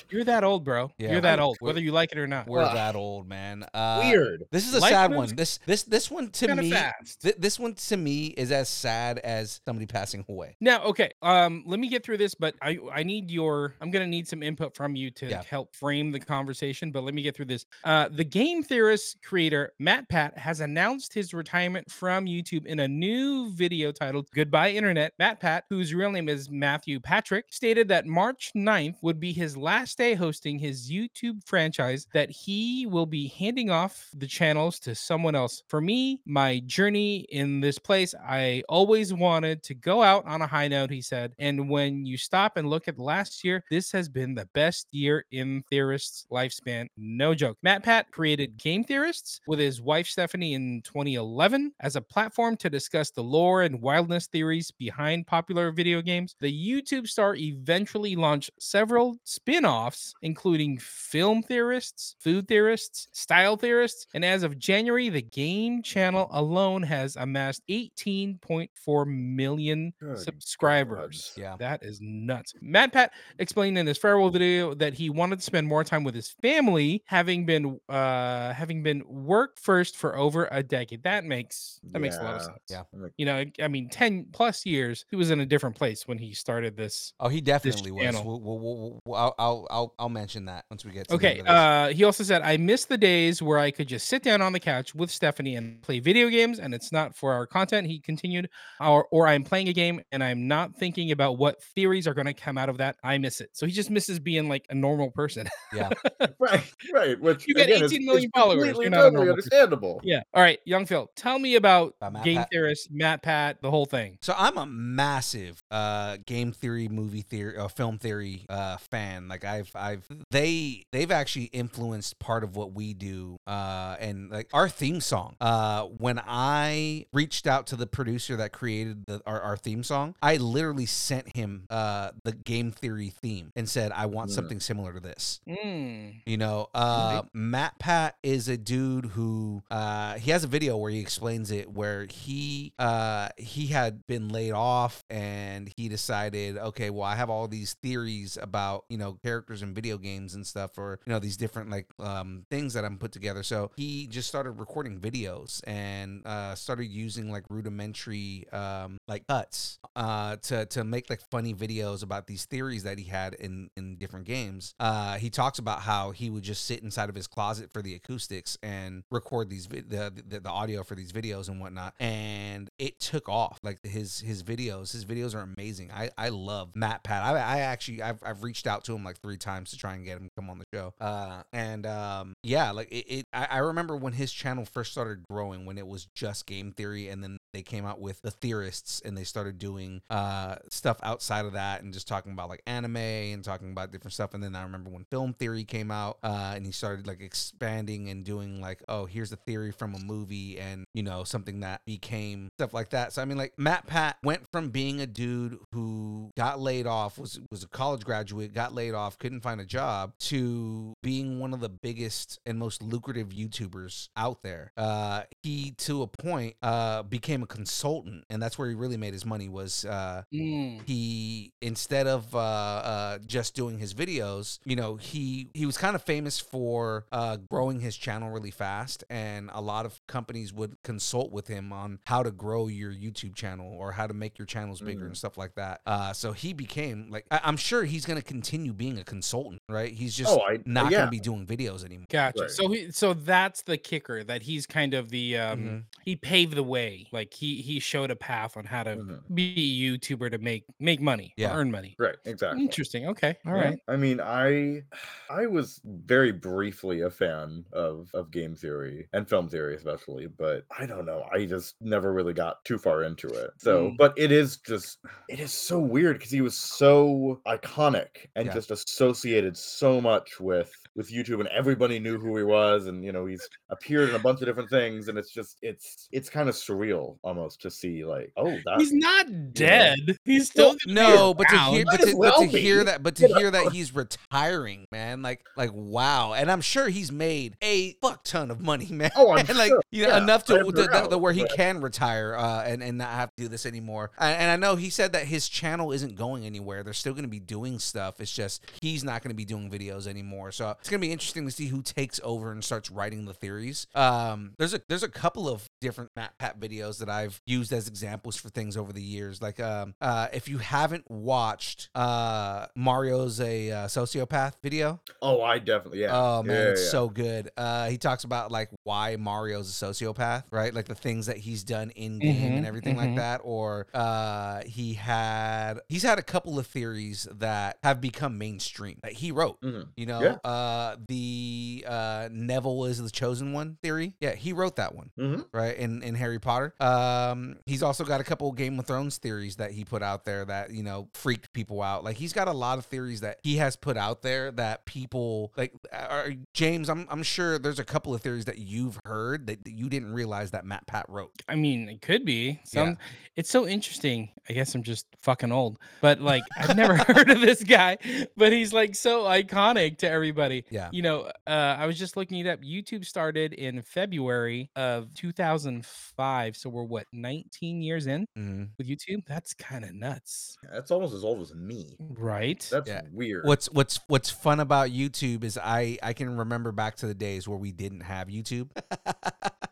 You're that old, bro. Yeah. You're that old, whether you like it or not. we're Ugh. that old, man. Uh, weird. This is a Life sad one. This this this one to me. Th- this one to me is as sad as somebody passing away. Now, okay, um, let me get through this, but I I need your I'm gonna need some input from you to Yeah. help frame the conversation. But let me get through this. Uh, the game theorist creator MatPat has announced his retirement from YouTube in a new video titled "Goodbye Internet." MatPat, whose real name is Matthew Patrick, stated that March 9th would be his last day hosting his YouTube franchise. That he will be handing off the channels to someone else. For me, my journey in this place, I always wanted to go out on a high note, he said. And when you stop and look at last year, this has been the best year in Theorist's lifespan. No joke. MatPat created Game Theorists with his wife Stephanie in 2011 as a platform to discuss the lore and wildness theories behind popular video games. The YouTube star eventually launched several spin offs, including film theorists, food theorists, style theorists, and as of January, the game channel alone has amassed 18.4 million Good subscribers. God. Yeah. That is nuts. MatPat explained in his farewell video that he wanted to spend more time with his family, having been uh having been work first for over a decade. That makes that makes a lot of sense. Yeah. You know, I mean, 10 plus years, he was in a different place when he started this. Oh, he definitely was. channel. We'll, we'll, we'll, we'll- I'll, I'll, I'll, I'll mention that once we get to the Okay. end of this. Uh, he also said, I miss the days where I could just sit down on the couch with Stephanie and play video games, and it's not for our content. He continued, or, or I'm playing a game and I'm not thinking about what theories are going to come out of that. I miss it. So he just misses being like a normal person. yeah. right, right. Which You got again, is- is followers, completely, you're not a totally normal person. understandable. Yeah. All right. Young Phil, tell me about About game Pat? theorist, MatPat, the whole thing. So I'm a massive uh game theory, movie theory, uh, film theory uh fan. Like I've I've they they've actually influenced part of what we do uh and like our theme song. Uh when I reached out to the producer that created the our, our theme song, I literally sent him uh the game theory theme and said I want Mm. something similar to this. Mm. You know, uh, MatPat is a dude who uh, he has a video where he explains it, where he uh, he had been laid off and he decided, okay, well, I have all these theories about you know characters in video games and stuff, or you know these different like um, things that I'm put together. So he just started recording videos and uh, started using like rudimentary um, like cuts uh, to to make like funny videos about these theories that he had in in different games. Uh, he talks about how he would just sit inside of his closet for the acoustics and record these vi- the, the the audio for these videos and whatnot, and it took off. Like his his videos, his videos are amazing. I I love MatPat. I, I actually I've I've reached out to him like three times to try and get him come on the show. Uh, and um, yeah, like it. it I, I remember when his channel first started growing, when it was just game theory, and then they came out with the theorists and they started doing uh stuff outside of that and just talking about like anime and talking about different stuff. And then i remember when film theory came out uh and he started like expanding and doing like oh here's a theory from a movie and you know something that became stuff like that. So i mean like matt pat went from being a dude who got laid off was was a college graduate got laid off couldn't find a job to being one of the biggest and most lucrative youtubers out there. Uh he to a point uh became a consultant and that's where he really made his money was uh Mm. he instead of uh, uh, just doing his videos, you know, he he was kind of famous for uh, growing his channel really fast, and a lot of companies would consult with him on how to grow your YouTube channel or how to make your channels bigger Mm. and stuff like that. Uh, so he became like I- I'm sure he's going to continue being a consultant, right? He's just Oh, I not yeah. going to be doing videos anymore. Gotcha. Right. So he, so that's the kicker that he's kind of the um Mhm. he paved the way. Like he he showed a path on how to Mhm. be a YouTuber to make make money, Yeah. earn money. Right, exactly. Interesting. Okay. All Yeah. right. I mean, I I was very briefly a fan of of game theory and film theory especially, but I don't know. I just never really got too far into it. So, Mm. but it is just it is so weird because he was so iconic and Yeah. just associated so much with with YouTube and everybody knew who he was and you know, he's appeared in a bunch of different things and it's just it's it's kind of surreal almost to see like, oh, that He's not dead. He's still No, but to hear, but to, well but to hear that, but you to hear know? that he's retiring, man, like, like wow, and I'm sure he's made a fuck ton of money, man. Oh, I'm and like sure. you know Yeah, enough to, whatever to, to- to where he but- can retire uh, and and not have to do this anymore. And, and I know he said that his channel isn't going anywhere. They're still going to be doing stuff. It's just he's not going to be doing videos anymore. So it's going to be interesting to see who takes over and starts writing the theories. Um, there's a there's a couple of different MatPat videos that I've used as examples for things over the years. Like um, uh, if you haven't watched uh, Mario's a uh, sociopath video, Oh, I definitely yeah. Oh man, Yeah, it's yeah. so good. Uh, he talks about like why Mario's a sociopath, right? Like the things that he's done in game and Mhm, everything mhm. like that. Or uh, he had he's had a couple of theories that have become mainstream that he wrote. Mhm. You know, Yeah. uh, the uh, Neville is the chosen one theory. Yeah, he wrote that one Mhm. right in in harry potter uh Um, he's also got a couple of Game of Thrones theories that he put out there that you know freaked people out. Like he's got a lot of theories that he has put out there that people like. Are, James, I'm I'm sure there's a couple of theories that you've heard that you didn't realize that MatPat wrote. I mean, it could be. Some it's so interesting. I guess I'm just fucking old. But like I've never heard of this guy, but he's like so iconic to everybody. Yeah. You know, uh I was just looking it up. YouTube started in February of 2005. So we're what, 19 years in Mhm. with YouTube? That's kind of nuts. That's almost as old as me. Right? That's Yeah. weird. What's what's what's fun about YouTube is I I can remember back to the days where we didn't have YouTube.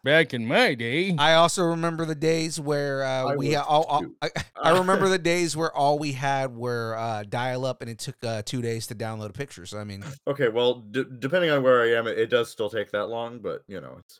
Back in my day. I also remember the days where uh, we all, all. I, I remember the days where all we had were uh, dial up and it took uh, two days to download a picture. So I mean, Okay, well, d- depending on where I am, it, it does still take that long, but you know, it's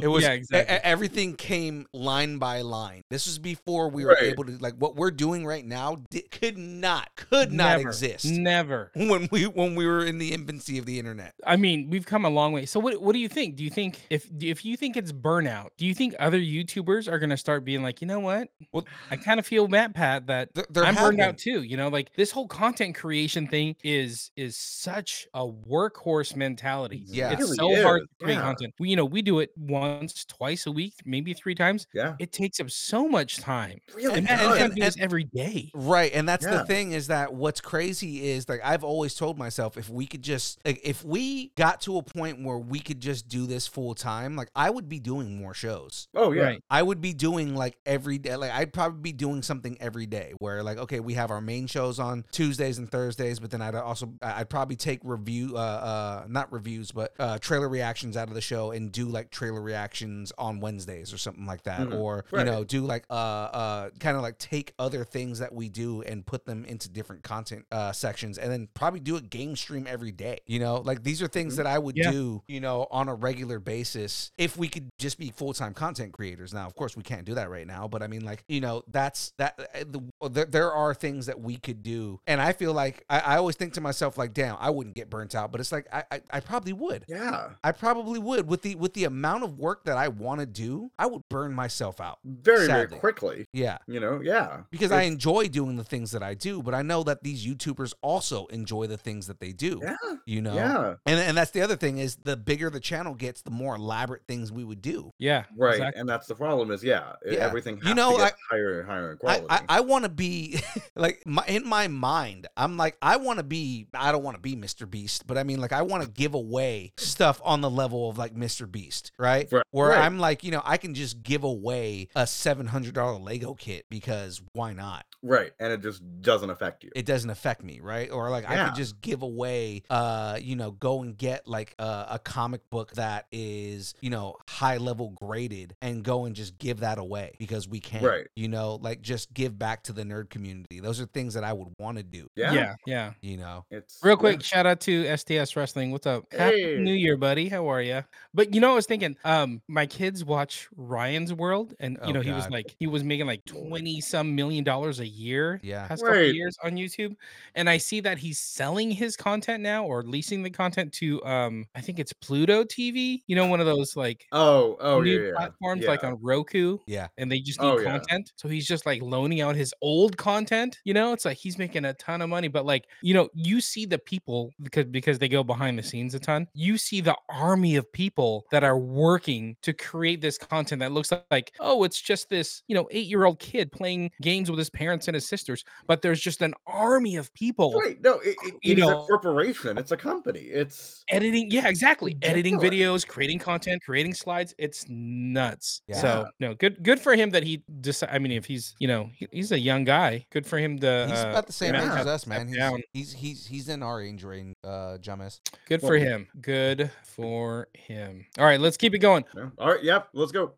it was Yeah, exactly. everything came line by line. This was before we were Right. able to like what we're doing right now di- could not could not Never. exist Never. when we when we were in the infancy of the internet. I mean, we've come a long way. So what what do you think? Do you think if if you think it's burnout, do you think other YouTubers are going to start being like, "You know what? Well- I kind of feel MatPat that There, there I'm have burned out too, you know, like this whole content creation thing is is such a workhorse mentality. Yeah. It's Really so hard to create yeah. content. We, you know, we do it once, twice a week, maybe three times. Yeah, It takes up so much time. really And and- Matt does. Pat's and- every day. Right, and that's the thing is that what's crazy is like I've always told myself if we could just like if we got to a point where we could just do this full time, like I would be doing more shows. oh yeah, Right. I would be doing like every day. Like I'd probably be doing something every day where like okay, we have our main shows on Tuesdays and Thursdays, but then I'd also I'd probably take review uh uh not reviews but uh trailer reactions out of the show and do like trailer reactions on Wednesdays or something like that, Mhm. or you know do like uh uh kind of like take other things that we do and put them into different content uh sections and then probably do a game stream every day. You know, like these are things Mhm. that I would Yeah. do you know on a regular basis if we could just be full time content creators. Now, of course, we can't do that right now, but I mean, like you know, that's that. uh, The, there, there are things that we could do, and I feel like I, I always think to myself, like, damn, I wouldn't get burnt out, but it's like I, I, I probably would. yeah, I probably would with the with the amount of work that I want to do. I would burn myself out. very Sadly. very quickly. Yeah. You know, yeah, Because I enjoy doing the things that I do, but I know that these YouTubers also enjoy the things that they do. yeah, You know, yeah, and and that's the other thing is the bigger the channel gets, the more elaborate things we would do. Yeah. right. exactly. And that's the problem is, yeah, Yeah. everything You know, to get I- higher and higher in I. I, I want to be like my, in my mind. I'm like I want to be. I don't want to be Mr. Beast, but I mean like I want to give away stuff on the level of like Mr. Beast, right? Right, Where right. I'm like, you know, I can just give away a seven hundred dollar Lego kit because why not? right, and it just doesn't affect you. It doesn't affect me, right? Or like I could just give away, uh, you know, go and get like a, a comic book that is, you know, high level graded and go and just give that away because we can, Right. You know, like just give back to the nerd community. Those are things that I would want to do. yeah, Yeah. Yeah. You know, It's Real yeah. quick, shout out to STS Wrestling. What's up? Happy New Year, buddy. How are you? But you know, I was thinking, um, my kids watch Ryan's World, and you Oh, know, he was like, he was making like twenty some million dollars a year. Yeah. past couple years on YouTube, and I see that he's selling his content now or leasing the content to, um, I think it's Pluto TV. You know, one of those like Oh, oh new yeah, yeah, platforms like on Roku yeah, and they just need Oh, yeah. content. So he's just like loaning out his old content. You know, it's like he's making a ton of money. But like, you know, you see the people because because they go behind the scenes a ton. You see the army of people that are working to create this content that looks like, oh, it's just this, you know, eight year old kid playing games with his parents and his sisters. But there's just an army of people Right. No, it, it, You it is know- a corporation. It's a company. It's editing. Yeah, exactly. Editing Ridiculous. videos, creating content, creating slides. It's nuts. Yeah. So no, good good for him that he decided. I mean, if he's you know he, he's a young guy, good for him to. he's uh, about the same age as us, man. He's, down. he's he's he's in our age range, uh, James. Good for him. Good for him. All right, let's keep it going. all right. Yep. Let's go.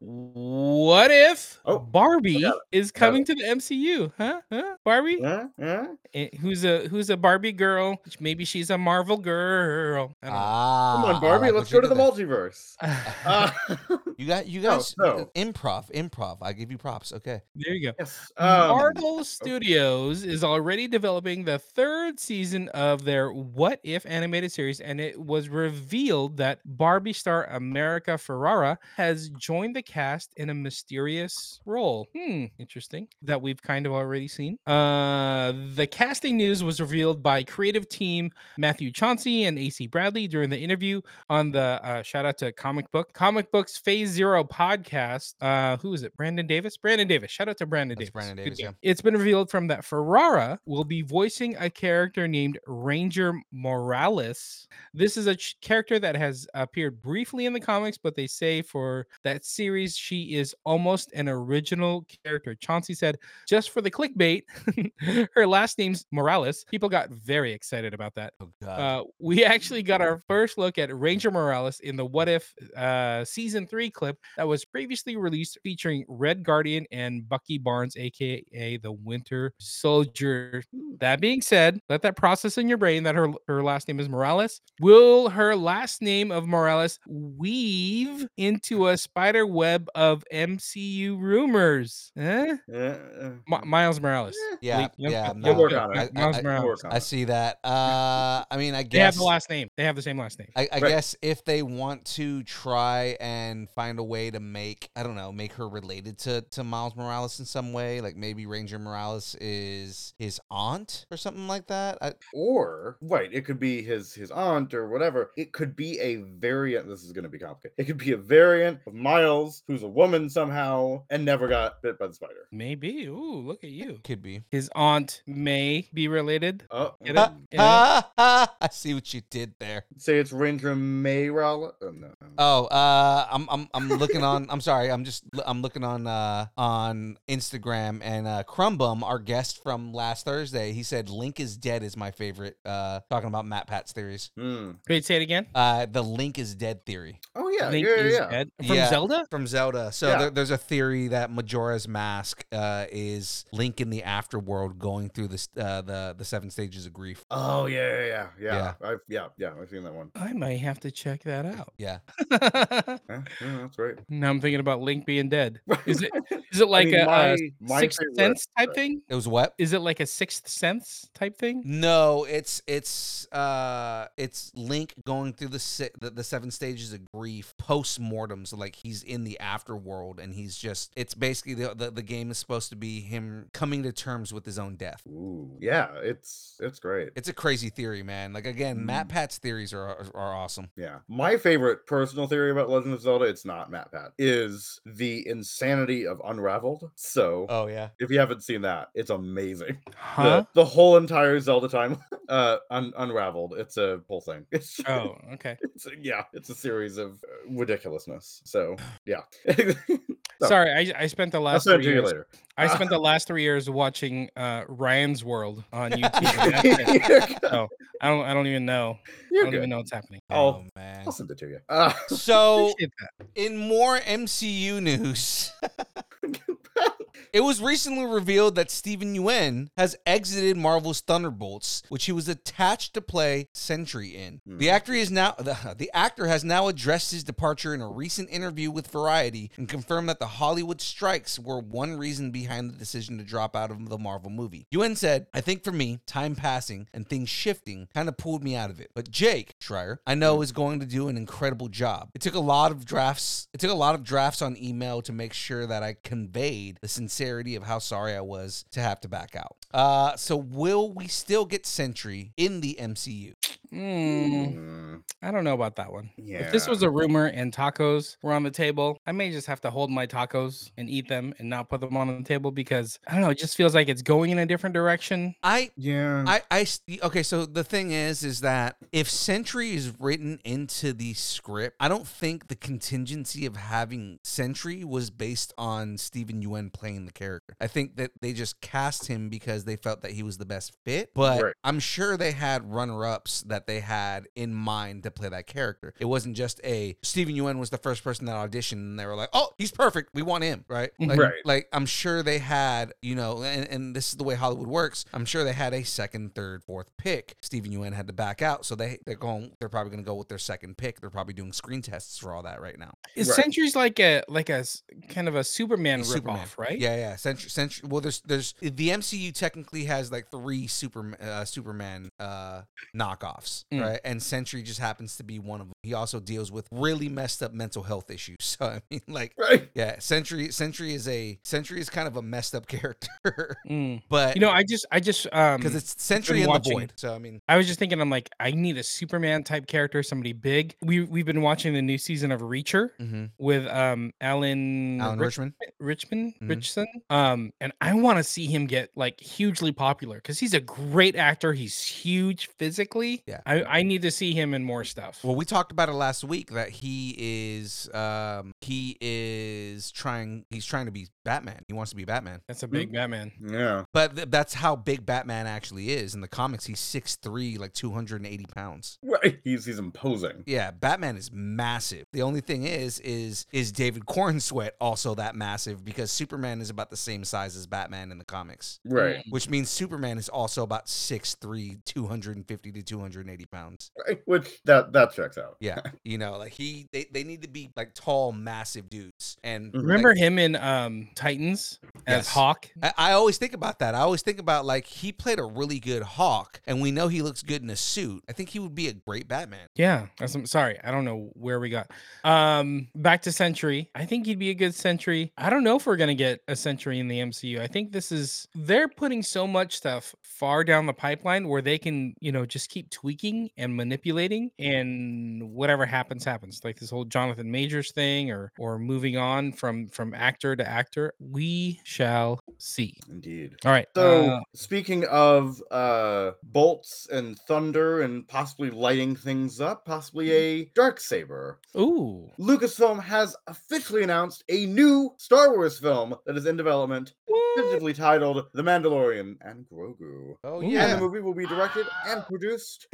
What if Oh, Barbie is coming to the MCU? Huh? Huh? Barbie, Yeah. Yeah. Eh, who's a who's a Barbie girl? Maybe she's a Marvel girl. I don't know. Ah, Come on, Barbie. like let's go to the did there. multiverse. Uh, You got you No, guys no. improv, improv. I give you props. Okay. there you go. yes. Um, Marvel Studios is already developing the third season of their What If animated series, and it was revealed that Barbie star America Ferrera has joined the cast cast in a mysterious role. Hmm, interesting. That we've kind of already seen. Uh, the casting news was revealed by creative team Matthew Chauncey and AC Bradley during the interview on the uh, shout out to Comic Book Comic Books Phase Zero podcast. Uh, who is it? Brandon Davis. Brandon Davis. Shout out to Brandon That's Davis. Brandon Davis, yeah. It's been revealed from that Ferrera will be voicing a character named Ranger Morales. This is a ch- character that has appeared briefly in the comics, but they say for that series she is almost an original character. Chauncey said, just for the clickbait, her last name's Morales. People got very excited about that. Oh god. Uh, we actually got our first look at Ranger Morales in the What If uh, season three clip that was previously released, featuring Red Guardian and Bucky Barnes, aka the Winter Soldier. That being said, let that process in your brain that her her last name is Morales. Will her last name of Morales weave into a spider web of MCU rumors? Eh? Uh, uh, Mi- Miles Morales. yeah, Lee- yep, yeah. yep, no, work yep, on it. I- Miles I- I- Morales. work on I see that. Uh, I mean, I guess They have the last name. They have the same last name. I, I Right. guess if they want to try and find a way to make, I don't know, make her related to to Miles Morales in some way, like maybe Ranger Morales is his aunt or something like that. I, or right, it could be his his aunt or whatever. It could be a variant. This is going to be complicated. It could be a variant of Miles, who's a woman somehow and never got bit by the spider. Maybe. Ooh, look at you. could be. His aunt may be related. Oh, Get it? Ha, Get it? ha, ha. I see what you did there. say it's Ranger Mayral. Oh, no. Oh, uh, I'm I'm I'm looking on. I'm sorry. I'm just I'm looking on uh on Instagram and uh Crumbum, our guest from last Thursday, he said Link is dead is my favorite. Uh, talking about MatPat's theories. Hmm. Wait, say it again. Uh, the Link is dead theory. Oh yeah, Link yeah, is yeah. dead. From Yeah. Zelda? from Zelda. So Yeah. there, there's a theory that Majora's Mask uh, is Link in the afterworld going through the uh, the the seven stages of grief. Oh yeah, yeah, yeah, yeah. Yeah. I've yeah, yeah. I've seen that one. I might have to check that out. Yeah, Yeah, yeah, that's right. now I'm thinking about Link being dead. Is it is it like mean, a, my- a my sixth favorite- sense type right. thing? it was what? Is it like a sixth sense type thing? No, it's it's uh it's Link going through the si- the, the seven stages of grief post mortem. So like he's in the afterworld and he's just it's basically the, the the game is supposed to be him coming to terms with his own death. Ooh, yeah, it's it's great. It's a crazy theory, man. Like again, Matt Mm. Pat's theories are are, are awesome. Yeah. My favorite personal theory about Legend of Zelda, it's not MatPat, is the insanity of Unraveled. So Oh yeah. if you haven't seen that, it's amazing. Huh? The, the whole entire Zelda time uh un- unraveled. It's a whole thing. It's Oh, okay. it's yeah, it's a series of uh, ridiculousness. So yeah. So, Sorry, I, I spent the last send three it to you years. later. I spent the last three years watching uh, Ryan's World on YouTube. and that's it. so I don't I don't even know. I You're don't good. even know what's happening. Oh I'll- man. I'll send it to you. Uh, So in more MCU news, it was recently revealed that Steven Yeun has exited Marvel's Thunderbolts, which he was attached to play Sentry in. The Hmm. actor is now the, the actor has now addressed his departure in a recent interview with Variety and confirmed that the Hollywood strikes were one reason behind the decision to drop out of the Marvel movie. Yeun said, "I think for me, time passing and things shifting kind of pulled me out of it. But Jake Schreier, I know is going to do an incredible job. It took a lot of drafts. It took a lot of drafts on email to make sure that I conveyed the sincerity of how sorry I was to have to back out. Uh, so will we still get Sentry in the MCU? Mm, I don't know about that one. yeah. If this was a rumor and tacos were on the table, I may just have to hold my tacos and eat them and not put them on the table because I don't know. It just feels like it's going in a different direction. I yeah. I I okay. So the thing is, is that if Sentry is written into the script, I don't think the contingency of having Sentry was based on Steven Yeun playing the character. I think that they just cast him because they felt that he was the best fit. But Right. I'm sure they had runner-ups that they had in mind to play that character. It wasn't just a Steven Yeun was the first person that auditioned, and they were like, "Oh, he's perfect. We want him." Right? Mm-hmm. Like, Right. like I'm sure they had, you know, and, and this is the way Hollywood works. I'm sure they had a second, third, fourth pick. Steven Yeun had to back out, so they they're going. They're probably going to go with their second pick. They're probably doing screen tests for all that right now. Is Right. Sentry's like a like a s- kind of a Superman Superman, ripoff, right? Yeah, yeah. Century, Century. Well, there's there's the MCU technically has like three Super uh, Superman uh, knockoffs, Mm. right? And Sentry just happens to be one of them. He also deals with really messed up mental health issues. So I mean, like, Right. yeah, Sentry Sentry is a Sentry is kind of a messed up character, Mm. but You know, I just, I just, um, because it's Sentry in watching- the Void. So I mean, I was just thinking, I'm like, I need a Superman type character, somebody big. We we've been watching the new season of Reacher mhm. with um Alan, Alan Rich- Richmond. Richmond Mhm. Ritchson. Um, and I want to see him get like hugely popular because he's a great actor. He's huge physically. Yeah. I, I need to see him in more stuff. Well, we talked about it last week that he is um he is trying he's trying to be Batman. He wants to be Batman. That's a big Batman. Yeah. But th- that's how big Batman actually is. In the comics, he's 6'3, like 280 pounds. Right. He's he's imposing. Yeah, Batman is massive. The only thing is, is is David Corenswet also that massive because Superman is about the same size as Batman in the comics. Right. Which means Superman is also about 6'3, 250 to 280 pounds. Right. Which that that checks out. Yeah. you know, like he they, they need to be like tall, massive dudes. And. Remember him in um Titans as Yes. Hawk? I, I always think about that. I always think about like he played a really good Hawk, and we know he looks good in a suit. I think he would be a great Batman. Yeah, that's, I'm sorry. I don't know where we got. Um, back to Sentry. I think he'd be a good Sentry. I don't know if we're gonna get a Sentry in the MCU. I think this is they're putting so much stuff far down the pipeline where they can, you know, just keep tweaking and manipulating, and whatever happens, happens. Like this whole Jonathan Majors thing, or or moving on from from actor to actor. We shall see. Indeed. All right. So uh, speaking of uh bolts and thunder and possibly lighting things up, possibly a dark saber. ooh. Lucasfilm has officially announced a new Star Wars film that is in development, tentatively titled The Mandalorian and Grogu. Oh Ooh. And yeah. the movie will be directed and produced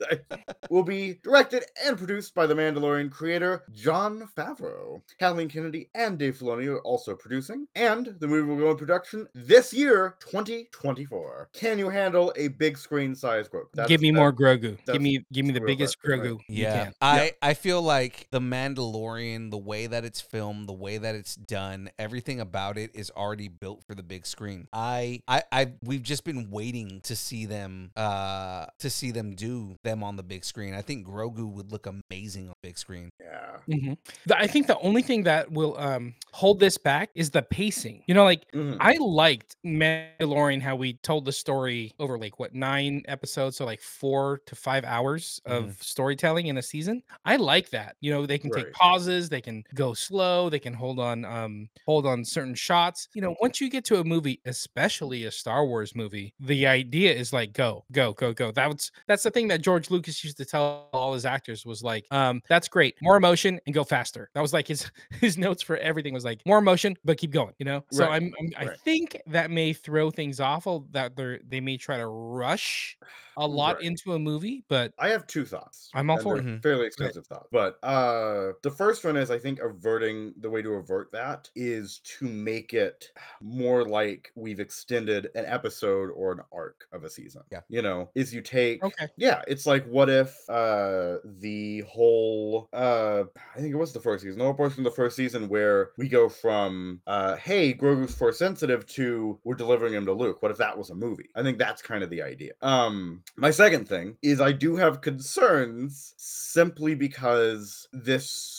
will be directed and produced by the Mandalorian creator Jon Favreau. Kathleen Kennedy and Dave Filoni are also producing, and the movie will go in production this year, 2024. Can you handle a big screen size Grogu? That's- give me that- more Grogu. Give me give me the biggest question, right? Grogu. you Yeah, can. I I feel like the Mandalorian, the way that it's filmed, the way that it's done, everything about it is already built for the big screen. I I I we've just been waiting to see them uh to see them do them on the big screen. I think Grogu would look amazing on big screen. Yeah. Mhm. The- I think the only thing that will um, hold this back is the pacing. You know, like Mhm. I liked Mandalorian how we told the story over like what nine episodes, so like four to five hours of storytelling in a season. I like that. You know, they can take pauses, they can go slow, they can hold on, um, hold on certain shots. You know, once you get to a movie, especially a Star Wars movie, the idea is like go, go, go, go. That's that's the thing that George Lucas used to tell all his actors was like, um, that's great, more emotion and go faster. That was like his his notes for everything was like more emotion, but keep going. You know, so Right, I'm, I'm I think that may throw things off. That they they may try to rush a lot Right. into a movie, but I have two thoughts. I'm all for it. Fairly extensive thoughts. But uh the first one is I think averting the way to avert that is to make it more like we've extended an episode or an arc of a season. Yeah. You know, is you take okay. yeah, it's like what if uh the whole uh I think it was the first season, no portion of the first season where we go from uh hey, Grogu's force sensitive to we're delivering him to Luke. What if that was a movie? I think that's kind of the idea. Um my second thing is I do have concerns simply because this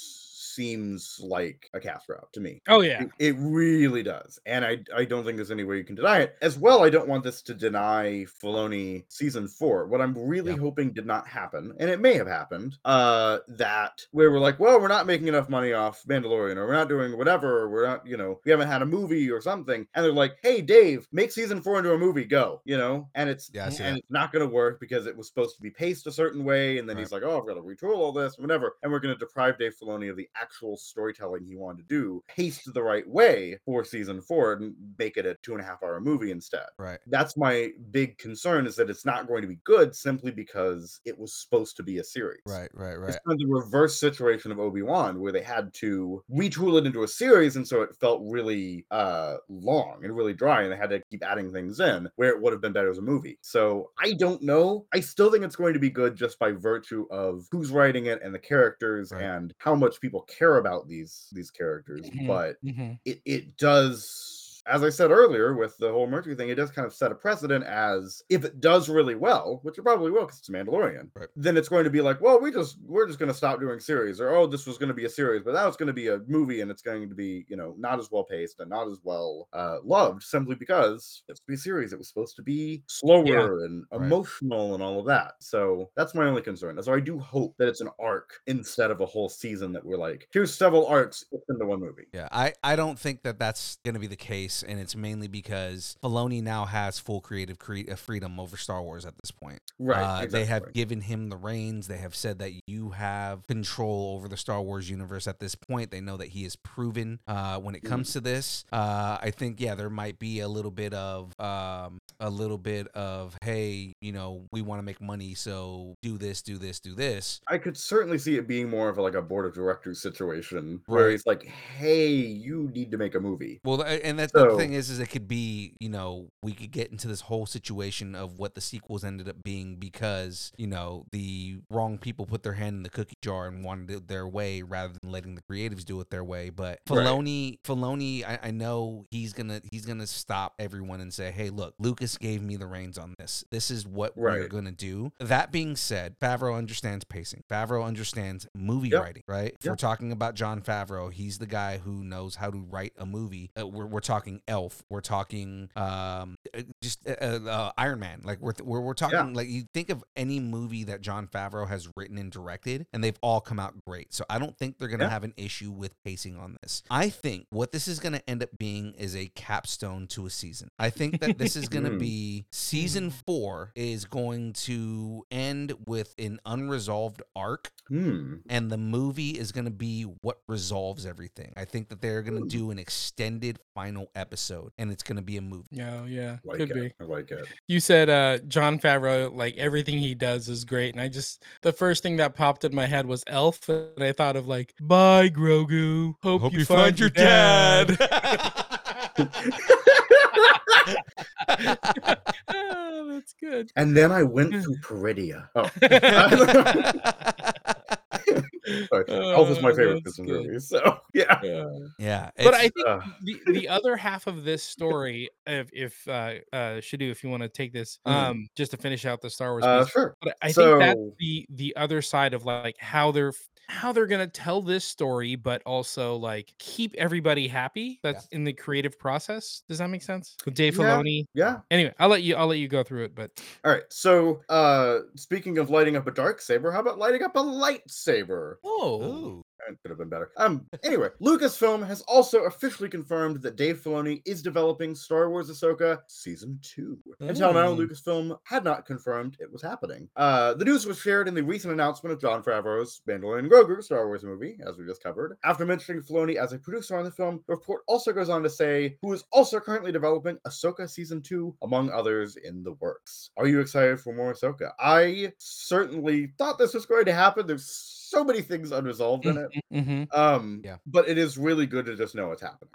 seems like a cast route to me. Oh yeah. It, it really does. And I I don't think there's any way you can deny it. As well, I don't want this to deny Filoni season four. What I'm really Yeah. hoping did not happen, and it may have happened, uh, that where we're like, well, we're not making enough money off Mandalorian, or we're not doing whatever, or we're not, you know, we haven't had a movie or something. And they're like, hey, Dave, make season four into a movie, go, you know? And it's Yeah, and it's not gonna work because it was supposed to be paced a certain way, and then Right. he's like, oh, I've got to retool all this, whatever. And we're gonna deprive Dave Filoni of the actual storytelling he wanted to do, paced the right way for season four, and make it a two and a half hour movie instead. Right. That's my big concern is that it's not going to be good simply because it was supposed to be a series. Right. Right. Right. It's kind of the reverse situation of Obi Wan, where they had to retool it into a series, and so it felt really uh, long and really dry, and they had to keep adding things in where it would have been better as a movie. So I don't know. I still think it's going to be good just by virtue of who's writing it and the characters Right. and how much people care about these these characters. Mhm, But mhm. it it does as I said earlier, with the whole Mercury thing, it does kind of set a precedent as if it does really well, which it probably will because it's Mandalorian, Right. then it's going to be like, well, we just we're just going to stop doing series, or oh, this was going to be a series, but now it's going to be a movie, and it's going to be you know not as well paced and not as well uh, loved, simply because it's be a series. It was supposed to be slower and Right. emotional and all of that. So that's my only concern. So I do hope that it's an arc instead of a whole season that we're like, here's several arcs into one movie. Yeah, I, I don't think that that's going to be the case, and it's mainly because Filoni now has full creative cre- uh, freedom over Star Wars at this point. Right. Uh, They have given him the reins. They have said that you have control over the Star Wars universe at this point. They know that he is proven uh, when it comes to this. Uh, I think, yeah, there might be a little bit of um, a little bit of, hey, you know, we want to make money, so do this, do this, do this. I could certainly see it being more of a, like a board of directors situation where Right. he's like, "Hey, you need to make a movie." Well, and that's the thing is, is it could be, you know, we could get into this whole situation of what the sequels ended up being because, you know, the wrong people put their hand in the cookie jar and wanted it their way rather than letting the creatives do it their way. But Right. Filoni, Filoni, I, I know he's gonna he's gonna stop everyone and say, hey, look, Lucas gave me the reins on this. This is what we're gonna do. That being said, Favreau understands pacing. Favreau understands movie Yep. writing, right? If we're talking about Jon Favreau, he's the guy who knows how to write a movie. Uh, we're, we're talking Elf. We're talking um, uh, just uh, uh, Iron Man. Like we're, we're we're talking like you think of any movie that Jon Favreau has written and directed, and they've all come out great. So I don't think they're gonna Yeah. have an issue with pacing on this. I think what this is gonna end up being is a capstone to a season. I think that this is gonna Mm. be season four is going to end with an unresolved arc Hmm. and the movie is going to be what resolves everything. I think that they're going to Ooh. do an extended final episode and it's going to be a movie. Yeah, yeah, Like could it. be. I like it. You said uh Jon Favreau, like everything he does is great, and I just the first thing that popped in my head was Elf, and I thought of like, "Bye, Grogu. Hope, you, find, your dad." oh, that's good. And then I went through Peridia. Oh, sorry. Elf is my Oh, favorite that's Disney good. movie. So yeah. Yeah. yeah. But I think uh, the, the other half of this story, if if uh, uh Shadu, if you want to take this, Mhm. um, just to finish out the Star Wars, Uh, piece, sure. but I think that's the the other side of like how they're f- how they're gonna tell this story, but also like keep everybody happy. That's in the creative process. Does that make sense? With Dave Yeah. Filoni. Yeah. Anyway, I'll let you I'll let you go through it, but All right. So, uh, speaking of lighting up a dark saber, how about lighting up a lightsaber? oh, Ooh. That could have been better. Um. Anyway, Lucasfilm has also officially confirmed that Dave Filoni is developing Star Wars Ahsoka season two. Until now. Lucasfilm had not confirmed it was happening. Uh, the news was shared in the recent announcement of Jon Favreau's Mandalorian Grogu Star Wars movie, as we just covered. After mentioning Filoni as a producer on the film, the report also goes on to say who is also currently developing Ahsoka season two, among others in the works. Are you excited for more Ahsoka? I certainly thought this was going to happen. There's so many things unresolved in it. hmm Um, Yeah. but it is really good to just know what's happening.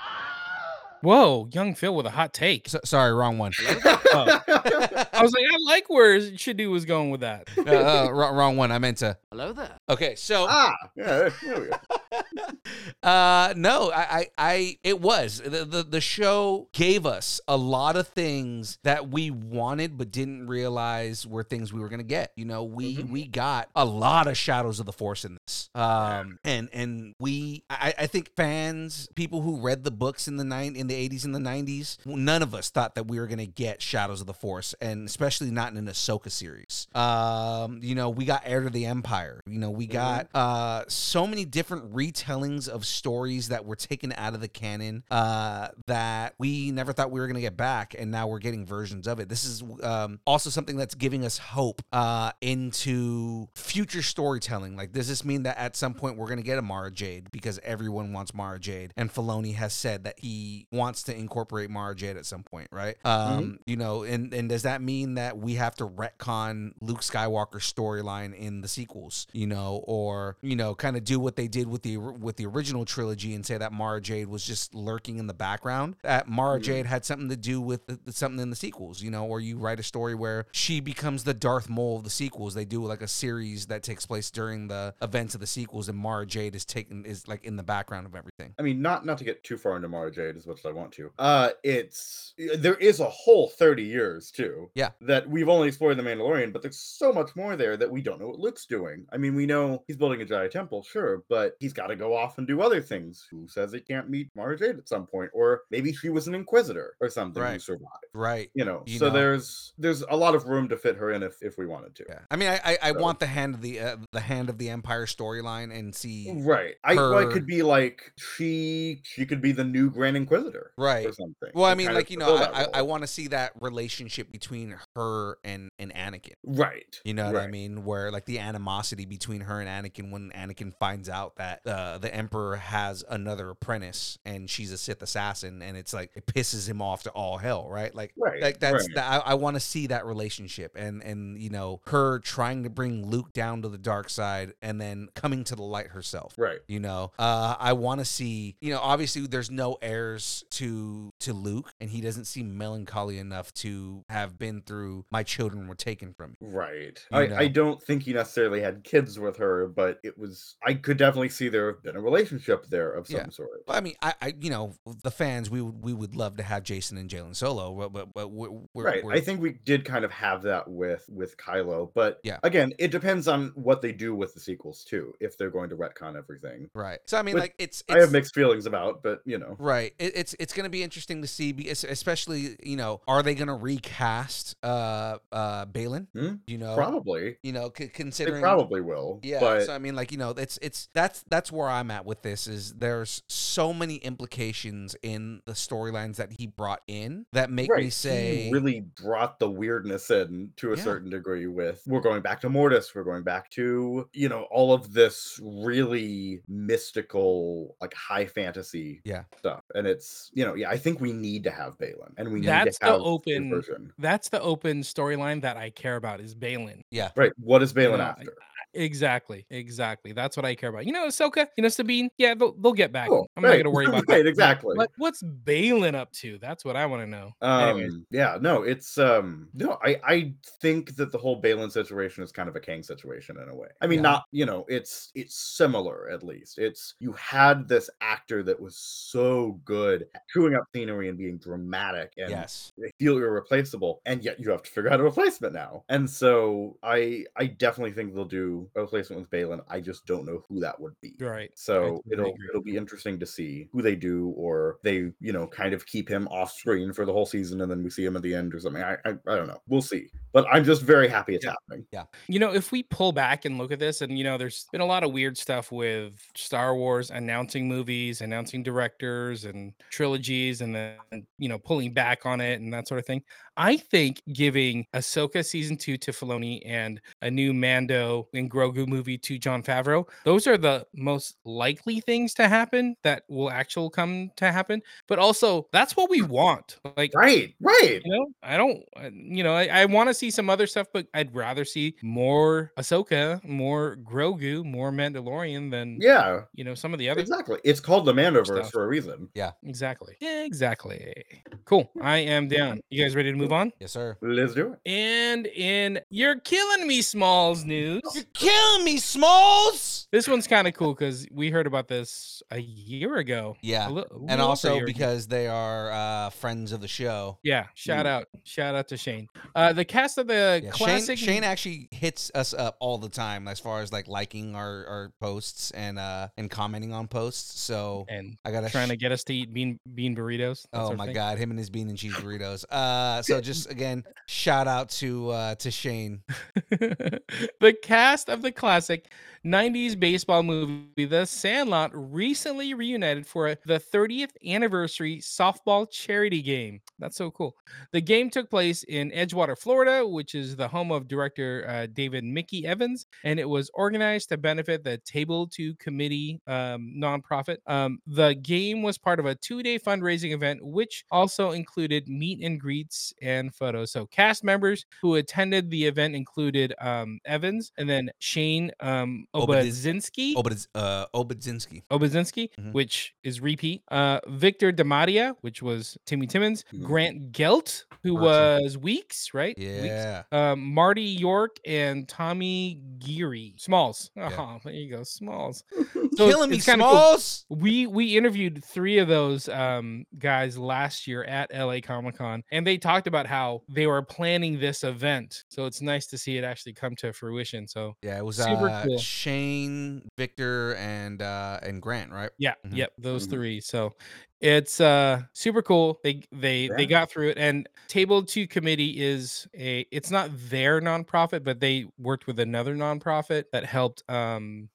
whoa, young Phil with a hot take. So, sorry, wrong one. I was like, I like where Shadu was going with that. Uh, uh, wrong, wrong one. I meant to. Hello there. Okay, so ah, yeah, there we go. uh no I, I i it was. The, the the show gave us a lot of things that we wanted but didn't realize were things we were gonna get you know? We Mhm. we got a lot of shadows of the force in this. Um and and we i i think fans people who read the books in the nine in the 80s and the 90s none of us thought that we were gonna get shadows of the force and especially not in an ahsoka series. Um you know we got heir to the empire you know we got uh so many different retellings of stories that were taken out of the canon uh that we never thought we were going to get back and now we're getting versions of it. This is um also something that's giving us hope uh into future storytelling. Like does this mean that at some point we're going to get a Mara Jade because everyone wants Mara Jade? And Filoni has said that he wants to incorporate Mara Jade at some point right? Um you know and and does that mean that we have to retcon Luke Skywalker's storyline in the sequels you know or you know kind of do what they did with the with the original trilogy and say that Mara Jade was just lurking in the background. That Mara Mhm. Jade had something to do with the, something in the sequels, you know, or you write a story where she becomes the Darth Maul of the sequels. They do like a series that takes place during the events of the sequels, and Mara Jade is taken is like in the background of everything. I mean, not not to get too far into Mara Jade as much as I want to. Uh it's there is a whole 30 years too. Yeah. That we've only explored the Mandalorian, but there's so much more there that we don't know what Luke's doing. I mean, we know he's building a Jedi temple, sure, but he's got to go off and do other things. Who says he can't meet Mara Jade at some point? Or maybe she was an Inquisitor or something who Right. survived. Right. You know, You so know. there's there's a lot of room to fit her in if if we wanted to. Yeah. I mean, I I, I So- want the hand of the uh, the hand of the Empire storyline and see Right. I well, her- could be like she she could be the new Grand Inquisitor. Right. Or something. Well, I mean, like you know, I, I, I want to see that relationship between her and and Anakin. Right. You know what I mean? Where like the animosity between her and Anakin when Anakin finds out that uh, the Emperor has another apprentice and she's a Sith assassin, and it's like it pisses him off to all hell, right? Like, Right, like that's right. that, I, I want to see that relationship and and you know her trying to bring Luke down to the dark side and then coming to the light herself. Right. You know, uh, I want to see. You know, obviously, there's no heirs to to Luke, and he doesn't seem melancholy enough to have been through. My children were taken from me. Right. I, know. I don't think he necessarily had kids with her, but it was I could definitely see there have been a relationship there of some Yeah. sort. I mean, I, I, you know, the fans, we would, we would love to have Jacen and Jalen Solo, but, but, but we're, we're, right. we're- I think we did kind of have that with with Kylo, but Yeah. again, it depends on what they do with the sequels too. If they're going to retcon everything, right. So I mean, Which like, it's, I have mixed feelings about, but you know, Right. It, it's it's going to be interesting to see, especially you know, are they going to recast uh uh Baylan? Hmm? You know, probably You know, c- they considering probably will. Yeah, but so I mean, like you know, it's it's that's that's where I'm at with this. Is there's so many implications in the storylines that he brought in that make right, me say, he really brought the weirdness in to a Yeah. certain degree. With we're going back to Mortis, we're going back to you know all of this really mystical, like high fantasy Yeah. stuff, and it's you know yeah, I think we need to have Baylan, and we need That's to have his open- version. That's the open storyline that I care about is Baylan. Yeah. Right, what is Baylan know, after? Exactly, exactly. That's what I care about. You know, Ahsoka, you know, Sabine, yeah, they'll, they'll get back. Cool, I'm not gonna worry about right, that. Exactly. What, what's Baylan up to? That's what I want to know. Um, yeah, no, it's um, no, I I think that the whole Baylan situation is kind of a Kang situation in a way. I mean, Yeah. not you know, it's it's similar at least. It's you had this actor that was so good at chewing up scenery and being dramatic and yes, they feel irreplaceable, and yet you have to figure out a replacement now. And so I I definitely think they'll do a replacement with Baylan. I just don't know who that would be. right. So totally it'll agree. it'll be interesting to see who they do, or they you know kind of keep him off screen for the whole season, and then we see him at the end or something. I I, I don't know. We'll see. But I'm just very happy it's Yeah. happening. Yeah. You know, if we pull back and look at this, and you know, there's been a lot of weird stuff with Star Wars announcing movies, announcing directors and trilogies, and then you know, pulling back on it and that sort of thing. I think giving Ahsoka season two to Filoni and a new Mando and Grogu movie to Jon Favreau, those are the most likely things to happen that will actually come to happen. But also, that's what we want. Like, Right, right. you know, I don't, uh, you know, I, I want to see some other stuff, but I'd rather see more Ahsoka, more Grogu, more Mandalorian than, Yeah, you know, some of the other. exactly. It's called the Mandoverse stuff. for a reason. Yeah, exactly. Exactly. Cool. I am down. You guys ready to move on? yes, sir. Let's do it. And in You're Killing Me Smalls news, You're killing me, Smalls. this one's kind of cool because we heard about this a year ago. Yeah, li- and little over a also year ago. because they are uh, friends of the show. Yeah, shout out, shout out to Shane. Uh, the cast of the Yeah, classic. Shane actually hits us up all the time as far as like liking our, our posts and uh and commenting on posts. So and I gotta trying sh- to get us to eat bean bean burritos. that Oh my thing. god, him and his bean and cheese burritos. Uh so just again, shout out to uh to Shane. the cast of the classic 90s baseball movie The Sandlot recently reunited for the 30th anniversary softball charity game. That's so cool. The game took place in Edgewater, Florida, which is the home of director uh, David Mickey Evans, and it was organized to benefit the Table to Committee um, nonprofit. Um, the game was part of a two-day fundraising event, which also included meet and greets and photos. So cast members who attended the event included um, Evans and then Shane um, Obadiz- Obedzinski. Obadiz, uh, Obedzinski. Obazinski, Mhm. which is repeat. Uh, Victor DiMattia, which was Timmy Timmons. Mhm. Grant Gelt, who was Weeks, right? Weeks. Yeah. Um, Marty York and Tommy Guiry. Smalls. Oh, Yeah. there you go, Smalls. So Killing me, kinda cool. Smalls. We we interviewed three of those um, guys last year at LA Comic Con, and they talked about how they were planning this event. So it's nice to see it actually come to fruition. So Yeah, it was Super uh, cool. Shane, Victor, and uh, and Grant, right? Yeah, Mhm. yep, those Mhm. three. So it's uh super cool. They they they got through it and Table 2 Committee is a it's not their nonprofit, but they worked with another nonprofit that helped um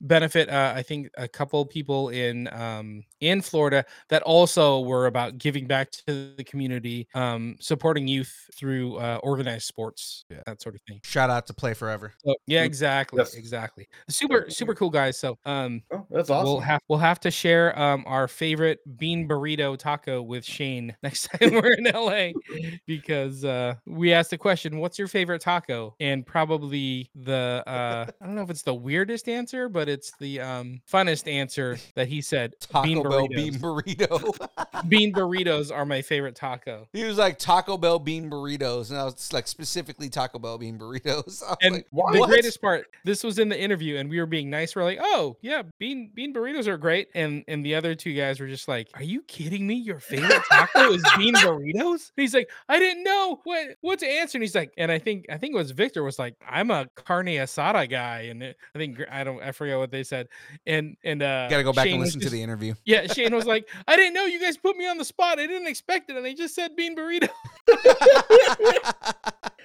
benefit uh, I think a couple people in um in Florida that also were about giving back to the community, um supporting youth through uh organized sports, Yeah. that sort of thing. Shout out to Play Forever. So, yeah, exactly. yes. Exactly. Super super cool guys. So um Oh, that's awesome. We'll have we'll have to share um our favorite bean burrito taco with Shane next time we're in LA because uh we asked the question, what's your favorite taco? And probably the uh I don't know if it's the weirdest answer, but it's the um funnest answer that he said Taco bean Bell burritos. bean burrito. bean burritos are my favorite taco. he was like Taco Bell bean burritos, and I was like specifically Taco Bell bean burritos. And like, the greatest part, this was in the interview, and we were being nice. We're like, "Oh yeah, bean bean burritos are great," and and the other two guys were just like, "Are you kidding me? Your favorite taco is bean burritos?" And he's like, "I didn't know what what to answer." And he's like, and I think I think it was Victor was like, "I'm a carne asada guy," and it- I think I don't I forget what they said, and and uh, Gotta go back Shane and was listen to the interview. Yeah, Shane was like, "I didn't know you guys put me on the spot. I didn't expect it, and they just said bean burrito."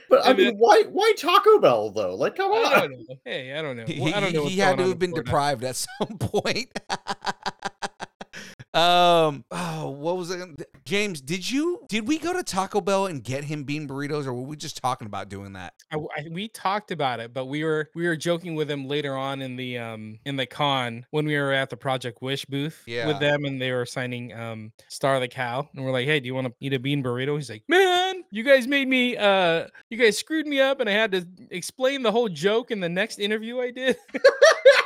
But I mean, then- why why Taco Bell though? Like, come I on. don't know. Hey, I don't know. he, Well, I don't know. he- he had to have been Florida. deprived at some point. Um, oh, what was it? James, did you did we go to Taco Bell and get him bean burritos, or were we just talking about doing that? I, I- we talked about it, but we were we were joking with him later on in the um in the con when we were at the Project Wish booth Yeah. with them, and they were signing um Star of the Cow, and we're like, hey, do you want to eat a bean burrito? He's like, man, you guys made me uh you guys screwed me up, and I had to explain the whole joke in the next interview I did.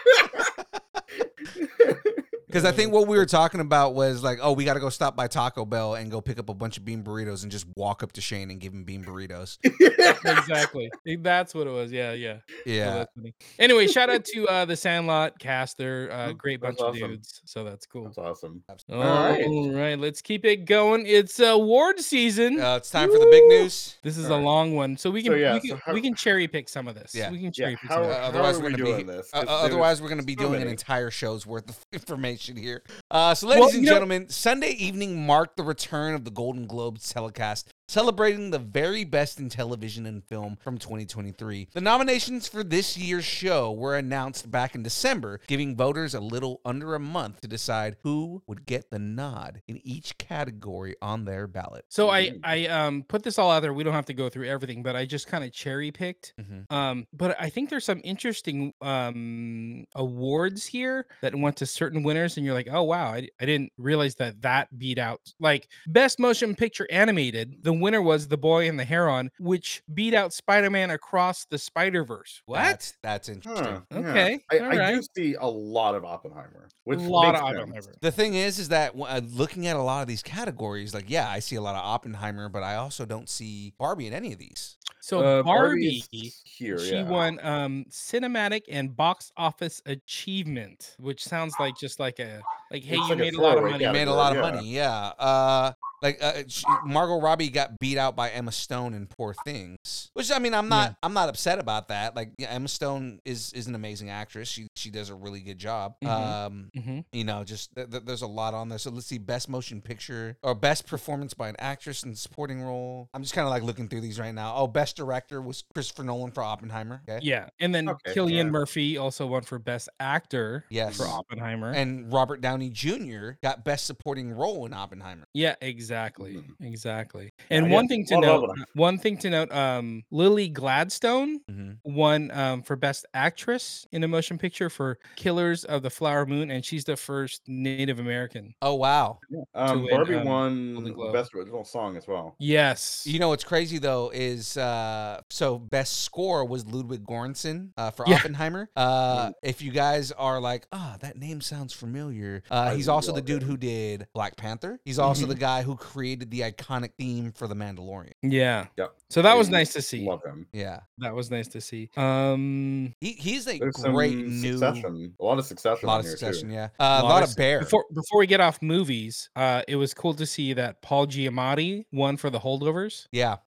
Because I think what we were talking about was like, oh, we got to go stop by Taco Bell and go pick up a bunch of bean burritos and just walk up to Shane and give him bean burritos. exactly, that's what it was. Yeah, yeah. Oh, Yeah. that's funny. Anyway, shout out to uh the Sandlot cast. They're a Mm, great that's bunch of awesome. dudes, so that's cool. That's awesome. All right. right. let's keep it going. It's award season. Uh, it's time for the big news. this is all a right. long one, so we can So, yeah, we so can, how- we can cherry pick some of this. Yeah. we can Yeah, cherry pick how, some. Of Uh, this. otherwise we're gonna be- doing this? Uh, 'Cause uh, there's otherwise, we're going to be so doing an entire show's worth of information here. Uh, so, ladies Well, and know- gentlemen, Sunday evening marked the return of the Golden Globes telecast, celebrating the very best in television and film from 2023. The nominations for this year's show were announced back in December, giving voters a little under a month to decide who would get the nod in each category on their ballot. So I. I um put this all out there. We don't have to go through everything, but I just kind of cherry picked. Mhm. Um, but I think there's some interesting um awards here that went to certain winners, and you're like, oh wow, I, I didn't realize that that beat out like best motion picture animated. The winner was The Boy and the Heron, which beat out Spider-Man Across the Spider-Verse. What? That's, that's interesting. Huh, yeah. Okay, I, all I do see a lot of Oppenheimer. Which a lot makes of sense. Oppenheimer. The thing is, is that uh, looking at a lot of these categories, like, yeah, I see a lot of Oppenheimer, but I also don't see Barbie in any of these. So Uh, Barbie. Here. She yeah. won um cinematic and box office achievement, which sounds like just like a like hey, It's you like made a lot of money. He made a lot of yeah. money, yeah. Uh, like uh, she, Margot Robbie got beat out by Emma Stone in Poor Things, which I mean, I'm not, I'm not upset about that. Like, yeah, Emma Stone is is an amazing actress. She she does a really good job. Mhm. Um, hmm you know, just th- th- there's a lot on there. So let's see, best motion picture or best performance by an actress in supporting role. I'm just kind of like looking through these right now. Oh, best director was Christopher Nolan for Oppenheimer. Okay. Yeah, and then Okay, Cillian yeah. Murphy also won for best actor Yes. for Oppenheimer. And Robert Downey Jr. got best supporting role in Oppenheimer. yeah, exactly. Exactly. Mhm. Exactly. And yeah, one thing to lot of note, evidence. one thing to note, um, Lily Gladstone Mhm. won um, for Best Actress in a Motion Picture for Killers of the Flower Moon, and she's the first Native American. Oh wow. Um, win, Barbie um, won Golden the Globe. best original song as well. Yes. You know what's crazy though is uh so best score was Ludwig Göransson uh, for Yeah. Oppenheimer. Uh if you guys are like, ah, that name sounds familiar. Uh he's also the dude him. who did Black Panther. He's also Mm-hmm. the guy who created the iconic theme for The Mandalorian. yeah. Yep. So that was nice to see. Love him. Yeah. That was nice to see. Um, He he's a There's great new succession. A lot of a lot of here, succession, Too. yeah. Uh, a lot of s- bear. Before before we get off movies, uh, it was cool to see that Paul Giamatti won for The Holdovers. yeah.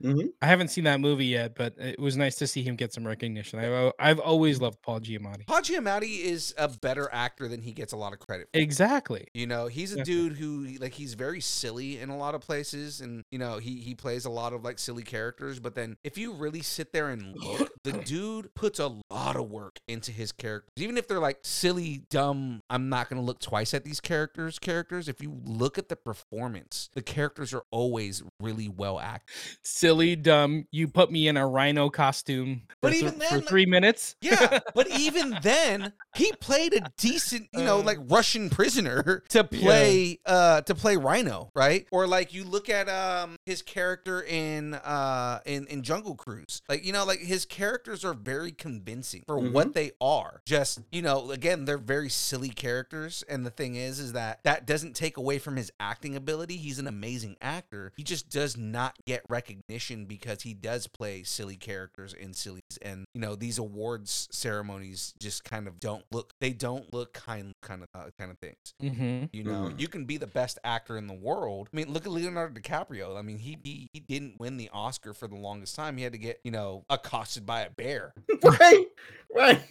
I haven't seen that movie yet, but it was nice to see him get some recognition. I've I've always loved Paul Giamatti. Paul Giamatti is a better actor than he gets a lot of credit for. Exactly. You know, he's a Yeah. dude who like he's very silly in a lot of places, and you know he he plays a lot of like silly characters. But then if you really sit there and look, the dude puts a lot of work into his characters, even if they're like silly, dumb. I'm not gonna look twice at these characters. Characters, if you look at the performance, the characters are always really well acted. Silly, dumb. You put me in a rhino costume But th- even then, for like- three minutes. Yeah, but even then, he played a decent, you know, Uh. like Russian prisoner to play uh to play Rhino, right? Or like you look at um his character in uh in in Jungle Cruise. Like, you know, like his characters are very convincing for what they are. Just, you know, again, they're very silly characters and the thing is is that that doesn't take away from his acting ability. He's an amazing actor. He just does not get recognition because he does play silly characters in silly and you know these awards ceremonies just kind of don't look they don't look kind kind of uh, kind of things Mm-hmm. you know Mhm. you can be the best actor in the world i mean look at leonardo dicaprio i mean he, he he didn't win the oscar for the longest time he had to get you know accosted by a bear right. Right.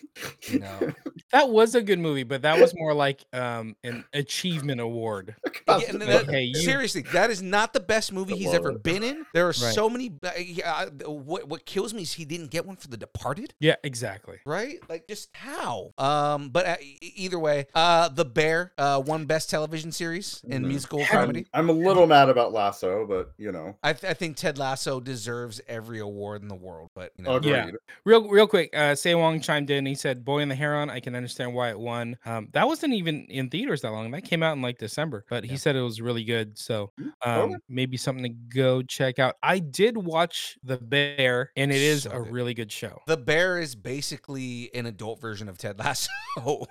you know That was a good movie, but that was more like um, an achievement award. Yeah, and that- Okay, you- seriously, that is not the best movie I he's ever it. been in. There are Right. so many. Uh, yeah, uh, what what kills me is he didn't get one for The Departed. Yeah, exactly. right? Like just how? Um, but uh, either way, uh, The Bear uh, won Best Television Series in Mhm. musical I'm, comedy. I'm a little mad about Lasso, but you know. I, th- I think Ted Lasso deserves every award in the world, but you know, Agreed. Yeah. Real, real quick. Uh, Say Wong chimed in. He said, "Boy in the Heron." I can understand why it won. Um, that wasn't even in theaters that long. That came out in like December, but he Yeah. said it was really good. So Mm, um, okay. maybe something to go check out. I did watch The Bear, and it is So a good. really good show. The Bear is basically an adult version of Ted Lasso.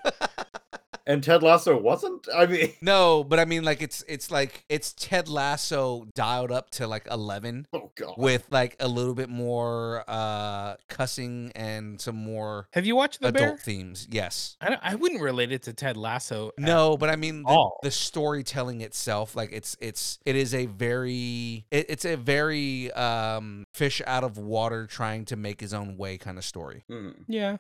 And Ted Lasso wasn't. I mean, no, but I mean, like it's it's like it's Ted Lasso dialed up to like eleven. oh god. With like a little bit more uh cussing and some more Have you watched The adult Bear? themes. Yes. I, don't- I wouldn't relate it to Ted Lasso. No, but I mean the, the storytelling itself, like it's it's it is a very it, it's a very um fish out of water trying to make his own way kind of story. Hmm. Yeah,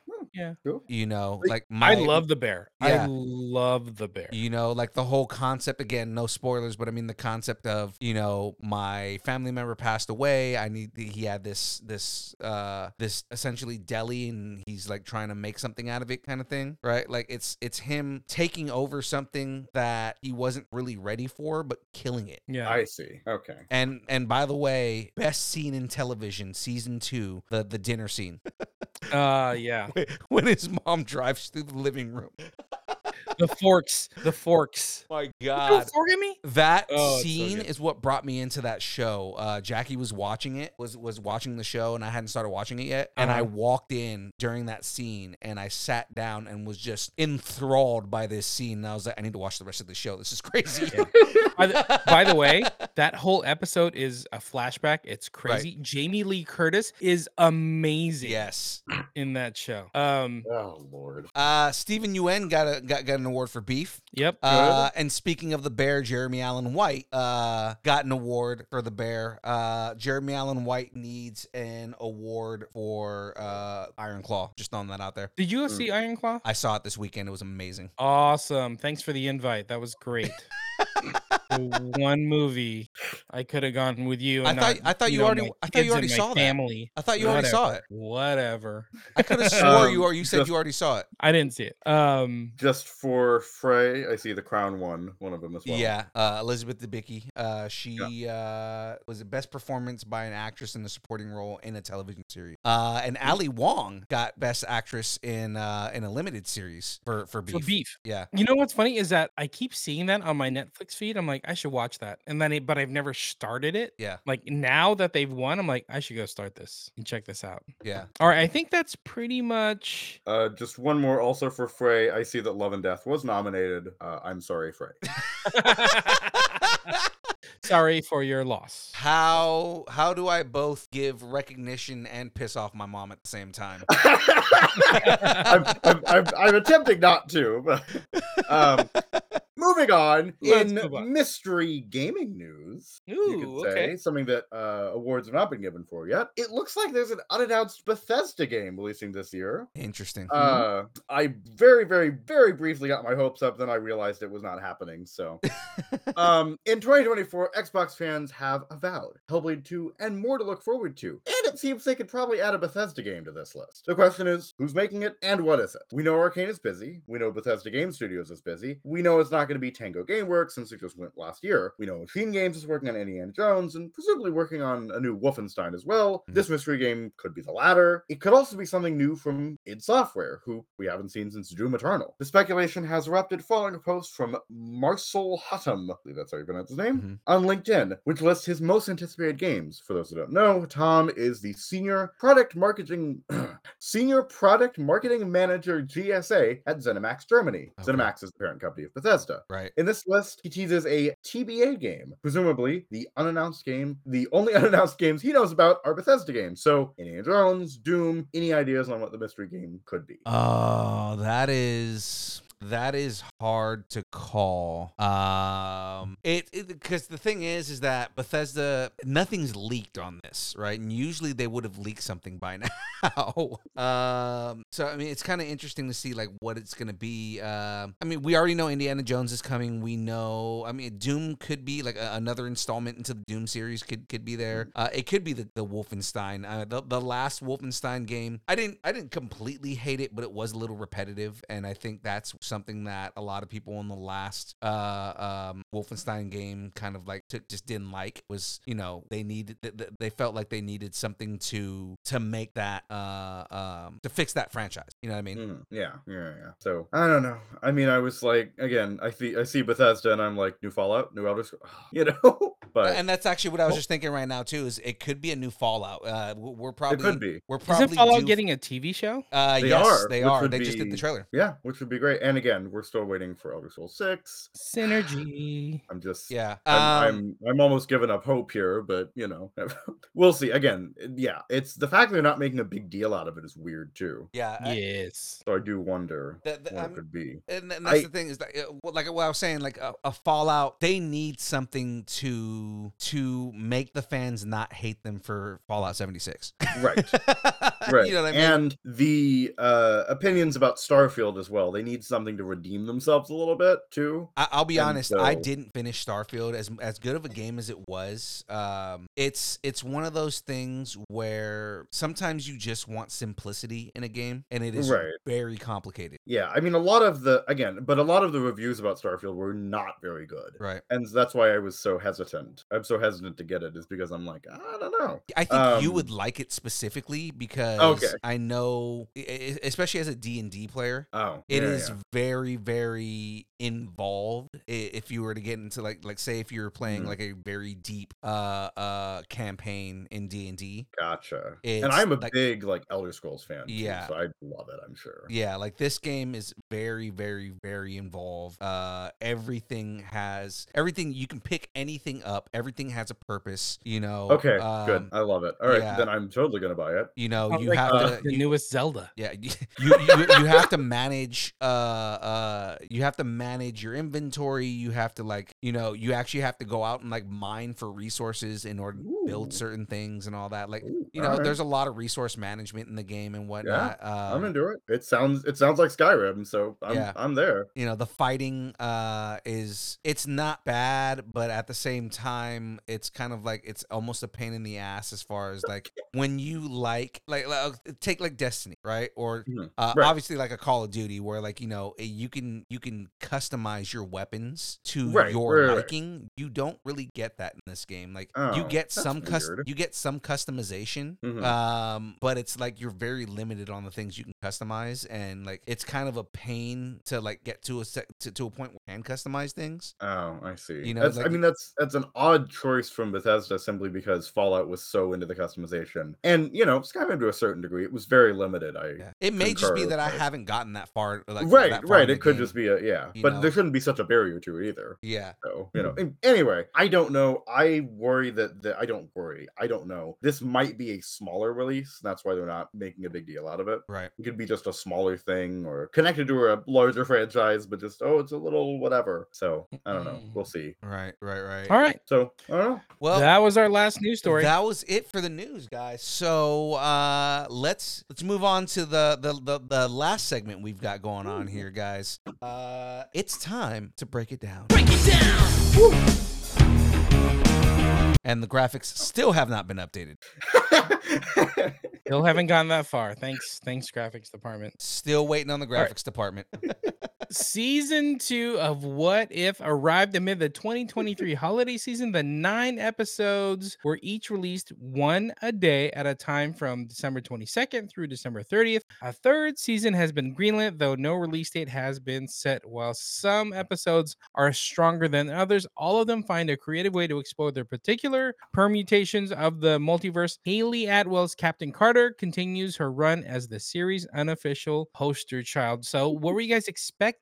Cool. You know, Like, like my I love The Bear. Yeah. I love The Bear. you know, like the whole concept again, no spoilers, but I mean the concept of, you know, my family member passed away. I need he had this this uh this essentially deli and he's like trying to make something out of it kind of thing, right? Like it's it's him taking over something that he wasn't really ready for but killing it. Yeah. I see. Okay. And and by the way, best scene in television, season 2, the the dinner scene. Uh yeah. when his mom drives through the living room. The forks. The forks. My god. fork at me? That Oh, it's so scene is what brought me into that show. Uh, Jackie was watching it, was was watching the show, and I hadn't started watching it yet. And I Uh-huh. walked in during that scene, and I sat down and was just enthralled by this scene. And I was like, I need to watch the rest of the show. This is crazy. By the, by the way, that whole episode is a flashback. It's crazy. Jamie Lee Curtis is amazing yes. in that show. Um, Oh lord. Uh, Steven Yeun got a got, got an award for Beef. yep. Uh, and speaking of the bear, Jeremy Allen White uh, got an award for the bear. Uh, Jeremy Allen White needs an award for uh, Iron Claw. Just throwing that out there. Did you see Iron Claw? I saw it this weekend. It was amazing. Awesome. Thanks for the invite. That was great. one movie I could have gone with you. I thought- not, I thought you know, already- I thought you already and my saw that. family. I thought you already saw it. Whatever. I could have swore Um, you or you said just- you already saw it. I didn't see it. Um, Just for Fray, I see the Crown one, one of them as well. Yeah, uh, Elizabeth Debicki. Uh, she uh, was the best performance by an actress in a supporting role in a television series. Uh, and Ali Wong got best actress in uh, in a limited series for for beef. for beef. Yeah, You know what's funny is that I keep seeing that on my Netflix feed. I'm like, I should watch that, and then it, but I've never started it. yeah, Like now that they've won, I'm like, I should go start this and check this out. yeah. All right, I think that's pretty much. Uh, just one more also for Fray. I see that Love and Death was nominated. Uh, I'm sorry, Fray. Sorry for your loss. How how do I both give recognition and piss off my mom at the same time? I'm, I'm, I'm, I'm attempting not to, but um, moving on Let's in move on. mystery gaming news. you Ooh, could say okay. something that uh, awards have not been given for yet. It looks like there's an unannounced Bethesda game releasing this year. Interesting. Uh, I very, very, very briefly got my hopes up, then I realized it was not happening. So, um, in 2024, Xbox fans have avowed Hellblade 2 and more to look forward to, and it seems they could probably add a Bethesda game to this list. The question is, who's making it and what is it? We know Arkane is busy. We know Bethesda Game Studios is busy. We know it's not going to be Tango Gameworks since it just went last year. We know Machine Games is working on Indiana Jones and presumably working on a new Wolfenstein as well. Mhm. This mystery game could be the latter. It could also be something new from id Software, who we haven't seen since Doom Eternal. The speculation has erupted following a post from Marcel Huttum, I believe that's how you pronounce his name, Mhm. on LinkedIn, which lists his most anticipated games. For those who don't know, Tom is the senior product marketing senior product marketing manager GSA at ZeniMax Germany. Okay. ZeniMax is the parent company of Bethesda. Right. In this list, he teases a TBA game. Presumably, the unannounced game, the only unannounced games he knows about are Bethesda games. So, Indiana Jones, Doom, any ideas on what the mystery game could be? Oh, that is that is hard to call. Um, it because the thing is, is that Bethesda nothing's leaked on this, right? And usually they would have leaked something by now. um, so I mean, it's kind of interesting to see like what it's gonna be. Um, I mean, we already know Indiana Jones is coming. We know. I mean, Doom could be like a, another installment into the Doom series. Could could be there. Uh, it could be the, the Wolfenstein. Uh, the the last Wolfenstein game. I didn't I didn't completely hate it, but it was a little repetitive, and I think that's something that a lot of people in the last uh, um, Wolfenstein game kind of like took, just didn't like. Was you know they needed th- th- they felt like they needed something to to make that uh um to fix that franchise. You know what I mean? Mm, yeah, yeah, yeah. So I don't know. I mean, I was like, again, I see, I see Bethesda, and I'm like, new Fallout, new Elder Scrolls, you know. But and that's actually what I was Well- just thinking right now too. Is it could be a new Fallout? Uh, we're probably it could be, We're probably Isn't Fallout due- getting a TV show? Uh, They yes, are, they are. would They just did the trailer. yeah, which would be great. And again, we're still waiting for Elder Scrolls Six. Synergy. I'm just, Yeah. I'm, Um, I'm I'm almost giving up hope here, but you know, we'll see. Again, yeah, it's the fact they're not making a big deal out of it is weird too. yeah. I- Yes. So I do wonder The- the- what I'm- it could be. and, and that's I- the thing is that uh, like what I was saying, like a, a Fallout, they need something to to make the fans not hate them for Fallout seventy six. Right. Right. you know I mean? And the uh opinions about Starfield as well. They need something to redeem themselves a little bit too. I, I'll be And honest. I didn't finish Starfield as as good of a game as it was. Um, it's it's one of those things where sometimes you just want simplicity in a game, and it is Right. very complicated. Yeah, I mean a lot of the again, but a lot of the reviews about Starfield were not very good. Right. And that's why I was so hesitant. I'm so hesitant to get it is because I'm like, I don't know. I think you Um, would like it specifically because Okay. I know, especially as a D and D player, Oh, It yeah, is yeah. very, very involved. If you were to get into like, like say, if you were playing Mhm. like a very deep uh uh campaign in D and D, Gotcha. And I'm a like- big like Elder Scrolls fan. too, Yeah. so I love it. I'm sure. yeah, like this game is very, very, very involved. Uh, everything has everything. You can pick anything up. Everything has a purpose. You know. Okay, um, good. I love it. All right, yeah. then I'm totally gonna buy it. You know, Sounds you like have the, to. the you- newest Zelda. Yeah, you, you, you, you have to manage uh uh you have to manage your inventory, you have to like, you know, you actually have to go out and like mine for resources in order to build build certain things and all that. Like Ooh, you know, alright. there's a lot of resource management in the game and whatnot. I'm um, into it. It sounds it sounds like Skyrim, so I'm Yeah. I'm there. you know the fighting uh is it's not bad but at the same time it's kind of like it's almost a pain in the ass as far as like when you like like, like, take like destiny right or Mhm. uh, Right. obviously like a call of duty where like you know eh, you can you can customize your weapons to Right, your right, liking you don't really get that in this game like you Oh, get some cus- you get some customization Mhm. um but it's like you're very limited on the things you can customize and like it's kind of a pain to like get to a se- to, to a point where you can customize things Oh, I see. You know, that's, like- I mean, that's that's an odd choice from Bethesda simply because Fallout was so into the customization, and you know, Skyrim to a certain degree, it was very limited. I yeah. it may just be concur, that i haven't gotten that far like right, that far right. It could game. just be a yeah, you but know? there shouldn't be such a barrier to it either. yeah So you hmm. know. and Anyway, I don't know. I worry that the I don't worry. I don't know. This might be a smaller release. That's why they're not making a big deal out of it. right It could be just a smaller thing or connected to a larger franchise, but just oh, it's a little whatever. So I don't know. We'll hmm. see. right right right All right. So I don't know. well that was our last news story. That was it for the news, guys. So uh, let's let's move on to the, the the the last segment we've got going on here, guys. Uh, it's time to break it down. Break it down. And the graphics still have not been updated. Still haven't gone that far. Thanks, thanks, graphics department. Still waiting on the right. graphics department. Season two of What If arrived amid the 2023 holiday season. The nine episodes were each released one a day at a time from December 22nd through December 30th. A third season has been greenlit, though no release date has been set. While some episodes are stronger than others, all of them find a creative way to explore their particular permutations of the multiverse. Hayley Atwell's Captain Carter continues her run as the series' unofficial poster child. So, what were you guys expecting?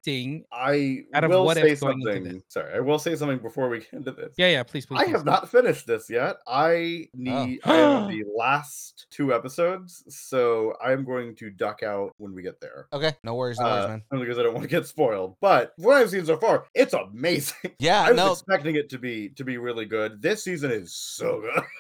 I Out of will what say if going into something. this? Sorry, I will say something before we get into this. Yeah, yeah, please, please. I please. have not finished this yet. I need I am on the last two episodes, so I'm going to duck out when we get there. Okay, no worries, no worries, Uh, man. only because I don't want to get spoiled. But what I've seen so far, it's amazing. Yeah, I was no, expecting it to be to be really good. This season is so good.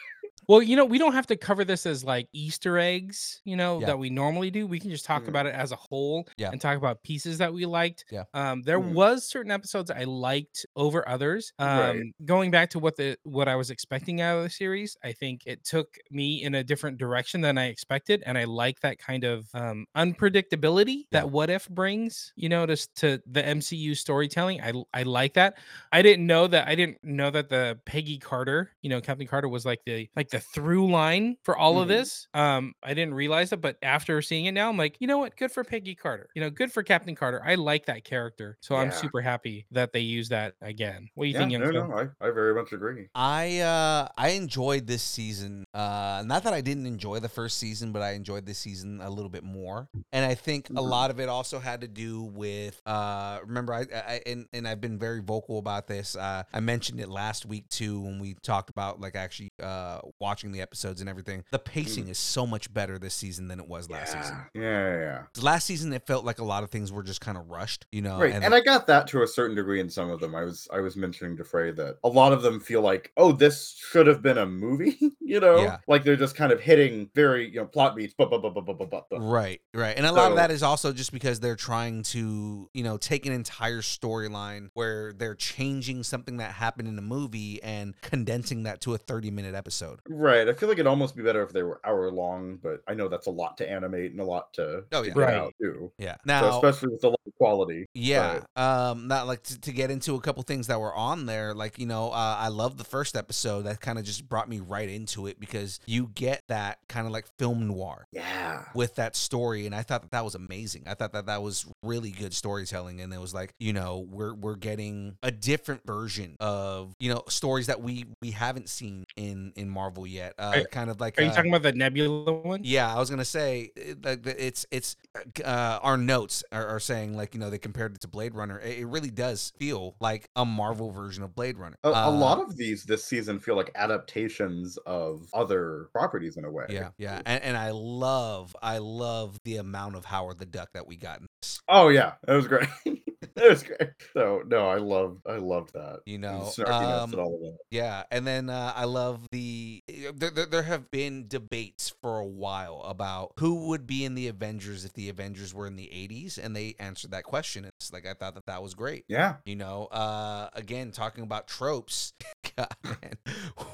Well, you know, we don't have to cover this as like Easter eggs, you know, Yeah. that we normally do. We can just talk Mhm. about it as a whole Yeah. and talk about pieces that we liked. Yeah. Um, there Mhm. was certain episodes I liked over others. Um, Right. going back to what the what I was expecting out of the series, I think it took me in a different direction than I expected, and I like that kind of um, unpredictability Yeah. that What If brings. You know, to to the MCU storytelling. I I like that. I didn't know that. I didn't know that the Peggy Carter, you know, Captain Carter was like the like the through line for all of Mhm. this. Um, I didn't realize it, but after seeing it now, I'm like, you know what? Good for Peggy Carter. You know, good for Captain Carter. I like that character, so I'm super happy that they use that again. What do you yeah, think, Young no, Phil? no, I, I very much agree. I uh I enjoyed this season. Uh not that I didn't enjoy the first season, but I enjoyed this season a little bit more. And I think a Mhm. lot of it also had to do with uh remember I, I and, and I've been very vocal about this. Uh I mentioned it last week too when we talked about like actually uh watching the episodes and everything. The pacing mm. is so much better this season than it was last season. Yeah, yeah, yeah. Last season it felt like a lot of things were just kind of rushed, you know. right and, i got that to a certain degree in some of them i was i was mentioning to frey that a lot of them feel like oh this should have been a movie you know Yeah. like they're just kind of hitting very you know plot beats but but but but but but but Right, right. And a lot of that is also just because they're trying to, you know, take an entire storyline where they're changing something that happened in a movie and condensing that to a 30 minute episode. Right i feel like it'd almost be better if they were hour long but i know that's a lot to animate and a lot to, Oh, yeah. get Right. out too Yeah. so Now, especially with the low quality yeah. Um, not like to, to get into a couple things that were on there. Like, you know, uh, I love the first episode. That kind of just brought me right into it because you get that kind of like film noir. yeah with that story and i thought that that was amazing i thought that that was really good storytelling and it was like you know we're we're getting a different version of you know stories that we we haven't seen in in marvel yet uh Are- kind of like Are you uh, talking about the Nebula one? yeah, I was gonna say like it's it's uh, our notes are, are saying like you know they compared it to Blade Runner. It, it really does feel like a Marvel version of Blade Runner. a, a Uh, lot of these this season feel like adaptations of other properties in a way yeah, yeah, and, and I love I love the amount of Howard the Duck that we got in this. oh yeah that was great it was great. So no, I love I loved that. You know, um, and all of that. Yeah, and then uh, I love the there, there. There have been debates for a while about who would be in the Avengers if the Avengers were in the '80s, and they answered that question. It's like I thought that that was great. Yeah. You know, uh, again, talking about tropes. God, man.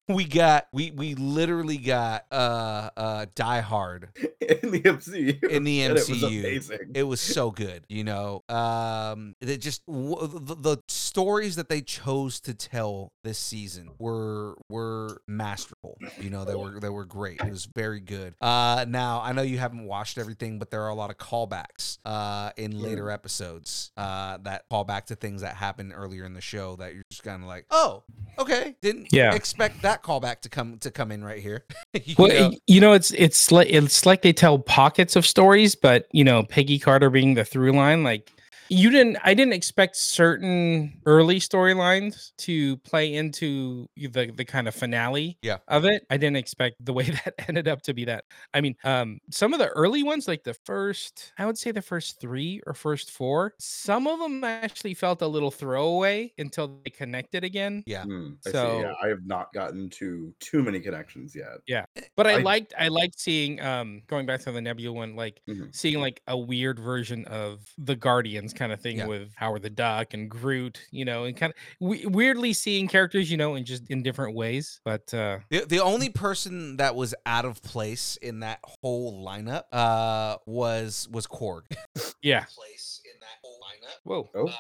We got we we literally got uh uh Die Hard In the MCU. in the and it was MCU. amazing. It was so good, you know. Um, it just w- the, the stories that they chose to tell this season were were masterful. You know, they were they were great. It was very good. Uh, now I know you haven't watched everything, but there are a lot of callbacks uh in later episodes uh that call back to things that happened earlier in the show that you're just kind of like, oh, okay, didn't Yeah. expect that callback to come to come in right here. You Well, know? you know, it's it's like it's like they tell pockets of stories, but you know, Peggy Carter being the through line, like you didn't I didn't expect certain early storylines to play into the the kind of finale Yeah. of it. I didn't expect the way that ended up to be that. I mean, um some of the early ones, like the first, I would say the first three or first four, some of them actually felt a little throwaway until they connected again. yeah. I see. So- Yeah, I have not gotten to too many connections yet. Yeah but I, I- liked I liked seeing um going back to the Nebula one, like Mhm. seeing like a weird version of the Guardians kind of thing Yeah. with Howard the Duck and Groot, you know, and kind of we- weirdly seeing characters, you know, in just in different ways. But uh The, the only person that was out of place in that whole lineup uh was was Korg. yeah. Place in that whole lineup. Whoa. Oh,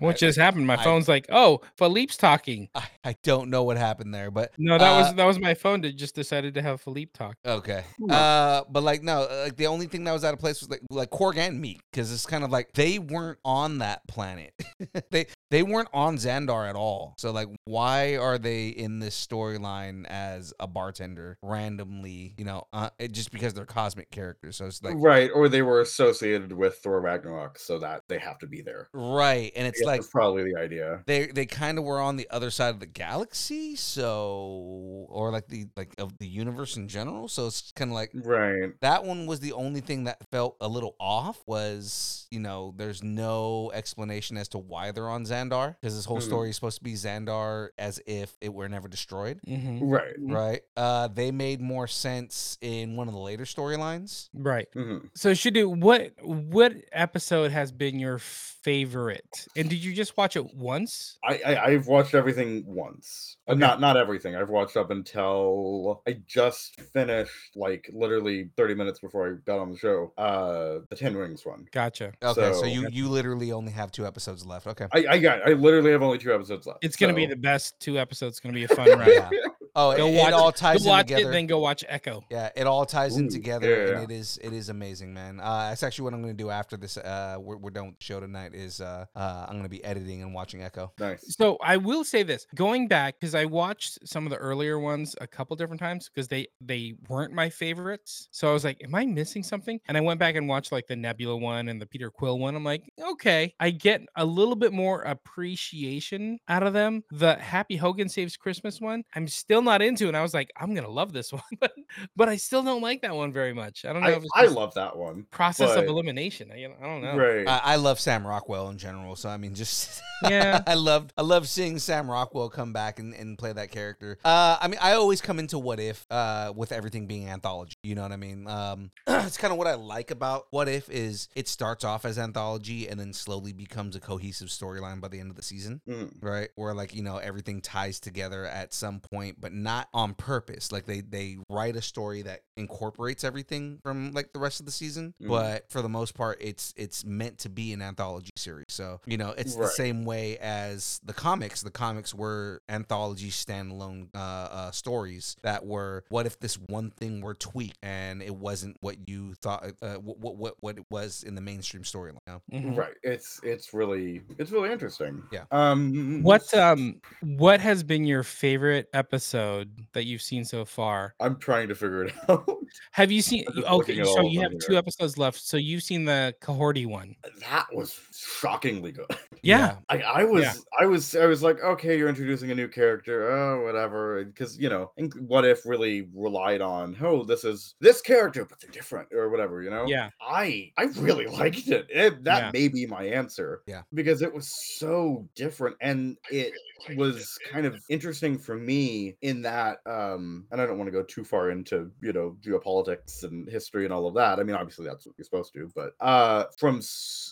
What just happened? My I- phone's like, oh, Philippe's talking. I, I don't know what happened there, but No, that uh, was that was my phone that just decided to have Philippe talk. okay. Uh, but like no, uh, like the only thing that was out of place was like like Korg and me because it's kind of like they weren't on that planet. they they weren't on Xandar at all. So like, why are they in this storyline as a bartender randomly? You know, uh, just because they're cosmic characters. So it's like right. Or they were associated with Thor Ragnarok, so that they have to be there. right, and it's like that's probably the idea. they they kind of were on the other side of the galaxy so or like the like of the universe in general so it's kind of like Right. that one was the only thing that felt a little off was you know there's no explanation as to why they're on xandar because this whole Mhm. story is supposed to be xandar as if it were never destroyed hmm Right. right uh they made more sense in one of the later storylines Right. Mhm. So Shadu, what what episode has been your favorite? And did you just watch it once? I, I I've watched everything once. Uh, Okay. Not not everything. I've watched up until I just finished like literally 30 minutes before I got on the show. Uh the Ten Rings one. Gotcha. okay so, So- you you literally only have two episodes left okay I I got I literally have only two episodes left. It's gonna be the best two episodes. It's gonna be a fun ride. Yeah. oh it, Go it watch, all ties go in watch together it, then go watch Echo. Yeah, it all ties in together, yeah. and it is it is amazing, man. Uh, that's actually what I'm going to do after this. Uh, we're, we're done with the show tonight. Is uh, uh, I'm going to be editing and watching Echo. nice. So I will say this: going back because I watched some of the earlier ones a couple different times because they they weren't my favorites. So I was like, "Am I missing something?" And I went back and watched like the Nebula one and the Peter Quill one. I'm like, "Okay, I get a little bit more appreciation out of them." The Happy Hogan Saves Christmas one, I'm still not into, and I was like, "I'm gonna love this one," but but I still don't like that one very much. I don't know I, if it's I love that one. process of elimination. I, I don't know. Right. I, I love Sam Rockwell in general, so I mean, just Yeah. I love I love seeing Sam Rockwell come back and, and play that character. Uh, I mean, I always come into What If uh, with everything being anthology. You know what I mean? Um, it's kind of what I like about What If is it starts off as anthology and then slowly becomes a cohesive storyline by the end of the season. Mhm. right where like you know everything ties together at some point but not on purpose like they they write a story that incorporates everything from like the rest of the season Mhm. but for the most part it's it's meant to be an anthology series so you know it's the same way as the comics the comics were anthology standalone uh, uh stories that were what if this one thing were tweaked and it wasn't what you thought uh, what, what what what it was in the mainstream storyline you know? Mhm. Right. It's it's really it's really interesting. Yeah. Um What um what has been your favorite episode that you've seen so far? I'm trying to figure it out. Have you seen oh, okay, so you have two episodes left. So you've seen the Kahori one. Uh, that was shockingly good. Yeah. I, I was Yeah. I was I was like, okay, you're introducing a new character, oh whatever. Because you know, and what if really relied on, oh, this is this character, but they're different or whatever, you know? Yeah. I I really liked it. it that Yeah. may be my answer. Yeah. Because it was so different and it was kind of interesting for me in that um and I don't want to go too far into, you know, geopolitics and history and all of that. I mean, obviously that's what you're supposed to, but uh from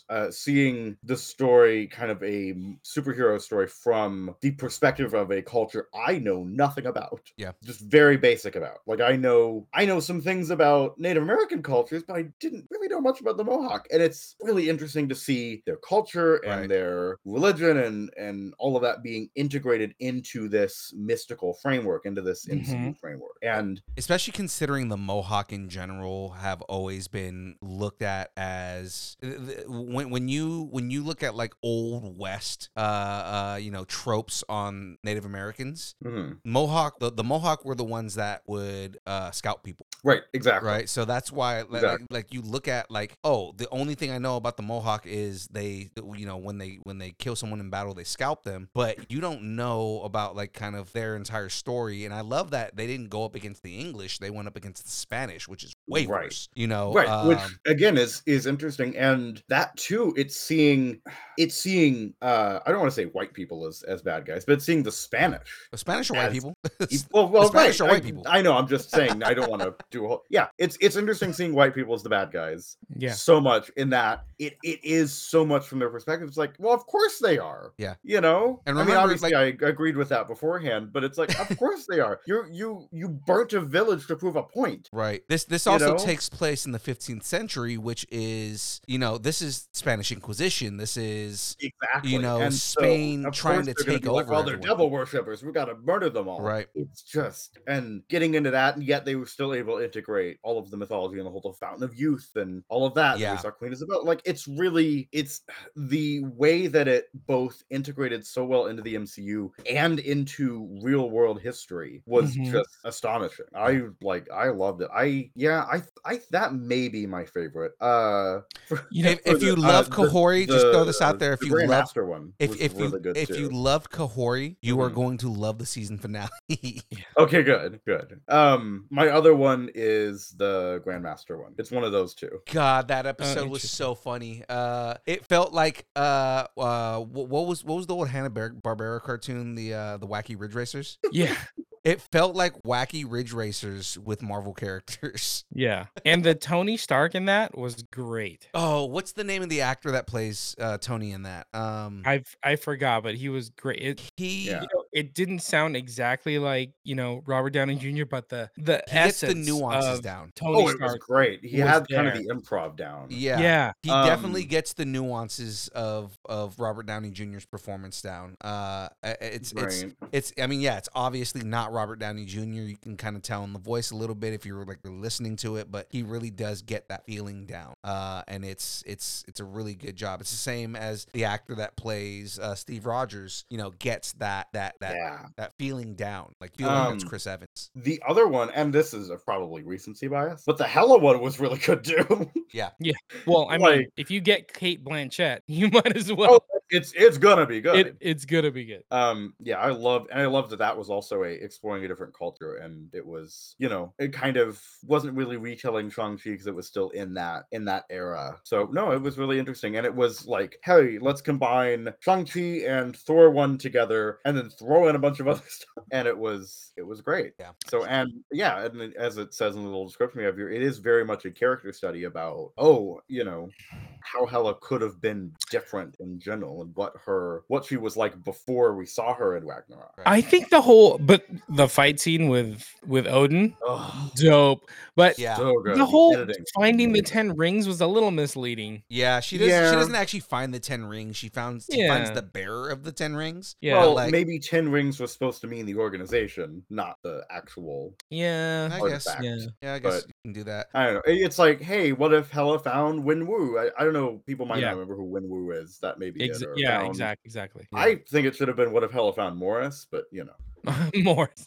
uh seeing the story kind of a superhero story from the perspective of a culture I know nothing about. Yeah. Just very basic about. Like I know I know some things about Native American cultures, but I didn't really know much about the Mohawk. And it's really interesting to see their culture and Right. their religion and and all of that being integrated into this mystical framework, into this MCU framework. And especially considering the Mohawk in general have always been looked at as th- th- when when you when you look at like old west uh uh you know tropes on Native Americans mhm. Mohawk the, the Mohawk were the ones that would uh scout people right, exactly. right so that's why like, Exactly. like you look at like oh the only thing I know about the Mohawk is they you know when they when they kill someone in battle they scalp them but you don't know about like kind of their entire story and I love that they didn't go up against the English they went up against the Spanish which is way Right. worse you know right which um, again is is interesting and that too it's seeing it's seeing uh i don't want to say white people as as bad guys but seeing the spanish the Spanish are white as- people well, well Spanish right, are white I, people. I know i'm just saying i don't want to do a whole yeah it's it's interesting seeing white people as the bad guys Yeah. so much in that it it is so much from their perspective it's like well of course they are Yeah. you know And i mean obviously i agreed with that beforehand but it's like of course they are you you you burnt a village to prove a point Right. This this also know? takes place in the 15th century, which is you know this is Spanish Inquisition. This is Exactly. You know, And Spain of trying to take be like, over oh, they're everyone." devil worshippers. We got to murder them all. right. It's just and getting into that, and yet they were still able to integrate all of the mythology and the whole the Fountain of Youth and all of that. Yeah. Saw Queen Isabel. Like it's really it's the way that it both integrated so well into the MCU and into real world history was Mhm. just astonishing. I like I loved it. I yeah I I that may be my favorite. Uh, for- You know, If, for if you love uh, the- Kahori, just throw this out there. If the you love Grandmaster one, if was if you really good if too. you loved Kahori, you are Mhm. going to love the season finale. Okay, good, good. Um, my other one is the Grandmaster one. It's one of those two. God, that episode was so funny. Uh, it felt like uh, uh, what, what was what was the old Hanna Barbera cartoon? The uh, the Wacky Ridge Racers. yeah. It felt like Wacky Ridge Racers with Marvel characters. Yeah. And the Tony Stark in that was great. Oh, what's the name of the actor that plays uh, Tony in that? Um, I I forgot, but he was great. It, he you know, it didn't sound exactly like you know Robert Downey Jr., but the the he gets the essence nuances of down. Tony Oh, it was Stark. great. He was had kind of the improv down. Yeah. Yeah. He definitely Um, gets the nuances of of Robert Downey Jr.'s performance down. Uh, uh, it's it's it's. I mean, yeah, it's obviously not Robert Downey Jr. You can kind of tell in the voice a little bit if you're like listening to it, but he really does get that feeling down. Uh, and it's it's it's a really good job. It's the same as the actor that plays uh, Steve Rogers. You know, gets that that that yeah. that feeling down, like feeling like it's Um, Chris Evans. The other one, and this is a probably recency bias, but the Hela one was really good too. Yeah, yeah. Well, I mean, if you get Cate Blanchett, you might as well. oh, it's it's gonna be good. it, it's gonna be good. um yeah i loved and i loved that that was also a exploring a different culture and it was you know it kind of wasn't really retelling shang-chi because it was still in that in that era so no it was really interesting and it was like hey let's combine shang-chi and thor one together and then throw in a bunch of other stuff and it was it was great Yeah. so and yeah and it- as it says in the little description we have here it is very much a character study about oh you know how Hela could have been different in general and what her what she was like before we saw her in Ragnarok. Right. I think the whole, but the fight scene with with Odin, Oh, dope. But Yeah. so good. the whole editing. finding the ten rings was a little misleading. Yeah, she does. She Yeah. doesn't actually find the ten rings. She founds. She finds the bearer of the ten rings. Yeah, well, like- maybe ten rings was supposed to mean the organization, not the actual. yeah, I guess. yeah. Yeah, I guess But- can do that. I don't know. It's like, hey, what if Hela found Wenwu? I, I don't know. People might Yeah. not remember who Wenwu is. That may be Ex- it. yeah, found- exactly, exactly. I think it should have been what if Hela found Morris, but you know. Morris,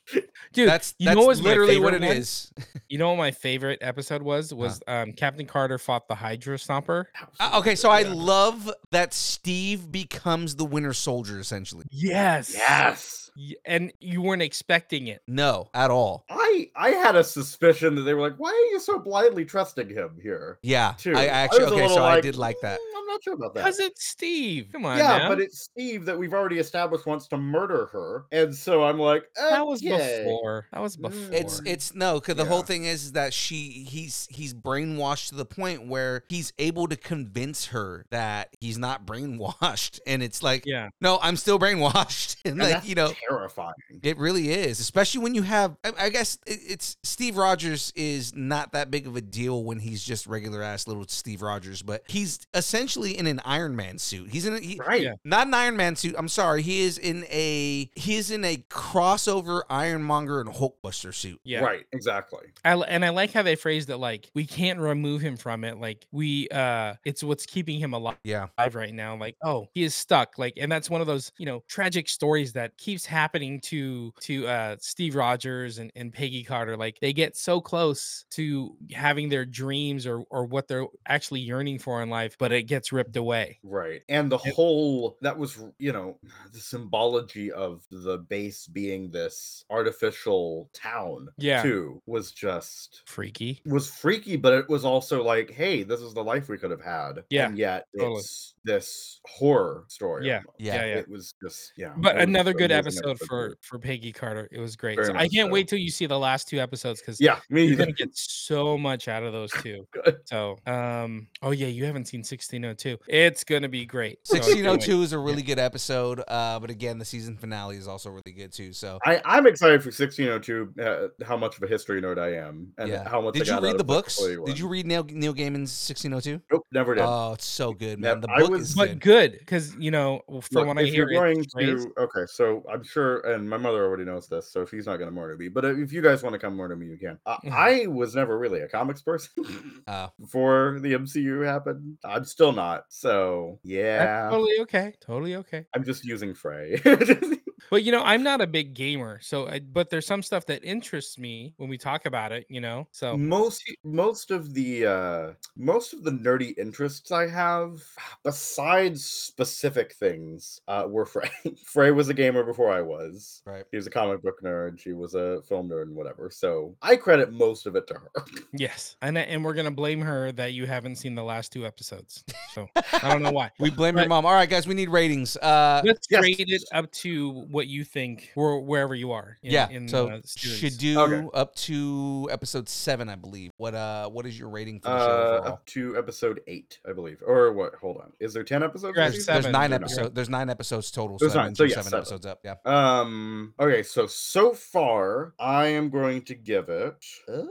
dude. that's you that's know what my literally what it favorite one? is. You know what my favorite episode was? Was um, Captain Carter fought the Hydra Stomper. Uh, okay, so I Yeah. love that Steve becomes the Winter Soldier essentially. Yes. Yes. Y- And you weren't expecting it. No, at all. I I had a suspicion that they were like, why are you so blindly trusting him here? Yeah, Too. I actually was a okay. little So I did like that. "Mm, I'm not sure about that. Because it's Steve. Come on. yeah, now. but it's Steve that we've already established wants to murder her, and so I'm like, that was before. That was Mm. before. It's it's no, because the whole thing is, is that she he's he's brainwashed to the point where he's able to convince her that he's not brainwashed, and it's like, yeah. no, I'm still brainwashed, and And like you know, terrifying. It really is, especially when you have. I, I guess it, it's Steve Rogers is not that big of a deal when he's just regular ass little Steve Rogers, but he's essentially in an Iron Man suit. He's in a, he, Right. Yeah. not an Iron Man suit. I'm sorry, he is in a he is in a crossover Ironmonger and Hulkbuster suit. Yeah. Right. Exactly. I, and I like how they phrased it like we can't remove him from it. Like we uh it's what's keeping him alive Yeah, alive right now. Like, oh, he is stuck. Like, and that's one of those, you know, tragic stories that keeps happening to to uh Steve Rogers and, and Peggy Carter. Like they get so close to having their dreams or or what they're actually yearning for in life, but it gets ripped away. Right. And the It- whole that was, you know, the symbology of the base being this artificial town Yeah. too was just Freaky. was freaky, but it was also like, hey, this is the life we could have had. Yeah, And yet totally. it's this horror story. Yeah. Yeah. Yeah, yeah. It was just yeah. But another good amazing episode for for Peggy Carter. It was great. So I can't so. wait till you see the last two episodes because Yeah, me you're either. gonna get so much out of those two. So, um, oh yeah, you haven't seen 1602. It's gonna be great. So I can't wait. 1602 is a really good episode, uh, but again, the season finale is also really good too. So I, I'm excited for 1602. Uh, how much of a history nerd I am, and yeah, how much. I did you got out read of the books? Did you read Neil Neil Gaiman's 1602? Nope, never did. Oh, it's so good, man. Nev- The I book was- but good. good because you know from Look, what I hear, you're going it's praised. to okay, so I'm sure, and my mother already knows this, so she's not going to murder me. But if you guys want to come murder me, you can. Uh, Mhm. I was never really a comics person Oh. before the MCU happened. I'm still not. So That's yeah, totally okay. Totally okay. I'm just using Fray. But you know, I'm not a big gamer, so I, but there's some stuff that interests me when we talk about it. You know, so most most of the uh most of the nerdy interests i have besides specific things uh were Fray Fray was a gamer before i was Right. he was a comic book nerd she was a film nerd and whatever so i credit most of it to her yes, and and we're gonna blame her that you haven't seen the last two episodes. So I don't know why. We blame your But- mom. All right, guys, we need ratings. Uh, Let's Yes. rate it up to what you think, or wherever you are. In, yeah. in so the should do Okay. up to episode seven, I believe. What uh, what is your rating for the show uh overall? up to episode eight i believe or what hold on is there 10 episodes You're at this There's, there's nine episodes. There's nine episodes total. There's so nine. So you're seven seven. episodes up. Yeah. Um. Okay. So so far, I am going to give it. Uh,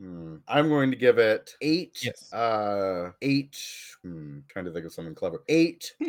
hmm, I'm going to give it eight. Yes. Uh, eight. Hmm, trying to think of something clever. Eight.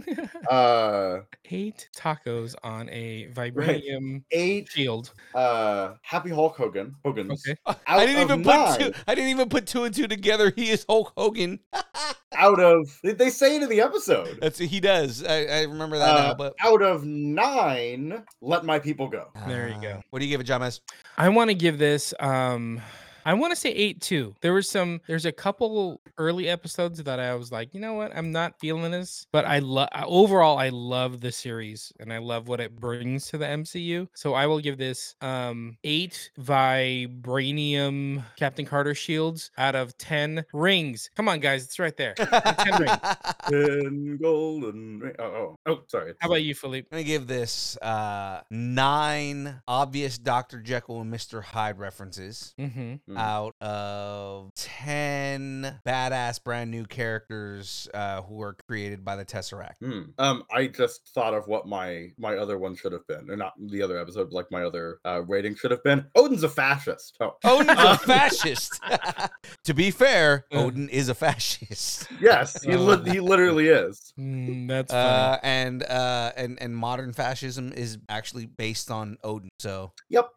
Uh, Eight tacos on a vibranium eight. shield. Uh, Happy Hulk Hogan. Hogan's. Okay. I didn't of even put two. I didn't even put two and two together. He is Hulk Hogan. Out of they- they say it in the episode. That's he does. I, I remember that now. Uh, But out of nine, let my people go. There you go. What do you give it, Jahmez? I want to give this. Um, I want to say eight too. There was some. There's a couple early episodes that I was like, you know what, I'm not feeling this. But I love overall. I love the series and I love what it brings to the MCU. So I will give this um eight vibranium Captain Carter shields out of ten rings. Come on, guys, it's right there. ten rings. Ten golden. ring- Oh, oh, oh, sorry. How about you, Philippe? I'm gonna give this uh nine obvious Dr. Jekyll and Mr. Hyde references Mm-hmm. Mm. out of ten badass brand new characters uh who were created by the Tesseract. Hmm. Um, I just thought of what my my other one should have been, or not the other episode, but like my other uh, rating should have been. Odin's a fascist. Oh, Odin's a Uh, fascist. to be fair. Odin is a fascist. yes, he Uh, li- he literally is. Mm, that's funny. Uh, and uh, and and modern fascism is actually based on Odin. So Yep.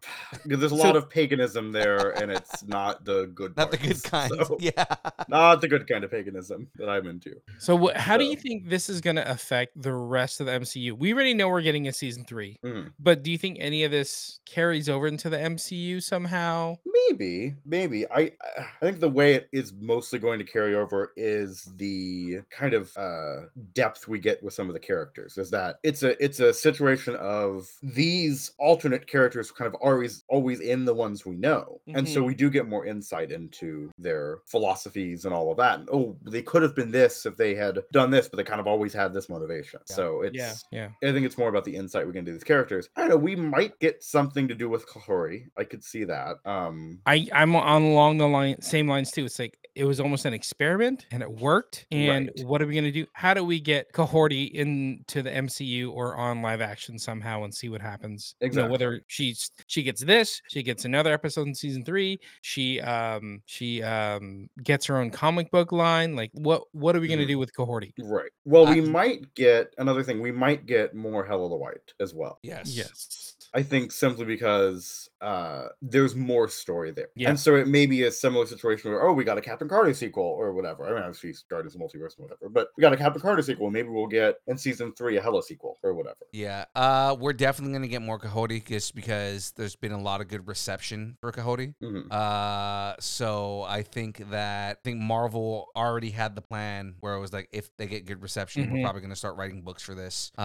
There's a So- lot of paganism there, and it's it's not the good Not the good kind. so- Yeah. not the good kind of paganism that I'm into. So, wh- how do you think this is going to affect the rest of the MCU? We already know we're getting a season three, Mhm. but do you think any of this carries over into the MCU somehow? Maybe, maybe. I I think the way it is mostly going to carry over is the kind of uh depth we get with some of the characters. Is that it's a it's a situation of these alternate characters kind of always always in the ones we know. And so Mhm. we do get more insight into their philosophies and all of that. And, oh, they could have been this if they had done this, but they kind of always had this motivation. Yeah. So it's Yeah, yeah. I think it's more about the insight we get into these characters. I don't know, we might get something to do with Kahori. I could see that. Um I I'm on along the line same lines too. It's like it was almost an experiment and it worked. And Right. what are we gonna do? How do we get Kahori into the MCU or on live action somehow and see what happens? You know, Exactly. whether she's she gets this, she gets another episode in season three. She um she um gets her own comic book line. Like what what are we gonna Mhm. do with Kahori? Right. Well, I- we might get another thing. We might get more Hell of the White as well. Yes. Yes. I think simply because uh there's more story there. Yeah. And so it may be a similar situation where, oh, we got a Captain Carter sequel or whatever. I mean, obviously Carter's multiverse or whatever, but we got a Captain Carter sequel. Maybe we'll get in season three a Hela sequel or whatever. Yeah, uh, we're definitely gonna get more Coyote just because there's been a lot of good reception for Coyote. Mhm. Uh, so I think that I think Marvel already had the plan where it was like if they get good reception, Mhm. we're probably gonna start writing books for this. Uh,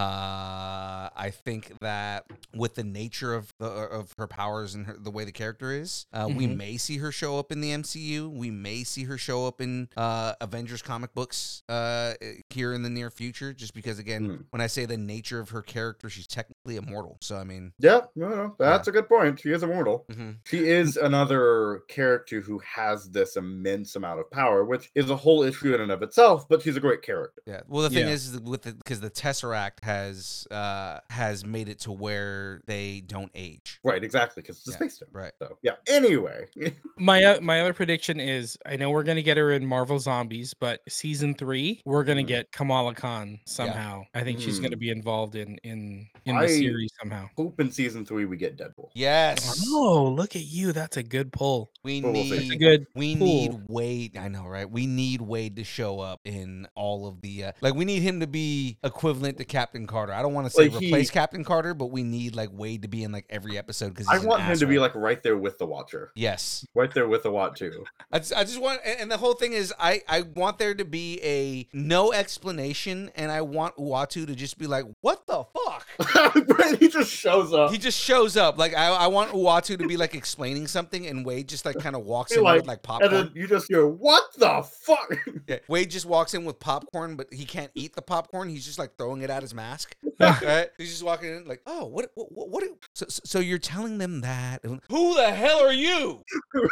I think that with the nature of the of her powers and her, the way the character is, uh, we Mhm. may see her show up in the MCU. We may see her show up in uh, Avengers comic books uh, here in the near future. Just because, again, Mm. when I say the nature of her character, she's technically immortal. So I mean, Yeah, no, no, that's a good point. She is immortal. mhm. She is another character who has this immense amount of power, which is a whole issue in and of itself, but she's a great character. Yeah. Well, the thing Yeah. is, is with the because the Tesseract has uh has made it to where they don't age. Right, exactly, because it's a Yeah, space stone. Right. So yeah. Anyway. My o- my other prediction is I know we're gonna get her in Marvel Zombies, but season three we're gonna Mhm. get Kamala Khan somehow. I think she's gonna Mm. be involved in in in the I- series somehow. Hope in season three we get Deadpool. Yes. Oh, look at you! That's a good pull. We But we'll a need good. we pull. need Wade. I know, right? We need Wade to show up in all of the uh, like. We need him to be equivalent to Captain Carter. I don't want to say Like, he- replace Captain Carter, but we need like Wade to be in like every episode because I want him to be like right there with the Watcher, yes. right there with the Watcher. I just, I just want, and and the whole thing is, I, I want there to be a no explanation, and I want Uatu to just be like, "What the fuck?" He just shows up. He just shows up. Like I, I want Uatu to be like explaining something, and Wade just like kind of walks in like- with like and popcorn. then you just hear, "What the fuck?" Yeah, Wade just walks in with popcorn, but he can't eat the popcorn. He's just like throwing it at his mask. right? He's just walking in like, "Oh, what? What? What? what so- so you're telling them that? Who the hell are you?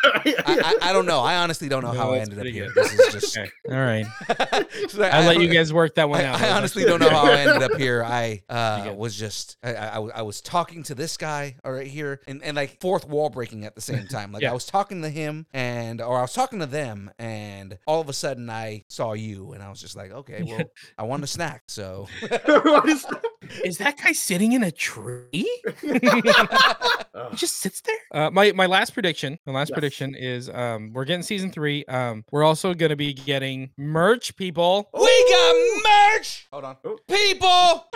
I, I, I don't know. I honestly don't know No, how I ended up pretty here. good. This is just. Okay. All right. It's like, I'll let you guys work that one I, out. I That honestly don't know how I ended up here. I uh, was just I, I, I was talking to this guy right here and, and like fourth wall breaking at the same time. Like Yeah. I was talking to him and or I was talking to them and all of a sudden I saw you and I was just like, okay, well I want a snack, so What is that guy sitting in a tree? He just sits there. Uh, my my last prediction, my last Yes. prediction is um we're getting season three. Um, we're also gonna be getting merch, people. we got merch. Hold on, Oh. people.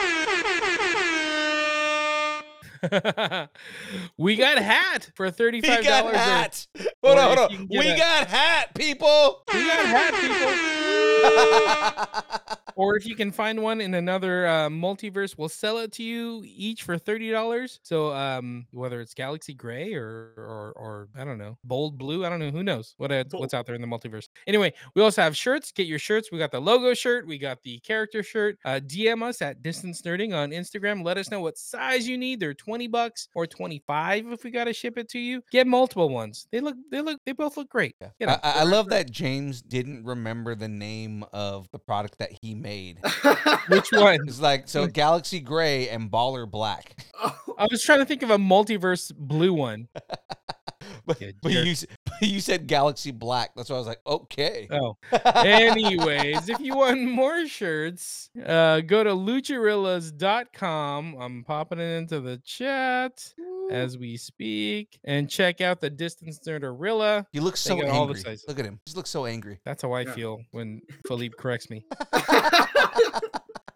we got hat for thirty We got dollars. hat. Hold on, hold on. We get a- got hat, people. We got hat, people. Or if you can find one in another uh, multiverse, we'll sell it to you each for thirty dollars. So um, whether it's Galaxy Gray or, or or I don't know, Bold Blue, I don't know, who knows what it's, what's out there in the multiverse. Anyway, we also have shirts. Get your shirts. We got the logo shirt. We got the character shirt. Uh, DM us at Distance Nerding on Instagram. Let us know what size you need. They're twenty bucks or twenty five if we got to ship it to you. Get multiple ones. They look they look they both look great. Yeah. You know, I, I love that Jahmez didn't remember the name of the product that he made. Which one? It's like so Galaxy Gray and Baller Black. I was trying to think of a multiverse blue one. But, Yeah, but you but you said Galaxy Black. That's why I was like, okay. Oh. Anyways, if you want more shirts, uh, go to lucharillas.com. I'm popping it into the chat. as we speak. And check out the Distance Nerdarilla. He looks so They got all the angry. sizes. Look at him. He just looks so angry. That's how I Yeah. feel when Philippe corrects me.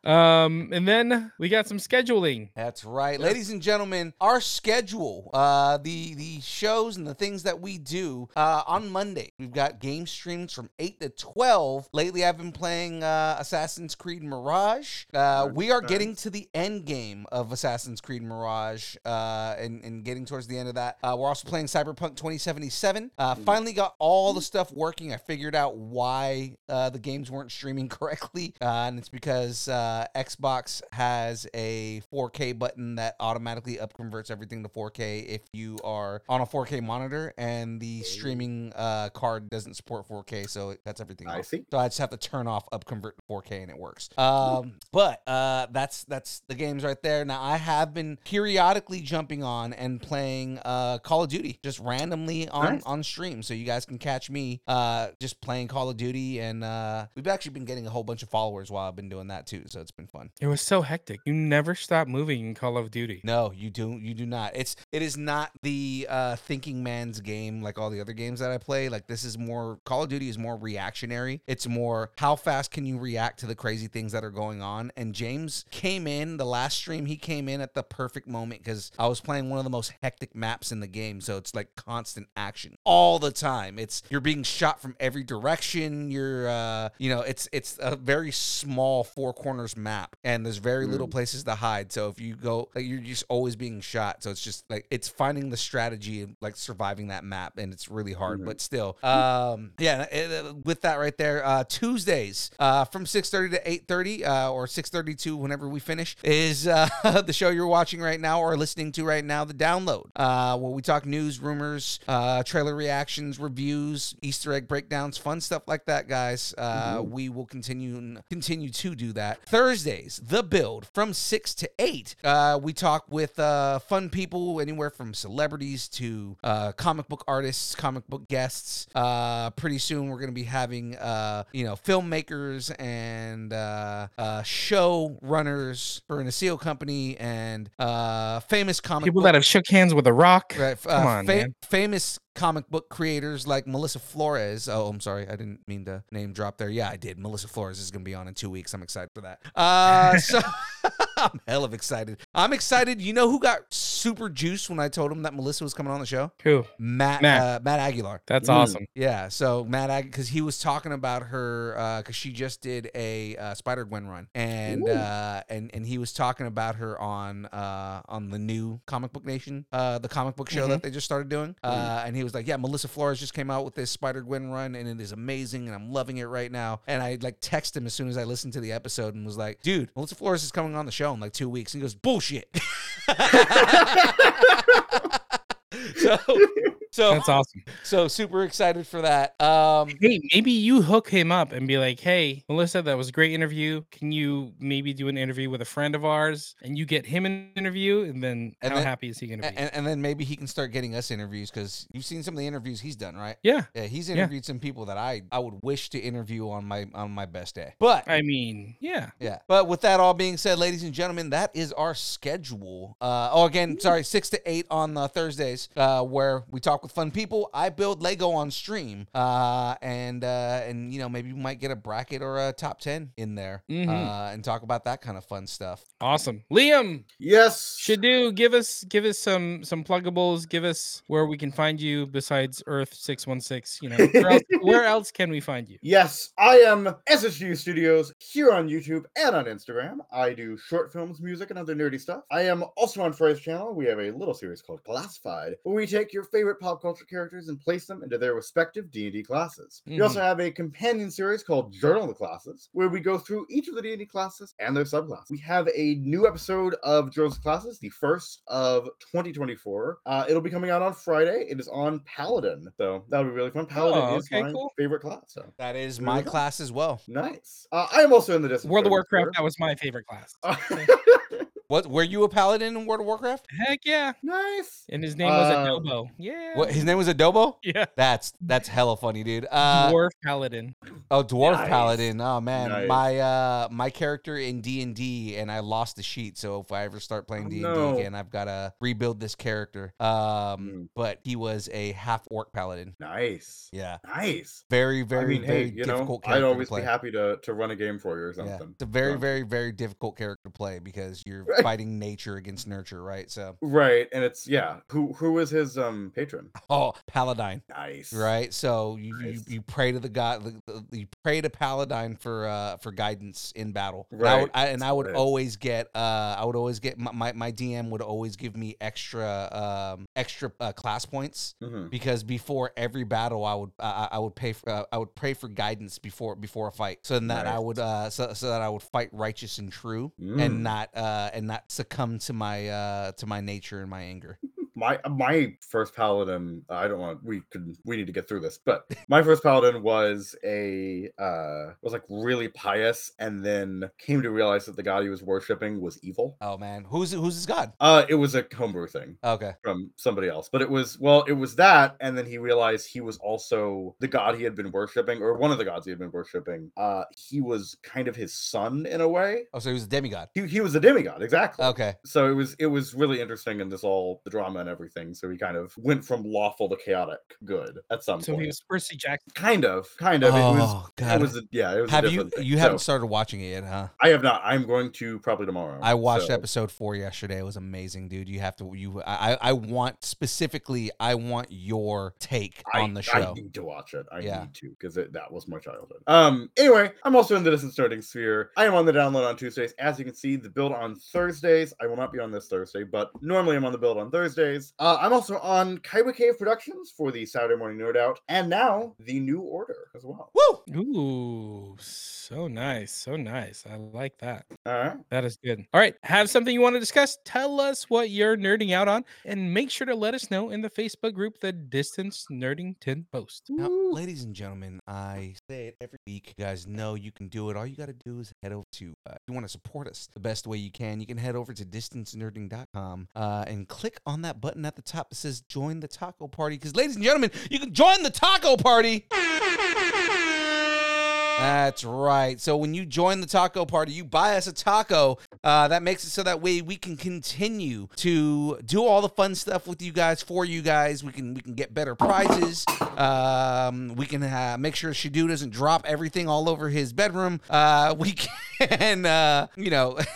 Um, and then we got some scheduling. That's right, ladies and gentlemen. Our schedule, uh, the the shows and the things that we do uh, on Monday. We've got game streams from eight to twelve. Lately, I've been playing uh, Assassin's Creed Mirage. Uh, we are getting to the end game of Assassin's Creed Mirage, uh, and and getting towards the end of that. Uh, we're also playing Cyberpunk 2077. Uh, finally got all the stuff working. I figured out why uh, the games weren't streaming correctly, uh, and it's because uh, Xbox has a 4K button that automatically upconverts everything to 4K if you are on a 4K monitor, and the streaming uh, card doesn't support 4K, so it cuts everything I off. see. So I just have to turn off upconvert to 4K and it works. Um, but uh, that's that's the games right there. Now I have been periodically jumping on and playing uh, Call of Duty just randomly on Nice. on stream, so you guys can catch me uh, just playing Call of Duty, and uh, we've actually been getting a whole bunch of followers while I've been doing that too. So it's been fun. It was so hectic. You never stop moving in Call of Duty. No, you do you do not. It's it is not the uh thinking man's game like all the other games that I play. Like this is more Call of Duty is more reactionary. It's more how fast can you react to the crazy things that are going on. And Jahmez came in the last stream, he came in at the perfect moment because I was playing one of the most hectic maps in the game. So it's like constant action all the time. It's you're being shot from every direction. You're uh you know, it's it's a very small four corners map and there's very little places to hide. So if you go like you're just always being shot. So it's just like it's finding the strategy of like surviving that map and it's really hard, Mhm. but still. Um yeah, it- uh, with that right there, uh Tuesdays uh from 6:30 to 8:30 uh or 6:30 to whenever we finish is uh the show you're watching right now or listening to right now, the download. Uh where we talk news, rumors, uh trailer reactions, reviews, Easter egg breakdowns, fun stuff like that, guys. Uh we will continue continue to do that. Thursdays, the build from 6 to 8. Uh we talk with uh fun people anywhere from celebrities to uh comic book artists, comic book guests. Uh pretty soon we're going to be having uh you know, filmmakers and uh uh show runners for an ASEO company and uh famous comic People book that have shook hands with a rock. Right. Come on, man. Famous comic book creators like Melissa Flores. Oh, I'm sorry. I didn't mean to name drop there. Yeah, I did. Melissa Flores is going to be on in two weeks. I'm excited for that. Uh, so I'm hell of excited. I'm excited. You know who got super juiced when I told him that Melissa was coming on the show? Who? Matt, Matt. Uh, Matt Aguilar. That's Mm. awesome. Yeah, so Matt because he was talking about her because she just did a uh, Spider Gwen run and uh, and and he was talking about her on uh, on the new Comic Book Nation, uh, the comic book show that they just started doing, uh, and he was like, yeah, Melissa Flores just came out with this Spider Gwen run and it is amazing and I'm loving it right now. And I like text him as soon as I listened to the episode and was like, dude, Melissa Flores is coming on the show in like two weeks. And he goes, bullshit. so so That's awesome. so super excited for that. Um, Hey, maybe you hook him up and be like, "Hey, Melissa, that was a great interview. Can you maybe do an interview with a friend of ours?" And you get him an interview, and then And how then- happy is he going to be? and, and then maybe he can start getting us interviews because you've seen some of the interviews he's done, right? yeah, Yeah, he's Yeah. interviewed some people that I I would wish to interview on my on my best day. But I mean, yeah. yeah. But with that all being said, ladies and gentlemen, that is our schedule. Uh, oh, again, sorry, six to eight on uh, Thursdays, uh, where we talk with fun people. I build Lego on stream, uh, and uh, and you know maybe we might get a bracket or a top ten in there, Mhm. uh, and talk about that kind of fun stuff. Awesome. Liam, Yes. should do give us give us some some pluggables. Give us where we can find you besides Earth six one six. You know, where else, where else can we find you? Yes, I am SSU Studios here on YouTube and on Instagram. I do short films, music, and other nerdy stuff. I am also on Fray's channel. We have a little series called Classified, where we take your favorite pop culture characters and place them into their respective D&D classes. We also have a companion series called Journal of the Classes, where we go through each of the D&D classes and their subclasses. We have a new episode of Journal of Classes, the first of 2024. Uh, it'll be coming out on Friday. It is on Paladin, so that'll be really fun. Paladin Oh, is my cool. favorite class. So That is my we go. class as well. Nice. Uh, I am also in the Discord. World of Warcraft. That was my favorite class. What were you a paladin in World of Warcraft? Heck yeah. Nice. And his name was Uh, Adobo. Yeah. What his name was Adobo? Yeah. That's that's hella funny, dude. Uh, Dwarf Paladin. oh, dwarf Nice. paladin. Oh man, Nice. my uh my character in D and D, and I lost the sheet. So if I ever start playing Oh, D and D no. again, I've got to rebuild this character. Um, Mm. but he was a half orc paladin. Nice. Yeah, Nice. very very I mean, very hey, you know, difficult I'd always to play. be happy to to run a game for you or Yeah, something. it's a very, So- very, very difficult character to play because you're Right. fighting nature against nurture, right? So, Right, and it's yeah. Who who was his um patron? oh, paladine, Nice. right? So you you, Nice. you pray to the god, you pray to paladine for uh for guidance in battle. And I would, Right, I, and I would right. always get uh I would always get my, my, my DM would always give me extra um extra uh, class points Mhm. because before every battle I would I, I would pay for, uh, I would pray for guidance before before a fight so that I would uh so, so that I would fight righteous and true Mm. and not uh and not succumb to my uh to my nature and my anger. My my first paladin. I don't want. We could. We need to get through this. But my first paladin was a uh was like really pious, and then came to realize that the god he was worshiping was evil. Oh man, who's who's this god? Uh, it was a homebrew thing. Okay. from somebody else. But it was well, it was that, and then he realized he was also the god he had been worshiping, or one of the gods he had been worshiping. Uh, he was kind of his son in a way. Oh, so he was a demigod. He, he was a demigod, exactly. Okay. So it was it was really interesting in this all the drama and everything. So he kind of went from lawful to chaotic good at some So point. So he was Percy Jackson. kind of, kind of. it was. Oh God. It was a, yeah. It was. a have you thing. you haven't So, started watching it yet, huh? I have not. I'm going to probably tomorrow. I watched so- episode four yesterday. It was amazing, dude. You have to you I I I want specifically I want your take I, on the show. I need to watch it. I Yeah. need to because that was my childhood. Um. Anyway, I'm also in the distance starting sphere. I am on the download on Tuesdays. As you can see, the build on Thursdays. I will not be on this Thursday, but normally I'm on the build on Thursdays. Uh, I'm also on Kyber Cave Productions for the Saturday morning nerd out, and now the New Order as well. Woo! Ooh, so nice. So nice. I like that. All right. That is good. All right. Have something you want to discuss? Tell us what you're nerding out on and make sure to let us know in the Facebook group, The Distance Nerdington Post. Now, ladies and gentlemen, I say it every week. You guys know you can do it. All you got to do is head over to, uh, if you want to support us the best way you can, you can head over to distancenerding.com uh, and click on that button at the top that says join the taco party. Because, ladies and gentlemen, you can join the taco party. That's right. So when you join the taco party, you buy us a taco. Uh, that makes it so that way we can continue to do all the fun stuff with you guys for you guys. We can we can get better prizes. Um, we can uh, make sure Shadu doesn't drop everything all over his bedroom. Uh, we can uh, you know.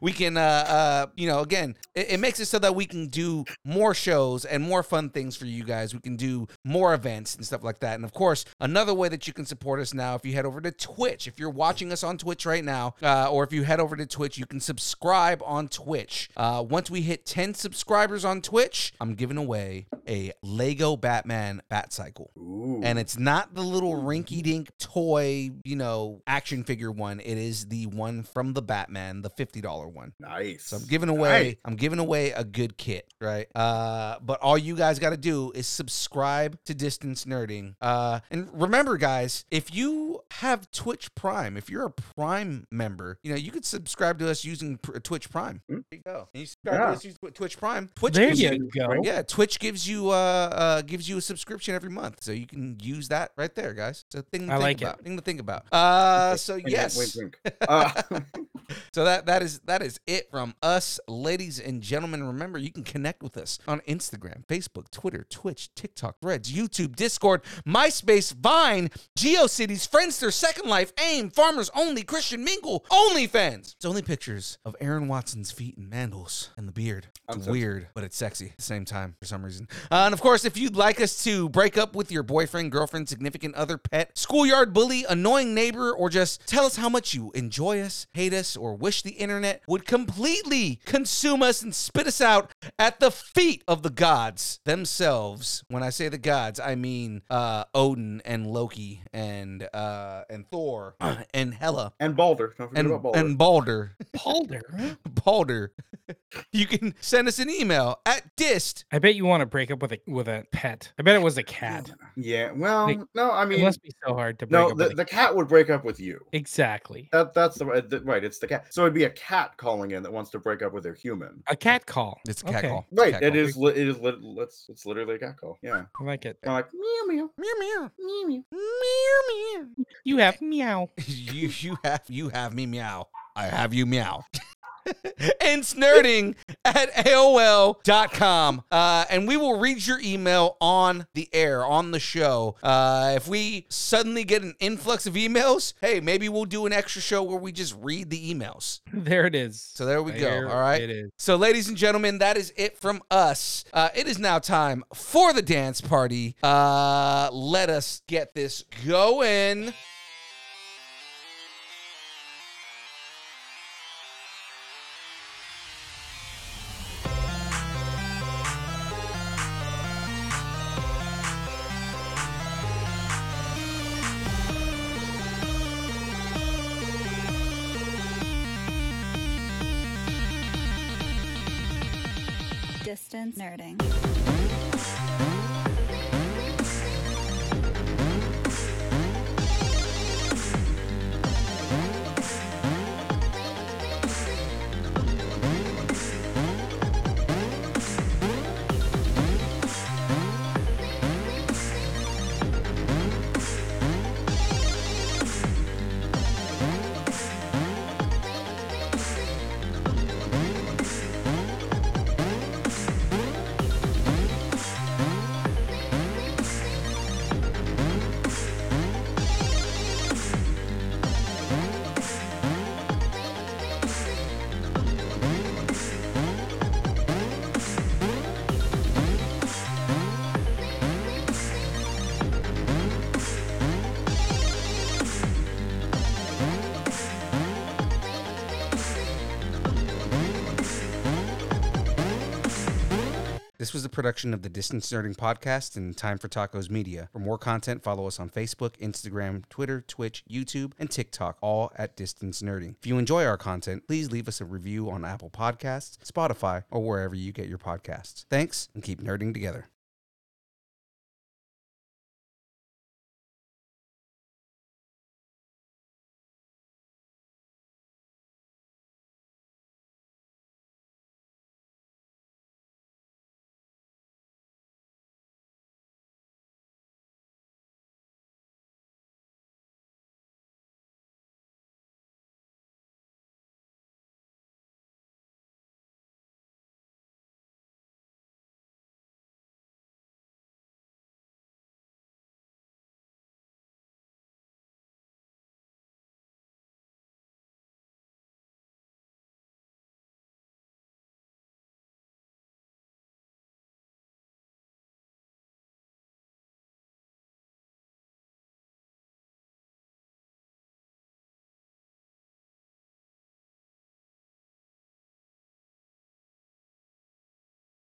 we can uh, uh you know again it, it makes it so that we can do more shows and more fun things for you guys we can do more events and stuff like that and of course another way that you can support us now if you head over to twitch if you're watching us on twitch right now uh, or if you head over to twitch you can subscribe on twitch uh, once we hit 10 subscribers on twitch i'm giving away a lego batman bat cycle Ooh. and it's not the little rinky dink toy, you know, action figure one. It is the one from the Batman, the $50 one. nice. So I'm giving away Nice. I'm giving away a good kit, right? Uh but all you guys got to do is subscribe to Distance Nerding. Uh and remember guys, if you have Twitch Prime, if you're a Prime member, you know, you could subscribe to us using Twitch Prime. Hmm. There you go. And you subscribe Yeah. to us using Twitch Prime. Twitch There gives you go. yeah, Twitch gives you uh, uh gives you a subscription every month, so you can use that right there, guys. It's a thing to I think like it. Thing to think about. Uh, so Wink, wink, yes, wink, wink. Uh, so that that is that is it from us, ladies and gentlemen. Remember, you can connect with us on Instagram, Facebook, Twitter, Twitch, TikTok, Threads, YouTube, Discord, MySpace, Vine, GeoCities, Friendster, Second Life, AIM, Farmers Only, Christian Mingle, OnlyFans. It's only pictures of Aaron Watson's feet and mandals and the beard. It's weird, but it's sexy at the same time for some reason. Uh, and of course, if you'd like us to break up with your boyfriend, girlfriend, significant other, pet, schoolyard bully, annoying neighbor, or just tell us how much you enjoy us, hate us, or wish the internet would completely consume us and spit us out at the feet of the gods themselves. When I say the gods, I mean uh, Odin and Loki and uh, and Thor and Hela and Balder. Don't forget and about Balder. and Balder, Balder. Balder. You can send us an email at dist. I bet you want to break up with a with a pet. I bet it was a cat. Yeah. Well, Like, no, I mean, It must be so hard to break no, up the, with a the cat would break up with you. Exactly. That that's the, right- the right. It's the cat. So it'd be a cat calling in that wants to break up with their human. A cat call. It's a cat Okay, call. Right. Cat It call. is. Li- it is. Li- it's it's literally a cat call. Yeah. I like it. I'm like meow meow Meow meow. meow meow. Meow meow. You have meow. you you have you have me meow. I have you meow. and snerding at AOL.com. Uh, and we will read your email on the air, on the show. Uh, if we suddenly get an influx of emails, hey, maybe we'll do an extra show where we just read the emails. There it is. So there we go. All right. It is. So, ladies and gentlemen, that is it from us. Uh, it is now time for the dance party. Uh, let us get this going. Production of the Distance Nerding Podcast and Time for Tacos Media. For more content, follow us on Facebook, Instagram, Twitter, Twitch, YouTube, and TikTok, all at Distance Nerding. If you enjoy our content, please leave us a review on Apple Podcasts, Spotify, or wherever you get your podcasts. Thanks, and keep nerding together.